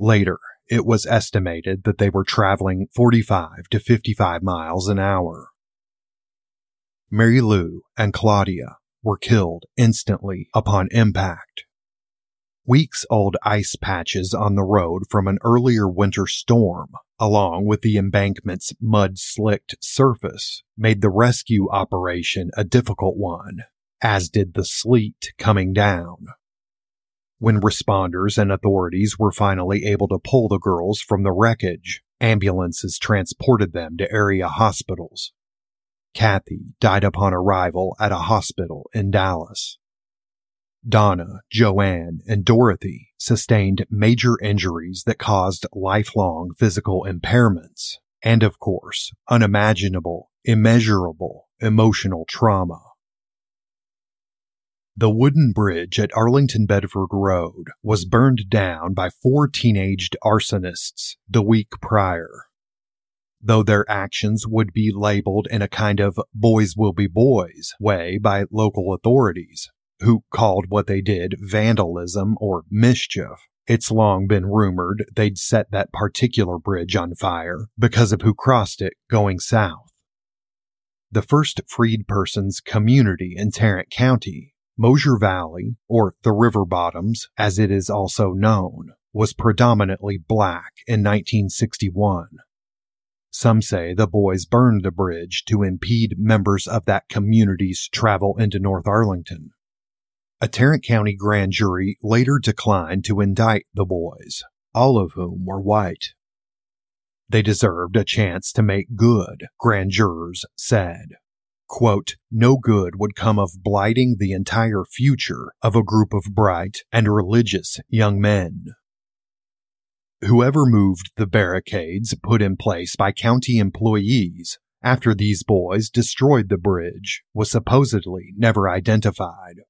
Later, it was estimated that they were traveling 45 to 55 miles an hour. Mary Lou and Claudia were killed instantly upon impact. Weeks old ice patches on the road from an earlier winter storm, along with the embankment's mud slicked surface, made the rescue operation a difficult one, as did the sleet coming down. When responders and authorities were finally able to pull the girls from the wreckage, ambulances transported them to area hospitals. Kathy died upon arrival at a hospital in Dallas. Donna, Joanne, and Dorothy sustained major injuries that caused lifelong physical impairments and, of course, unimaginable, immeasurable emotional trauma. The wooden bridge at Arlington Bedford Road was burned down by four teenaged arsonists the week prior. Though their actions would be labeled in a kind of boys will be boys way by local authorities, who called what they did vandalism or mischief. It's long been rumored they'd set that particular bridge on fire because of who crossed it going south. The first freed persons community in Tarrant County, Mosier Valley, or the River Bottoms as it is also known, was predominantly black in 1961. Some say the boys burned the bridge to impede members of that community's travel into North Arlington. A Tarrant County grand jury later declined to indict the boys, all of whom were white. They deserved a chance to make good, grand jurors said. Quote, no good would come of blighting the entire future of a group of bright and religious young men. Whoever moved the barricades put in place by county employees after these boys destroyed the bridge was supposedly never identified.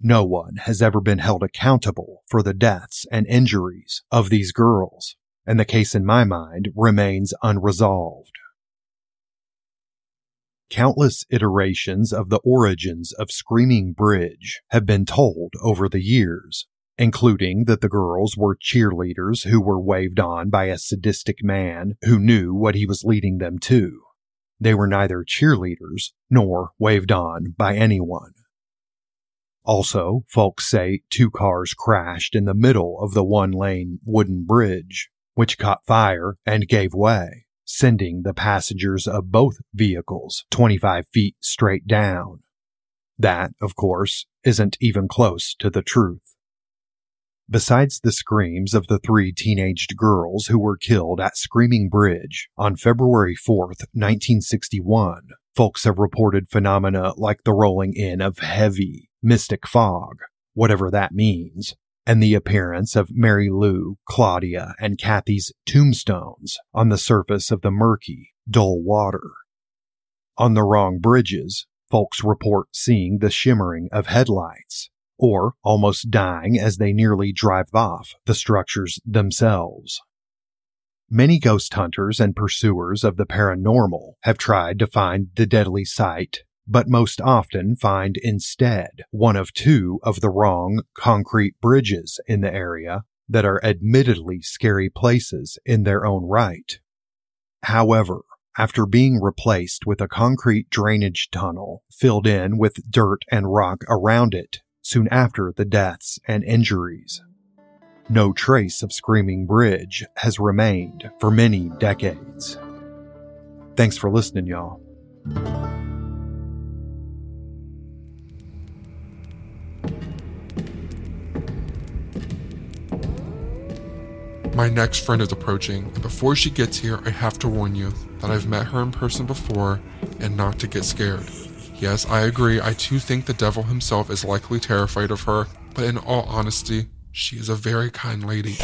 No one has ever been held accountable for the deaths and injuries of these girls, and the case in my mind remains unresolved. Countless iterations of the origins of Screaming Bridge have been told over the years, including that the girls were cheerleaders who were waved on by a sadistic man who knew what he was leading them to. They were neither cheerleaders nor waved on by anyone. Also, folks say two cars crashed in the middle of the one lane wooden bridge, which caught fire and gave way, sending the passengers of both vehicles 25 feet straight down. That, of course, isn't even close to the truth. Besides the screams of the three teenaged girls who were killed at Screaming Bridge on February 4th, 1961, folks have reported phenomena like the rolling in of heavy, mystic fog, whatever that means, and the appearance of Mary Lou, Claudia, and Kathy's tombstones on the surface of the murky, dull water. On the wrong bridges, folks report seeing the shimmering of headlights, or almost dying as they nearly drive off the structures themselves. Many ghost hunters and pursuers of the paranormal have tried to find the deadly site, but most often find instead one of two of the wrong concrete bridges in the area that are admittedly scary places in their own right. However, after being replaced with a concrete drainage tunnel filled in with dirt and rock around it soon after the deaths and injuries. No trace of Screaming Bridge has remained for many decades. Thanks for listening, y'all. My next friend is approaching, and before she gets here, I have to warn you that I've met her in person before and not to get scared. Yes, I agree, I too think the devil himself is likely terrified of her, but in all honesty, she is a very kind lady.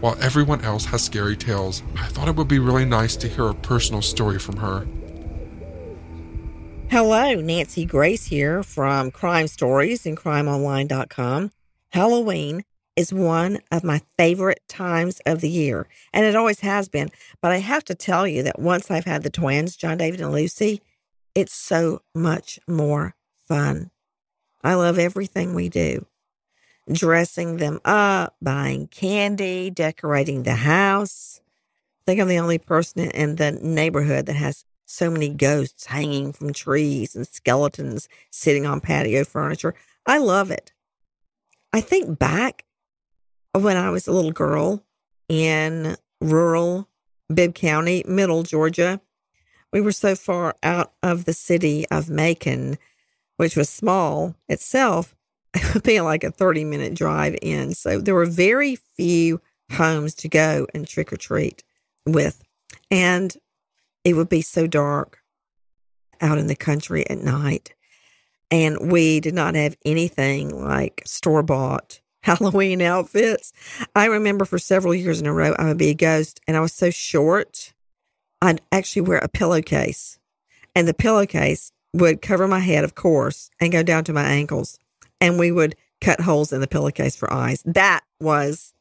While everyone else has scary tales, I thought it would be really nice to hear a personal story from her. Hello, Nancy Grace here from Crime Stories and CrimeOnline.com. Halloween is one of my favorite times of the year, and it always has been. But I have to tell you that once I've had the twins, John David and Lucy, it's so much more fun. I love everything we do dressing them up, buying candy, decorating the house. I think I'm the only person in the neighborhood that has so many ghosts hanging from trees and skeletons sitting on patio furniture. I love it. I think back when I was a little girl in rural Bibb County, middle Georgia. We were so far out of the city of Macon, which was small itself, being like a 30 minute drive in. So there were very few homes to go and trick or treat with. And it would be so dark out in the country at night. And we did not have anything like store bought Halloween outfits. I remember for several years in a row, I would be a ghost and I was so short, I'd actually wear a pillowcase. And the pillowcase would cover my head, of course, and go down to my ankles. And we would cut holes in the pillowcase for eyes. That was.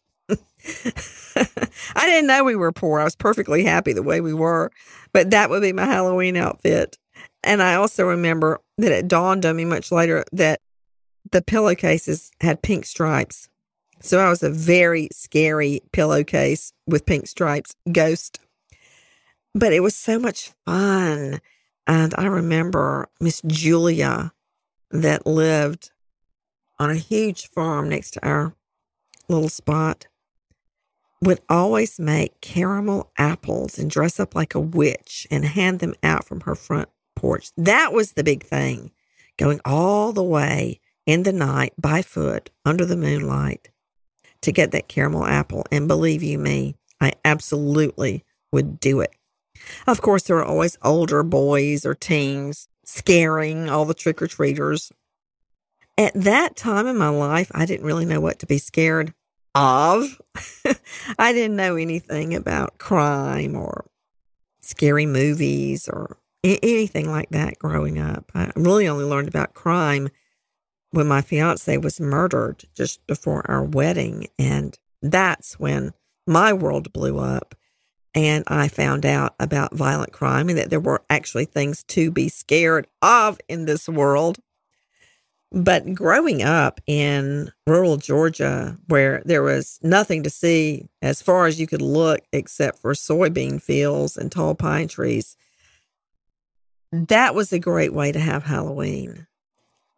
I didn't know we were poor. I was perfectly happy the way we were, but that would be my Halloween outfit. And I also remember that it dawned on me much later that the pillowcases had pink stripes. So I was a very scary pillowcase with pink stripes ghost. But it was so much fun. And I remember Miss Julia that lived on a huge farm next to our little spot would always make caramel apples and dress up like a witch and hand them out from her front porch. That was the big thing, going all the way in the night by foot under the moonlight to get that caramel apple. And believe you me, I absolutely would do it. Of course, there are always older boys or teens scaring all the trick or treaters. At that time in my life, I didn't really know what to be scared of. I didn't know anything about crime or scary movies or anything like that growing up. I really only learned about crime when my fiance was murdered just before our wedding. And that's when my world blew up. And I found out about violent crime and that there were actually things to be scared of in this world. But growing up in rural Georgia, where there was nothing to see as far as you could look except for soybean fields and tall pine trees, that was a great way to have Halloween.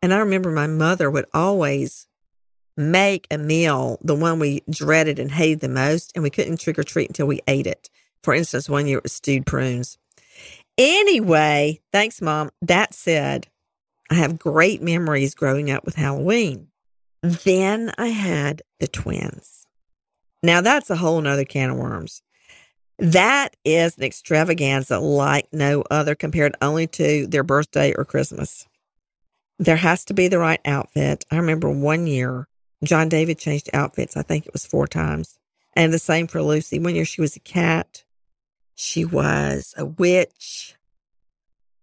And I remember my mother would always make a meal, the one we dreaded and hated the most, and we couldn't trick or treat until we ate it. For instance, one year it was stewed prunes. Anyway, thanks, Mom. That said, I have great memories growing up with Halloween. Then I had the twins. Now that's a whole nother can of worms. That is an extravaganza like no other compared only to their birthday or Christmas. There has to be the right outfit. I remember one year, John David changed outfits. I think it was four times. And the same for Lucy. One year she was a cat. She was a witch.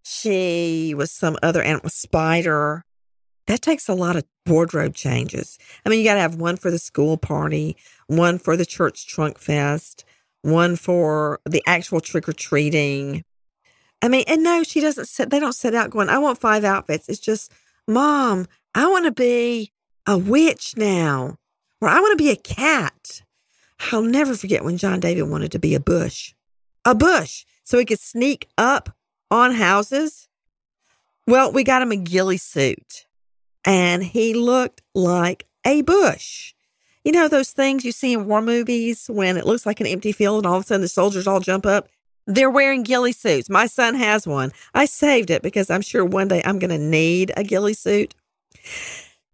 She was some other animal, spider. That takes a lot of wardrobe changes. I mean, you got to have one for the school party, one for the church trunk fest, one for the actual trick or treating. I mean, and no, she doesn't set, they don't set out going, I want five outfits. It's just, Mom, I want to be a witch now, or I want to be a cat. I'll never forget when John David wanted to be a bush, a bush, so he could sneak up on houses. Well, we got him a ghillie suit and he looked like a bush. You know, those things you see in war movies when it looks like an empty field and all of a sudden the soldiers all jump up? They're wearing ghillie suits. My son has one. I saved it because I'm sure one day I'm going to need a ghillie suit.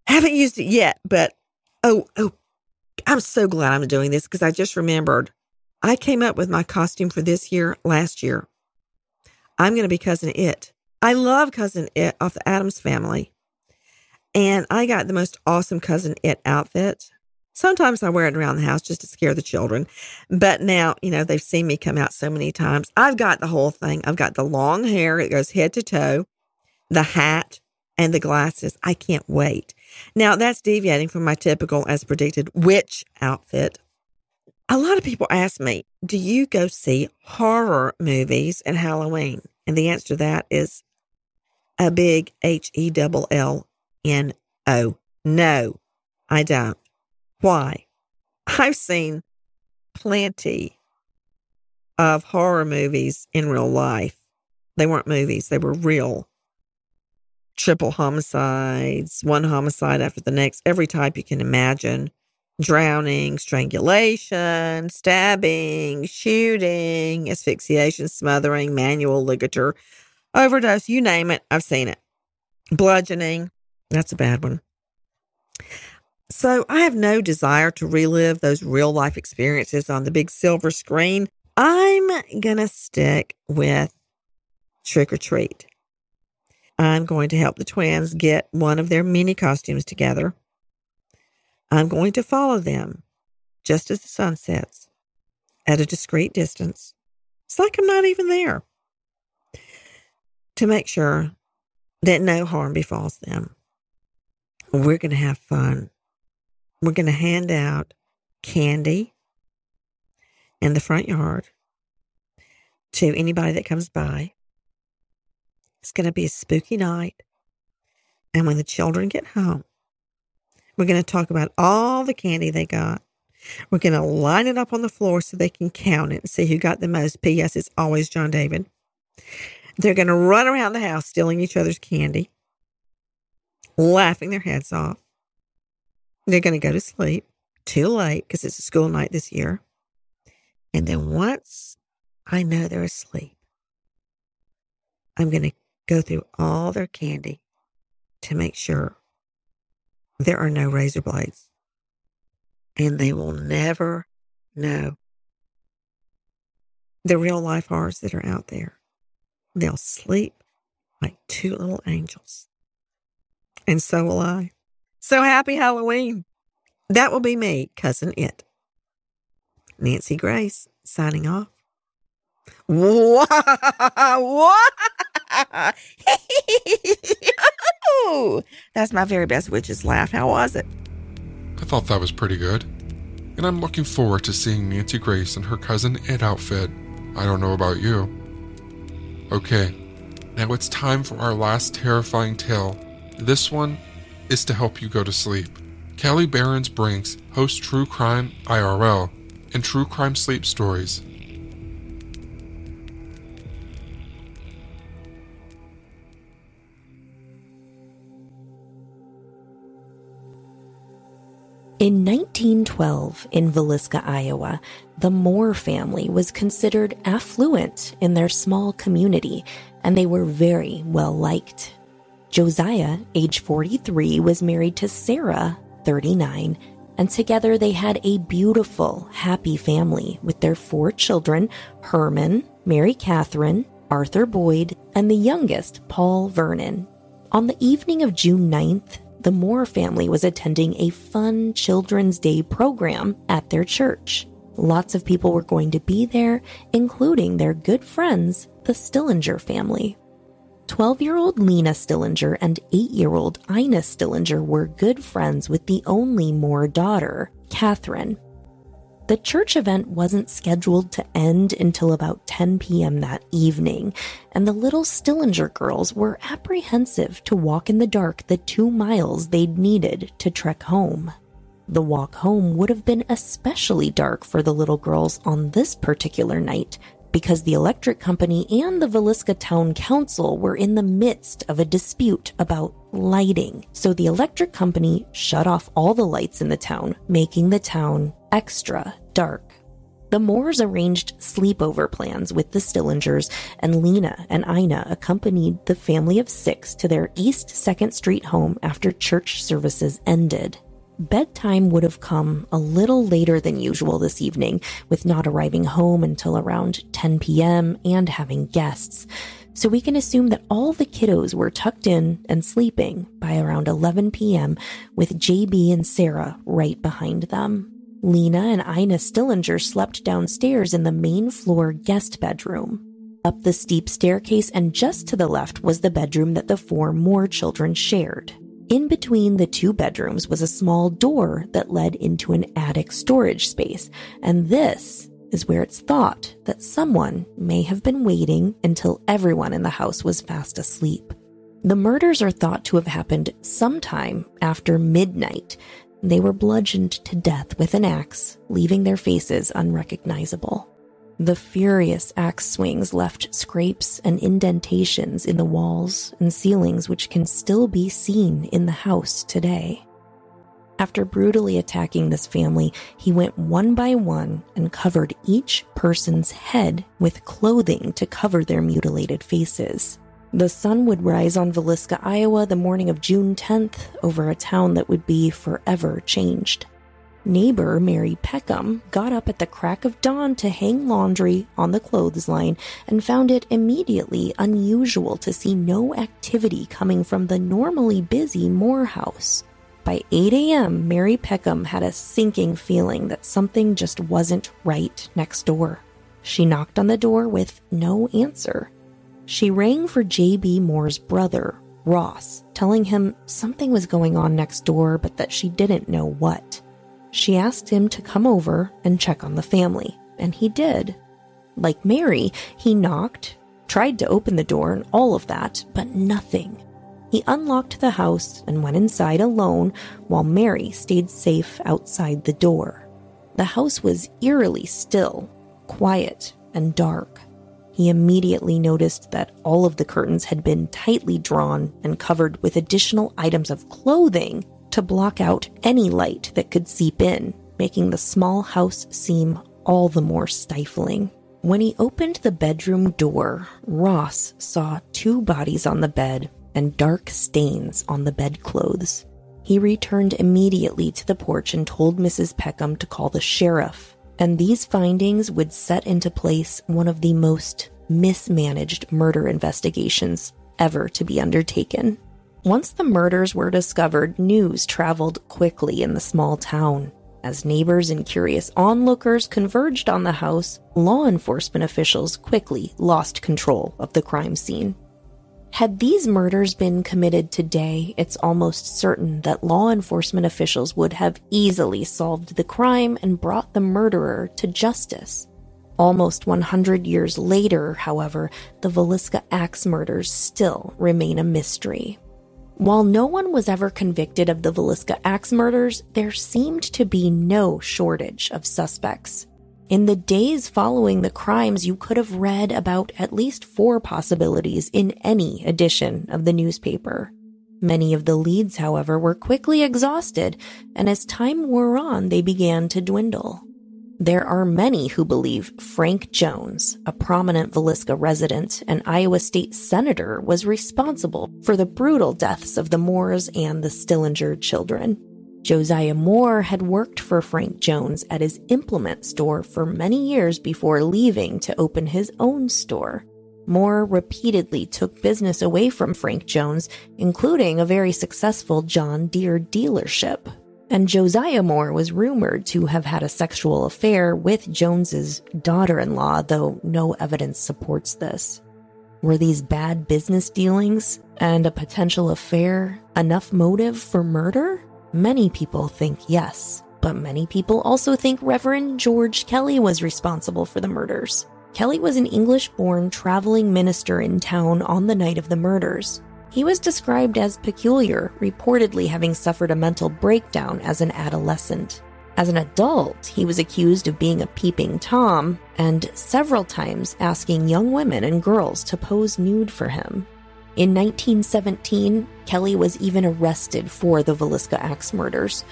Haven't used it yet, but oh, oh, I'm so glad I'm doing this because I just remembered I came up with my costume for this year last year. I'm going to be Cousin It. I love Cousin It off the Addams family. And I got the most awesome Cousin It outfit. Sometimes I wear it around the house just to scare the children. But now, you know, they've seen me come out so many times. I've got the whole thing. I've got the long hair, it goes head to toe, the hat, and the glasses. I can't wait. Now, that's deviating from my typical, as predicted, witch outfit. A lot of people ask me, do you go see horror movies at Halloween? And the answer to that is a big H E double L N O. No, I don't. Why? I've seen plenty of horror movies in real life. They weren't movies, they were real. Triple homicides, one homicide after the next, every type you can imagine drowning, strangulation, stabbing, shooting, asphyxiation, smothering, manual ligature, overdose, you name it, I've seen it. Bludgeoning, that's a bad one. So I have no desire to relive those real life experiences on the big silver screen. I'm going to stick with trick or treat. I'm going to help the twins get one of their mini costumes together. I'm going to follow them just as the sun sets at a discreet distance. It's like I'm not even there to make sure that no harm befalls them. We're going to have fun. We're going to hand out candy in the front yard to anybody that comes by. It's going to be a spooky night. And when the children get home, we're going to talk about all the candy they got. We're going to line it up on the floor so they can count it and see who got the most. P.S. It's always John David. They're going to run around the house stealing each other's candy, laughing their heads off. They're going to go to sleep too late because it's a school night this year. And then once I know they're asleep, I'm going to go through all their candy to make sure there are no razor blades. And they will never know the real life horrors that are out there. They'll sleep like two little angels. And so will I. So happy Halloween. That will be me, Cousin It. Nancy Grace signing off. What? That's my very best witch's laugh. How was it? I thought that was pretty good. And I'm looking forward to seeing Nancy Grace and her cousin It outfit. I don't know about you. Okay, now it's time for our last terrifying tale. This one is to help you go to sleep. Kelly Barons Brinks hosts True Crime IRL and True Crime Sleep Stories. In 1912, in Villisca, Iowa, the Moore family was considered affluent in their small community, and they were very well liked. Josiah, age 43, was married to Sarah, 39, and together they had a beautiful, happy family with their four children Herman, Mary Catherine, Arthur Boyd, and the youngest, Paul Vernon. On the evening of June 9th, the Moore family was attending a fun Children's Day program at their church. Lots of people were going to be there, including their good friends, the Stillinger family. 12 year old Lena Stillinger and 8 year old Ina Stillinger were good friends with the only Moore daughter, Catherine. The church event wasn't scheduled to end until about 10 p.m. that evening, and the little Stillinger girls were apprehensive to walk in the dark the two miles they'd needed to trek home. The walk home would have been especially dark for the little girls on this particular night because the electric company and the Villisca Town Council were in the midst of a dispute about lighting. So the electric company shut off all the lights in the town, making the town extra dark. The Moores arranged sleepover plans with the Stillingers, and Lena and Ina accompanied the family of six to their East 2nd Street home after church services ended. Bedtime would have come a little later than usual this evening, with not arriving home until around 10 p.m. and having guests. So we can assume that all the kiddos were tucked in and sleeping by around 11 p.m., with JB and Sarah right behind them. Lena and Ina Stillinger slept downstairs in the main floor guest bedroom. Up the steep staircase and just to the left was the bedroom that the four Moore children shared. In between the two bedrooms was a small door that led into an attic storage space, and this is where it's thought that someone may have been waiting until everyone in the house was fast asleep. The murders are thought to have happened sometime after midnight. They were bludgeoned to death with an axe, leaving their faces unrecognizable. The furious axe swings left scrapes and indentations in the walls and ceilings, which can still be seen in the house today. After brutally attacking this family, he went one by one and covered each person's head with clothing to cover their mutilated faces. The sun would rise on Villisca, Iowa, the morning of June 10th over a town that would be forever changed. Neighbor Mary Peckham got up at the crack of dawn to hang laundry on the clothesline and found it immediately unusual to see no activity coming from the normally busy Moore house. by 8 a.m., Mary Peckham had a sinking feeling that something just wasn't right next door. She knocked on the door with no answer. She rang for J.B. Moore's brother, Ross, telling him something was going on next door, but that she didn't know what. She asked him to come over and check on the family, and he did. Like Mary, he knocked, tried to open the door, and all of that, but nothing. He unlocked the house and went inside alone while Mary stayed safe outside the door. The house was eerily still, quiet, and dark. He immediately noticed that all of the curtains had been tightly drawn and covered with additional items of clothing to block out any light that could seep in, making the small house seem all the more stifling. When he opened the bedroom door, Ross saw two bodies on the bed and dark stains on the bedclothes. He returned immediately to the porch and told Mrs. Peckham to call the sheriff, and these findings would set into place one of the most mismanaged murder investigations ever to be undertaken. Once the murders were discovered, news traveled quickly in the small town. As neighbors and curious onlookers converged on the house, law enforcement officials quickly lost control of the crime scene. Had these murders been committed today, it's almost certain that law enforcement officials would have easily solved the crime and brought the murderer to justice. Almost 100 years later, however, the Villisca Axe murders still remain a mystery. While no one was ever convicted of the Villisca Axe murders, there seemed to be no shortage of suspects. In the days following the crimes, you could have read about at least four possibilities in any edition of the newspaper. Many of the leads, however, were quickly exhausted, and as time wore on, they began to dwindle. There are many who believe Frank Jones, a prominent Villisca resident and Iowa state senator, was responsible for the brutal deaths of the Moores and the Stillinger children. Josiah Moore had worked for Frank Jones at his implement store for many years before leaving to open his own store. Moore repeatedly took business away from Frank Jones, including a very successful John Deere dealership and Josiah Moore was rumored to have had a sexual affair with Jones's daughter-in-law, though no evidence supports this. Were these bad business dealings and a potential affair enough motive for murder? Many people think yes, but many people also think Reverend George Kelly was responsible for the murders. Kelly was an English born traveling minister in town on the night of the murders. He was described as peculiar, reportedly having suffered a mental breakdown as an adolescent. As an adult, he was accused of being a peeping Tom and several times asking young women and girls to pose nude for him. In 1917, Kelly was even arrested for the Villisca Axe murders.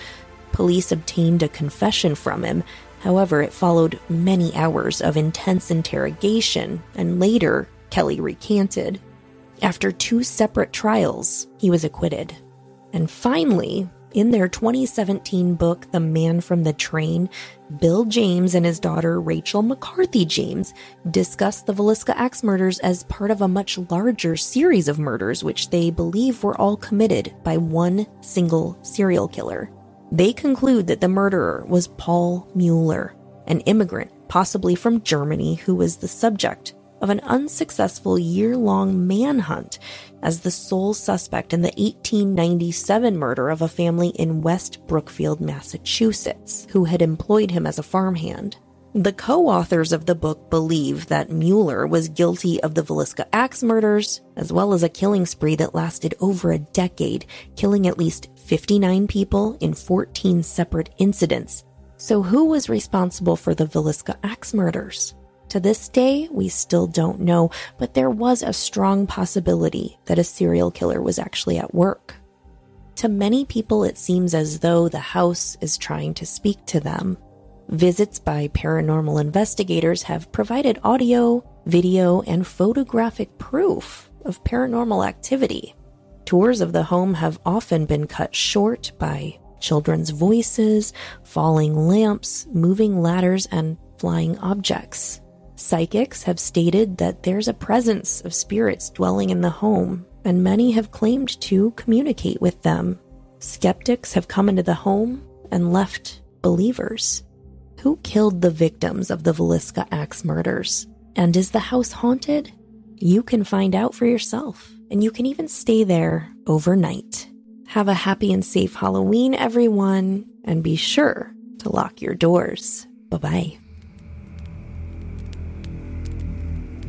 Police obtained a confession from him. However, it followed many hours of intense interrogation, and later, Kelly recanted. After two separate trials, he was acquitted. And finally, in their 2017 book, The Man from the Train, Bill James and his daughter Rachel McCarthy James discuss the Villisca Axe murders as part of a much larger series of murders, which they believe were all committed by one single serial killer. They conclude that the murderer was Paul Mueller, an immigrant, possibly from Germany, who was the subject of an unsuccessful year long manhunt as the sole suspect in the 1897 murder of a family in West Brookfield, Massachusetts, who had employed him as a farmhand. The co authors of the book believe that Mueller was guilty of the Villisca Axe murders, as well as a killing spree that lasted over a decade, killing at least 59 people in 14 separate incidents. So, who was responsible for the Villisca Axe murders? To this day, we still don't know, but there was a strong possibility that a serial killer was actually at work. To many people, it seems as though the house is trying to speak to them. Visits by paranormal investigators have provided audio, video, and photographic proof of paranormal activity. Tours of the home have often been cut short by children's voices, falling lamps, moving ladders, and flying objects. Psychics have stated that there's a presence of spirits dwelling in the home, and many have claimed to communicate with them. Skeptics have come into the home and left believers. Who killed the victims of the Villisca Axe murders? And is the house haunted? You can find out for yourself, and you can even stay there overnight. Have a happy and safe Halloween, everyone, and be sure to lock your doors. Bye bye.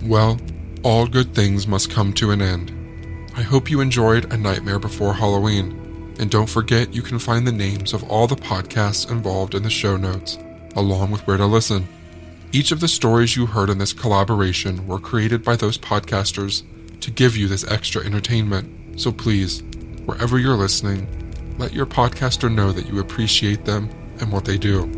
Well, all good things must come to an end. I hope you enjoyed A Nightmare Before Halloween. And don't forget you can find the names of all the podcasts involved in the show notes, along with where to listen. Each of the stories you heard in this collaboration were created by those podcasters to give you this extra entertainment. So please, wherever you're listening, let your podcaster know that you appreciate them and what they do.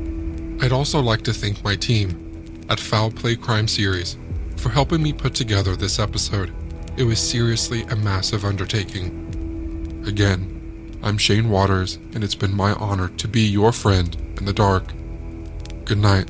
I'd also like to thank my team at Foul Play Crime Series for helping me put together this episode. It was seriously a massive undertaking. Again, I'm Shane Waters, and it's been my honor to be your friend in the dark. Good night.